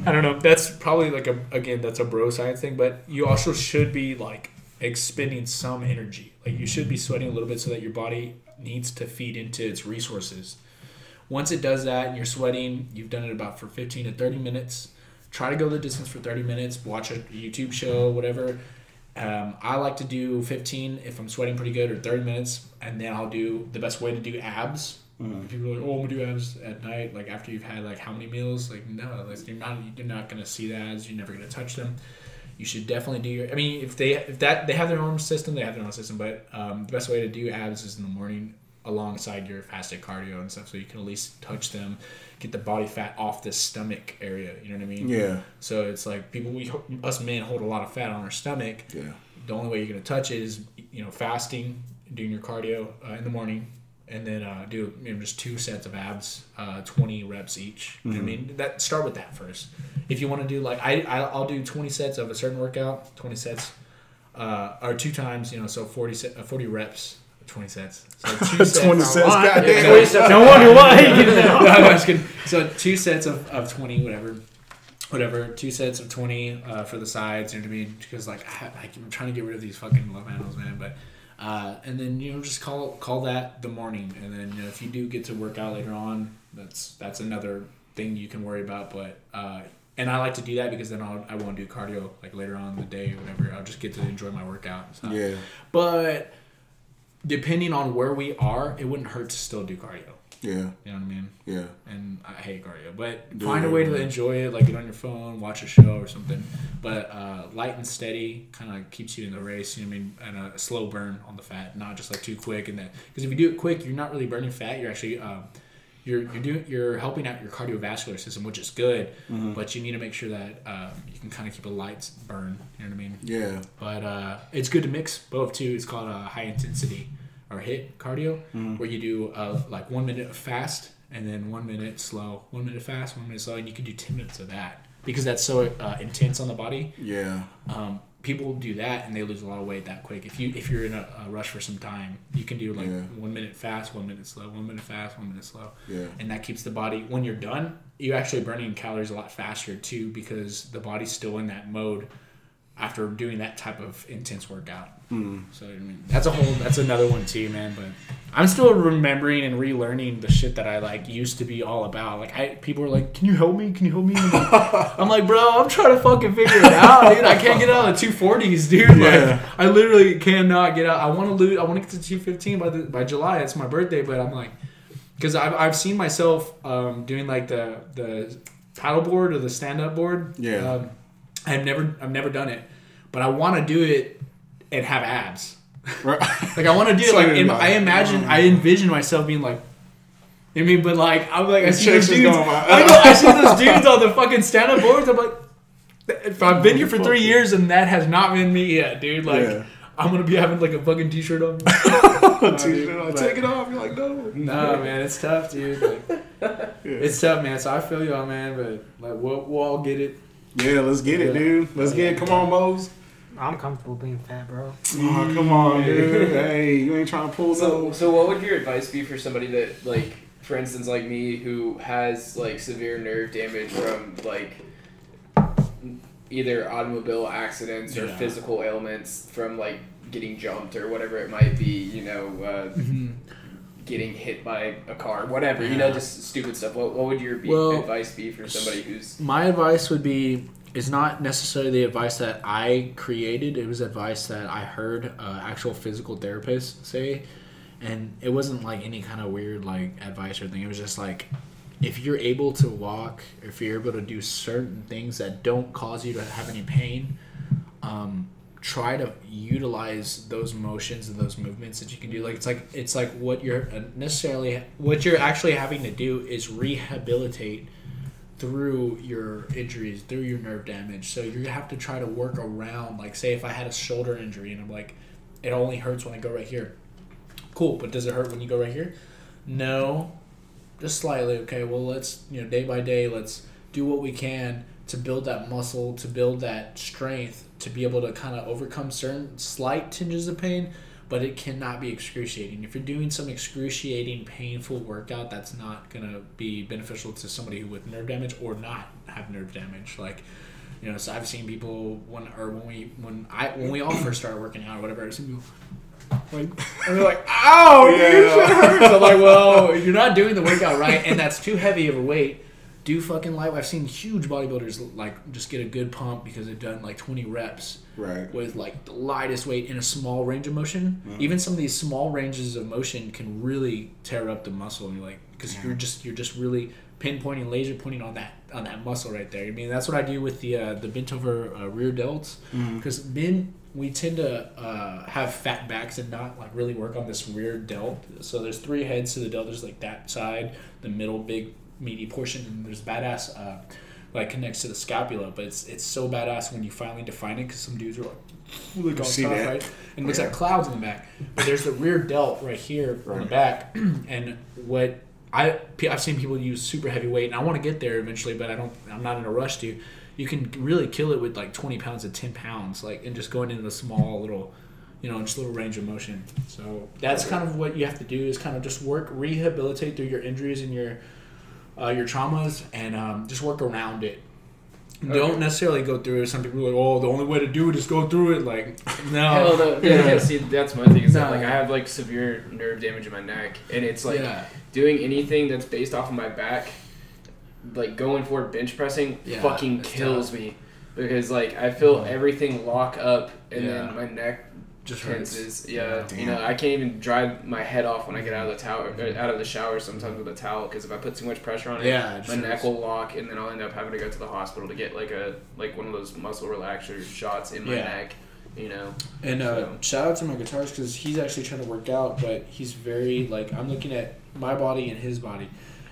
I don't know. That's probably like a again, that's a bro science thing, but you also should be like expending some energy. Like you should be sweating a little bit so that your body needs to feed into its resources. Once it does that and you're sweating, you've done it about for 15 to 30 minutes. Try to go the distance for 30 minutes, watch a YouTube show, whatever. Um, I like to do 15 if I'm sweating pretty good, or 30 minutes, and then I'll do the best way to do abs. People are like, "Oh, I'm gonna do abs at night, like after you've had like how many meals?" Like, no, like, you're not you're not gonna see the abs. You're never gonna touch them. You should definitely do your. I mean, if they if that they have their own system, they have their own system. But um, the best way to do abs is in the morning alongside your fasted cardio and stuff, so you can at least touch them, get the body fat off the stomach area. You know what I mean? Yeah. So it's like people we us men hold a lot of fat on our stomach. Yeah. The only way you're gonna touch it is you know fasting, doing your cardio uh, in the morning, and then uh, do you know, just two sets of abs, uh, 20 reps each. What I mean? That start with that first. If you want to do like I, I I'll do 20 sets of a certain workout, 20 sets, uh, or two times. You know, so 40 set, uh, 40 reps. 20 sets. So two sets. 20 sets, goddamn. Yeah, so- no wonder why. You know? no, I'm just kidding. So two sets of, of 20, whatever. Whatever, two sets of 20 uh, for the sides, you know what I mean? Because, like, I, I, I'm trying to get rid of these fucking love handles, man. But, uh, and then, you know, just call call that the morning. And then, you know, if you do get to work out later on, that's that's another thing you can worry about. But, uh, and I like to do that because then I'll, I won't do cardio, like, later on in the day or whatever. I'll just get to enjoy my workout. and stuff. Yeah. But, depending on where we are, it wouldn't hurt to still do cardio. Yeah. You know what I mean? Yeah. and I hate cardio. But find a way to enjoy it, like get on your phone, watch a show or something. But uh, light and steady kind of keeps you in the race. You know what I mean? And a slow burn on the fat, not just like too quick. And that because if you do it quick, you're not really burning fat. You're actually um, you're you're doing you're helping out your cardiovascular system, which is good. Mm-hmm. But you need to make sure that um, you can kind of keep a light burn. You know what I mean? Yeah. But uh, it's good to mix both too. It's called a high intensity or HIIT cardio, Mm-hmm. where you do uh, like one minute of fast and then one minute slow, one minute fast, one minute slow, and you can do ten minutes of that. because that's so uh, intense on the body. Yeah. Um, people do that and they lose a lot of weight that quick. If you if you're in a, a rush for some time, you can do like Yeah. one minute fast, one minute slow, one minute fast, one minute slow, Yeah. and that keeps the body. When you're done, you're actually burning calories a lot faster too because the body's still in that mode after doing that type of intense workout. Hmm. So I mean, that's a whole that's another one too, man. But I'm still remembering and relearning the shit that I like used to be all about. Like I people are like, "Can you help me? Can you help me?" I'm like, I'm like, bro, I'm trying to fucking figure it out, dude. I can't get out of the 240s, dude. Yeah. Like I literally cannot get out. I want to lose. I want to get to 215 by the by July. It's my birthday, but I'm like, because I've I've seen myself um, doing like the the paddle board or the stand up board. Yeah. Um, I've never I've never done it, but I want to do it and have abs. Right. Like I want to do it. Like in, I imagine, mm. I envision myself being like. You know I mean, but like I'm like I see those dudes. I know I see those dudes on the fucking stand up boards. I'm like, if I've been here for three years and that has not been me yet, dude. Like Yeah. I'm gonna be having like a fucking t-shirt on. T-shirt on. Take it off. You're like, no. nah, man, it's tough, dude. Like, It's tough, man. So I feel y'all, man. But like, we'll, we'll all get it. Yeah, let's get it, dude. Let's get it. Come on, Mose. I'm comfortable being fat, bro. Oh, come on, dude. Hey, you ain't trying to pull So, no. so what would your advice be for somebody that, like, for instance, like me, who has like severe nerve damage from like either automobile accidents or Yeah. physical ailments from like getting jumped or whatever it might be, you know, uh, getting hit by a car, whatever, you know, just stupid stuff. What, what would your be, Well, advice be for somebody who's My advice would be is not necessarily the advice that I created. It was advice that I heard uh, actual physical therapists say, and it wasn't like any kind of weird like advice or thing. It was just like if you're able to walk, if you're able to do certain things that don't cause you to have any pain, um, try to utilize those motions and those movements that you can do. Like it's like it's like what you're uh, necessarily what you're actually having to do is rehabilitate through your injuries, through your nerve damage. So you have to try to work around. Like say if I had a shoulder injury and I'm like, it only hurts when I go right here. Cool, but does it hurt when you go right here? No, just slightly. Okay, well let's you know day by day let's do what we can to build that muscle, to build that strength, to be able to kind of overcome certain slight tinges of pain, but it cannot be excruciating. If you're doing some excruciating, painful workout, that's not gonna be beneficial to somebody who with nerve damage or not have nerve damage. Like, you know, so I've seen people when or when we when I when we all first started working out or whatever, I've seen people like and they're like, "Ow, Yeah. shit hurts." I'm like, "Well, you're not doing the workout right, and that's too heavy of a weight." Do fucking light. I've seen huge bodybuilders like just get a good pump because they've done like 20 reps Right. with like the lightest weight in a small range of motion. Even some of these small ranges of motion can really tear up the muscle. And you're like, because you're just you're just really pinpointing, laser pointing on that on that muscle right there. I mean, that's what I do with the uh, the bent over uh, rear delts. Because men we tend to uh, have fat backs and not like really work on this rear delt. So there's three heads to the delt. There's like that side, the middle big meaty portion, and there's badass. Uh, like connects to the scapula, but it's it's so badass when you finally define it because some dudes are like, on see top, that. right? And it looks like clouds in the back. But there's the rear delt right here on the back, and what I I've seen people use super heavy weight, and I want to get there eventually, but I don't. I'm not in a rush to. You can really kill it with like 20 pounds to 10 pounds, like and just going into the small little, you know, just little range of motion. So that's kind of what you have to do is kind of just work, rehabilitate through your injuries and your uh, your traumas, and um, just work around it. Don't necessarily go through it. Some people are like, "Oh, the only way to do it is go through it." Like, no, Hell no. Yeah, yeah, see, that's my thing. Is that, like I have like severe nerve damage in my neck, and it's like yeah, doing anything that's based off of my back, like going for bench pressing, Yeah, fucking kills tough. me because like I feel everything lock up, and Yeah. then my neck just hurts. tenses. Yeah, Damn. you know I can't even dry my head off when I get out of the towel, uh, out of the shower sometimes with a towel because if I put too much pressure on it, Yeah, it my just neck will lock, and then I'll end up having to go to the hospital to get like a like one of those muscle relaxer shots in my Yeah. neck. You know, And uh, So- shout out to my guitarist because he's actually trying to work out, but he's very like I'm looking at my body and his body.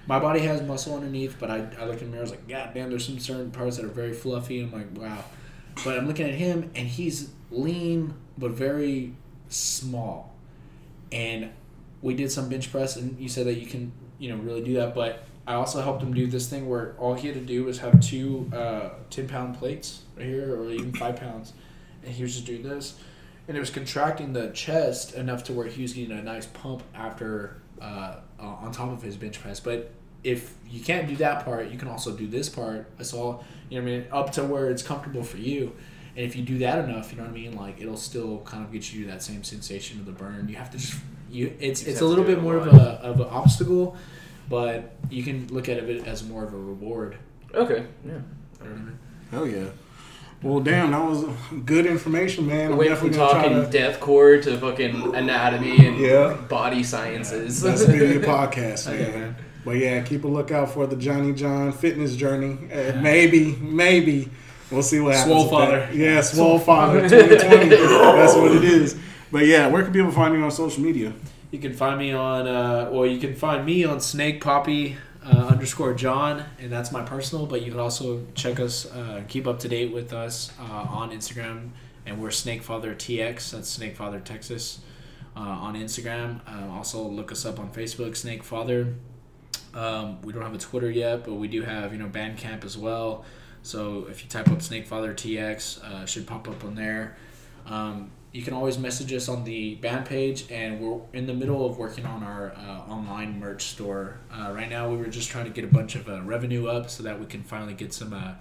My body has muscle underneath, but I, I look in the mirror, I was like, God damn, there's some certain parts that are very fluffy. I'm like, wow. But I'm looking at him, and he's lean but very small. And we did some bench press, and you said that you can, you know, really do that. But I also helped him do this thing where all he had to do was have two uh, 10 pound plates right here, or even five pounds, and he was just doing this. And it was contracting the chest enough to where he was getting a nice pump after uh, on top of his bench press. But if you can't do that part, you can also do this part. It's all you know. I mean, up to where it's comfortable for you. And if you do that enough, you know what I mean. Like it'll still kind of get you that same sensation of the burn. You have to just you. It's You it's a little bit a more of a of an obstacle, but you can look at it as more of a reward. Okay. Yeah. You know what I? Hell yeah. Well, damn, that was good information, man. I'm Went from talking try to. deathcore to fucking anatomy and Yeah. body sciences. That's the beauty of podcast, man. man. But yeah, keep a lookout for the Johnny John fitness journey. Uh, maybe, maybe we'll see what happens. Swole with Father. that. Yeah, Swole Father 2020. That's what it is. But yeah, where can people find you on social media? You can find me on, uh, well, you can find me on Snake Poppy uh, underscore John, and that's my personal. But you can also check us, uh, keep up to date with us uh, on Instagram, and we're Snake Father TX. That's Snake Father Texas uh, on Instagram. Uh, also look us up on Facebook, Snake Father. Um, we don't have a Twitter yet, but we do have you know Bandcamp as well. So if you type up Snake Father TX, uh, should pop up on there. Um, you can always message us on the band page, and we're in the middle of working on our uh, online merch store. Uh, right now, we were just trying to get a bunch of uh, revenue up so that we can finally get some uh,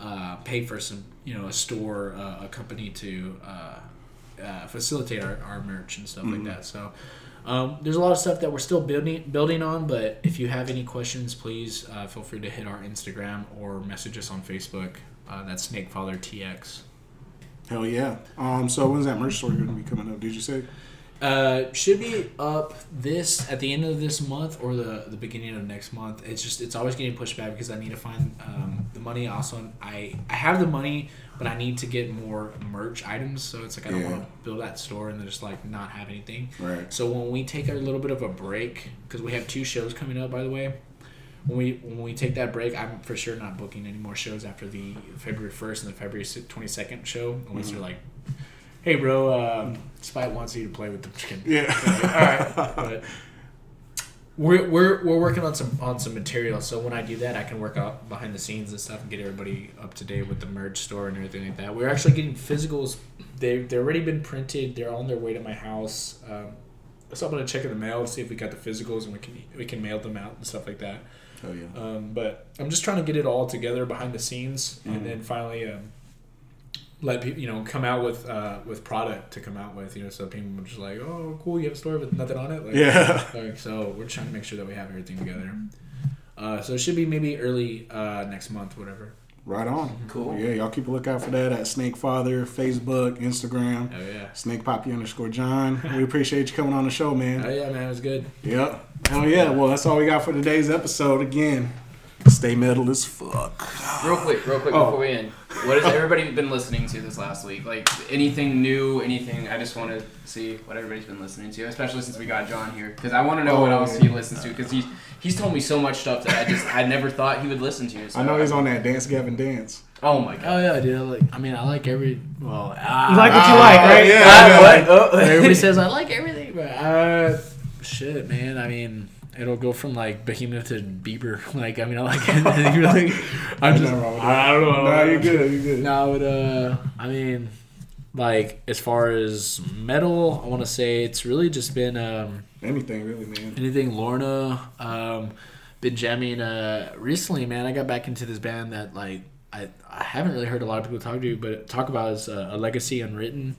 uh, pay for some, you know, a store, uh, a company to uh, uh, facilitate our, our merch and stuff like that. So. Um, there's a lot of stuff that we're still building building on, but if you have any questions, please uh, feel free to hit our Instagram or message us on Facebook. Uh, that's Snakefather TX. Hell yeah. Um, so when's that merch store going to be coming up? Did you say? Uh, should be up this at the end of this month or the the beginning of next month. It's just it's always getting pushed back because I need to find um, the money. Also, I I have the money, but I need to get more merch items. So it's like I don't Yeah. want to build that store and then just like not have anything. Right. So when we take a little bit of a break, because we have two shows coming up, by the way. When we when we take that break, I'm for sure not booking any more shows after the February first and the February twenty second show, unless you're like, "Hey, bro, um, Spite wants you to play with the chicken." Yeah. All right, but we're, we're we're working on some on some material. So when I do that, I can work out behind the scenes and stuff and get everybody up to date with the merch store and everything like that. We're actually getting physicals. They they've already been printed. They're on their way to my house. Um, so I'm gonna check in the mail to see if we got the physicals and we can we can mail them out and stuff like that. Hell yeah. Um, but I'm just trying to get it all together behind the scenes, Mhm. and then finally um, let people, you know, come out with uh, with product to come out with, you know, so people are just like, oh, cool, you have a store with nothing on it. Like, Yeah. like, so we're trying to make sure that we have everything together. Uh, so it should be maybe early uh, next month, whatever. Right on. Cool. Yeah, y'all keep a lookout for that at Snake Father, Facebook, Instagram, Oh yeah. Snake Poppy underscore John. We appreciate you coming on the show, man. Oh yeah, man, it was good. Yep. Hell yeah. Well, that's all we got for today's episode. Again, stay metal as fuck. Real quick, real quick Oh. before we end, what has everybody been listening to this last week? Like anything new, anything? I just want to see what everybody's been listening to, especially since we got John here, because I want to know what Oh, else yeah. he listens to. Because he's he's told me so much stuff that I just I never thought he would listen to. So I know he's on that Dance Gavin Dance. Oh my god. Oh yeah, dude. I like, I mean, I like every. Well, ah, You like what you Ah, like, right? Yeah. Ah, yeah. what? Oh. Everybody says I like everything, but uh, shit, man. I mean, it'll go from like Behemoth to Bieber. Like, I mean, I like anything really. I'm just, nothing wrong with I, I don't know. Nah, you're good. You're good. No, but uh, I mean, like as far as metal, I want to say it's really just been um, Anything really, man. anything Lorna. Um, been jamming uh recently, man. I got back into this band that like I I haven't really heard a lot of people talk to, but talk about is uh, a legacy unwritten.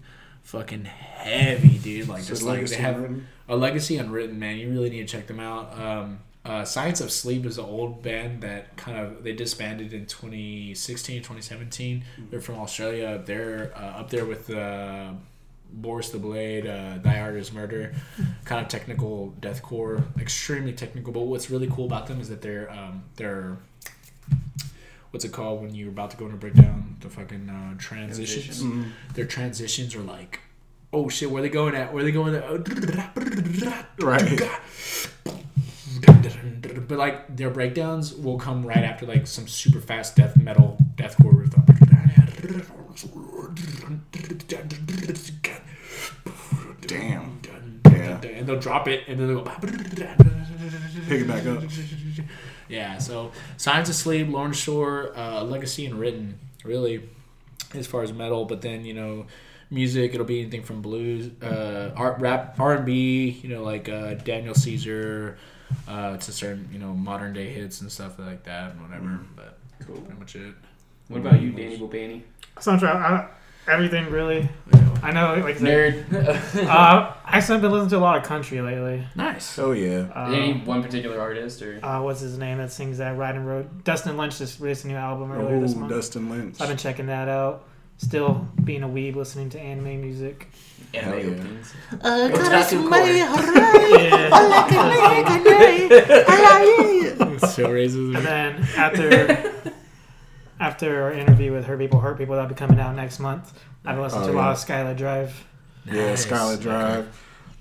Fucking heavy, dude. Like just like they have Unwritten. a legacy unwritten, man. You really need to check them out. Um, uh, Science of Sleep is an old band that kind of they disbanded in 2016, 2017. They're from Australia. They're uh, up there with uh, Boris the Blade, uh, Thy Art is Murder, kind of technical deathcore, extremely technical. But what's really cool about them is that they're um, they're what's it called when you're about to go into breakdown? The fucking uh, transitions. Mhm. Their transitions are like, oh shit, where they going at? Where they going at? Right. But like their breakdowns will come right after like some super fast death metal deathcore riff. Damn. Yeah. And they'll drop it and then they'll go. Pick it back up. Yeah, so Signs Asleep, Lorna Shore, uh, Legacy Unwritten, really, as far as metal. But then you know, music it'll be anything from blues, uh, art, rap, R and B. You know, like uh, Daniel Caesar, uh, to certain you know modern day hits and stuff like that and whatever. But Cool. pretty much it. What about you, Danny Bobaney? Soundtrack, I, everything really. I know, like I said, Nerd. uh, actually, I've been listening to a lot of country lately. Nice. Oh yeah. Um, Any one particular artist or? uh, what's his name that sings that Ride and Road? Dustin Lynch just released a new album earlier this Oh, month. Dustin Lynch. I've been checking that out. Still being a weeb, listening to anime music. Anime yeah. openings. Otaku core. so racist. And then after after our interview with Her People Hurt People that'll be coming out next month, I've been listening Oh, to a lot of Skylar Drive. Yeah, Nice. Scarlet Drive.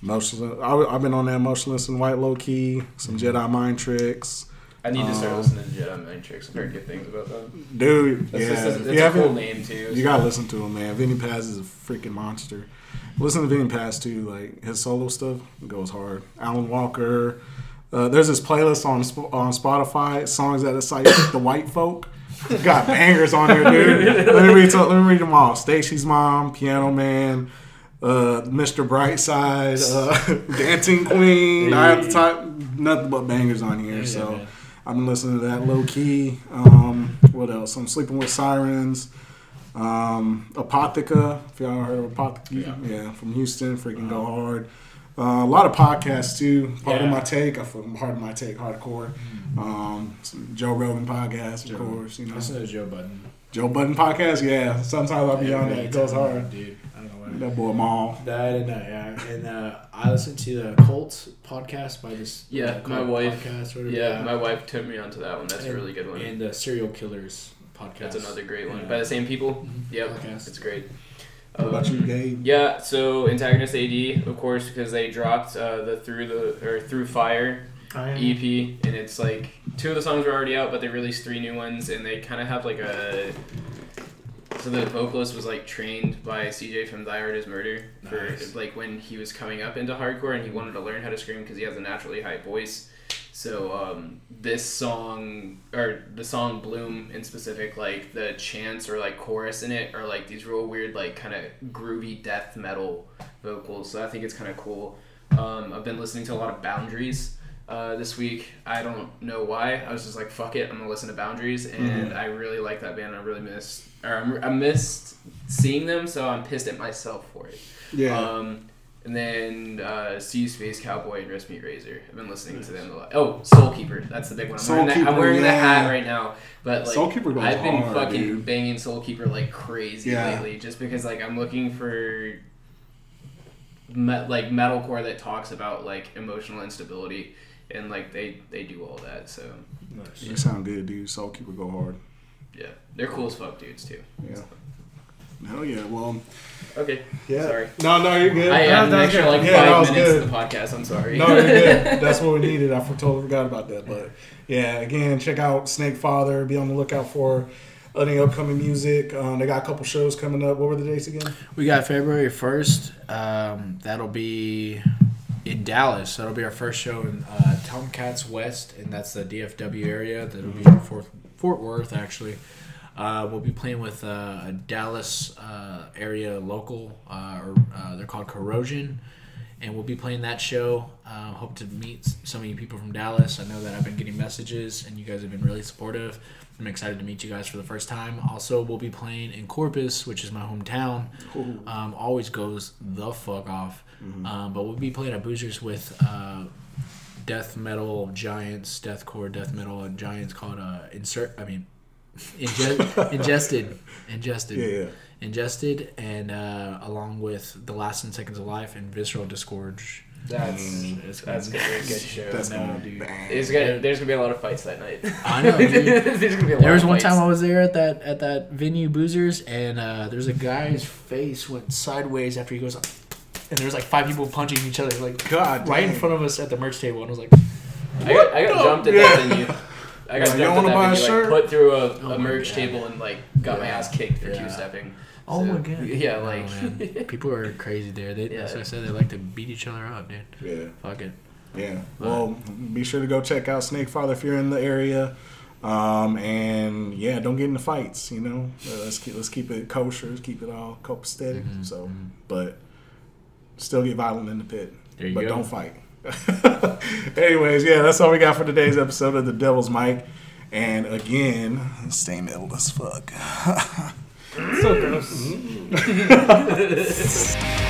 Motionless. I, I've been on that Motionless In White Low Key. Some Jedi Mind Tricks. I need to start Um, listening to Jedi Mind Tricks. I've heard good things about them. Dude, That's yeah. just a, if it's you a cool name too. You gotta listen to him, man. Vinnie Paz is a freaking monster. Listen to Vinnie Paz too, like his solo stuff goes hard. Alan Walker. Uh, there's this playlist on on Spotify, songs that excite the white folk. Got bangers on here, dude. let me read. Let me read them all. Stacy's mom, Piano Man, uh, Mr. Brightside, uh, Dancing Queen. I have the top, nothing but bangers on here. Yeah, so. I've been listening to that low key. Um, what else? I'm sleeping with sirens. Um, Apotheca, if y'all heard of Apotheca, yeah. from Houston, freaking go hard. Uh, a lot of podcasts too. Part of my take, I feel part of my take, hardcore. Um, some Joe Rogan podcast, of Joe. course. You know, Listen to Joe Budden. Joe Budden podcast. Yeah, sometimes I'll be on that. It goes hard. dude. I don't know why. That boy Maul. That and uh, yeah, and uh, I listened to the Cult podcast by this. Yeah, uh, my wife- Podcast, or. Yeah, my wife took me onto that one. That's a really good one. And the Serial Killers podcast. That's another great one. Yeah. By the same people. Mhm. Yep, Podcast. it's great. What about Um, you, Gabe? Yeah, so Antagonist AD, of course, because they dropped uh, the through the or through fire EP, and it's like two of the songs are already out, but they released three new ones, and they kind of have like a. So the vocalist was like trained by CJ from Thy Art Is Murder for Nice. like when he was coming up into hardcore, and he wanted to learn how to scream because he has a naturally high voice. So um, this song or the song Bloom in specific, like the chants or like chorus in it are like these real weird like kind of groovy death metal vocals. So I think it's kind of cool. Um, I've been listening to a lot of Boundaries uh, this week. I don't know why. I was just like, fuck it, I'm gonna listen to Boundaries, and I really like that band. I really missed or I'm, I missed seeing them, so I'm pissed at myself for it. Yeah. Um, and then uh, See You Space Cowboy and Wrist Meat Razor. I've been listening to them a lot. Oh, Soul Keeper. That's the big one. I'm Soul wearing, the, I'm Keeper, wearing the yeah. hat right now. But like, Soul Keeper goes I've been hard, fucking dude. banging Soul Keeper like crazy Yeah. lately, just because like I'm looking for me- like metalcore that talks about like emotional instability, and like they they do all that. So You sound good, dude. Soul Keeper go hard. yeah, they're cool as fuck dudes too. Yeah. Hell yeah. Well, Okay. yeah. Sorry. No, no, you're good. I Yeah, had an extra good. like Yeah, that five was minutes good. of the podcast. I'm sorry. No, you're good. That's what we needed. I totally forgot about that. But yeah, again, check out Snake Father. Be on the lookout for any upcoming music. Um, they got a couple shows coming up. What were the dates again? We got February first. Um, that'll be in Dallas. That'll be our first show in uh, Tomcats West, and that's the DFW area. That'll be in Fort Fort Worth actually. Uh, we'll be playing with uh, a Dallas uh, area local, uh, or uh, they're called Corrosion, and we'll be playing that show. Uh, hope to meet some of you people from Dallas. I know that I've been getting messages, and you guys have been really supportive. I'm excited to meet you guys for the first time. Also, we'll be playing in Corpus, which is my hometown. Um, always goes the fuck off. Um, but we'll be playing at Boozers with uh, death metal giants, deathcore death metal giants called uh, Insert. I mean, inge- ingested, ingested, Yeah, yeah. ingested, and uh, along with the last ten seconds of life and visceral disgorge. That's Mm, it's that's gonna gonna be a good show. That's No, gonna dude. bang. It's gonna, there's gonna be a lot of fights that night. I know, dude. there's gonna be a lot There was of one fights. time I was there at that at that venue Boozers, and uh, there's a guy's face went sideways after he goes, up, and there's like five people punching each other, like God, right in front of us at the merch table, and I was like, I got, I got jumped at that venue. I got Yeah, you don't wanna that buy a shirt? like put through a, Oh a merch God. table and like got my ass kicked for Yeah. two stepping. "Oh my god!" Yeah, Oh, like man. people are crazy there. They, That's Yeah. what I said. They like to beat each other up, dude. Yeah. Fuck it. Yeah. Well, be sure to go check out Snake Father if you're in the area. Um, and yeah, don't get into fights. You know, Uh, let's keep let's keep it kosher, let's keep it all copacetic. Mm-hmm, So, but still get violent in the pit, There you but go. don't fight. Anyways, yeah, that's all we got for today's episode of the Devil's Mic. And again, stay metal as fuck. So gross.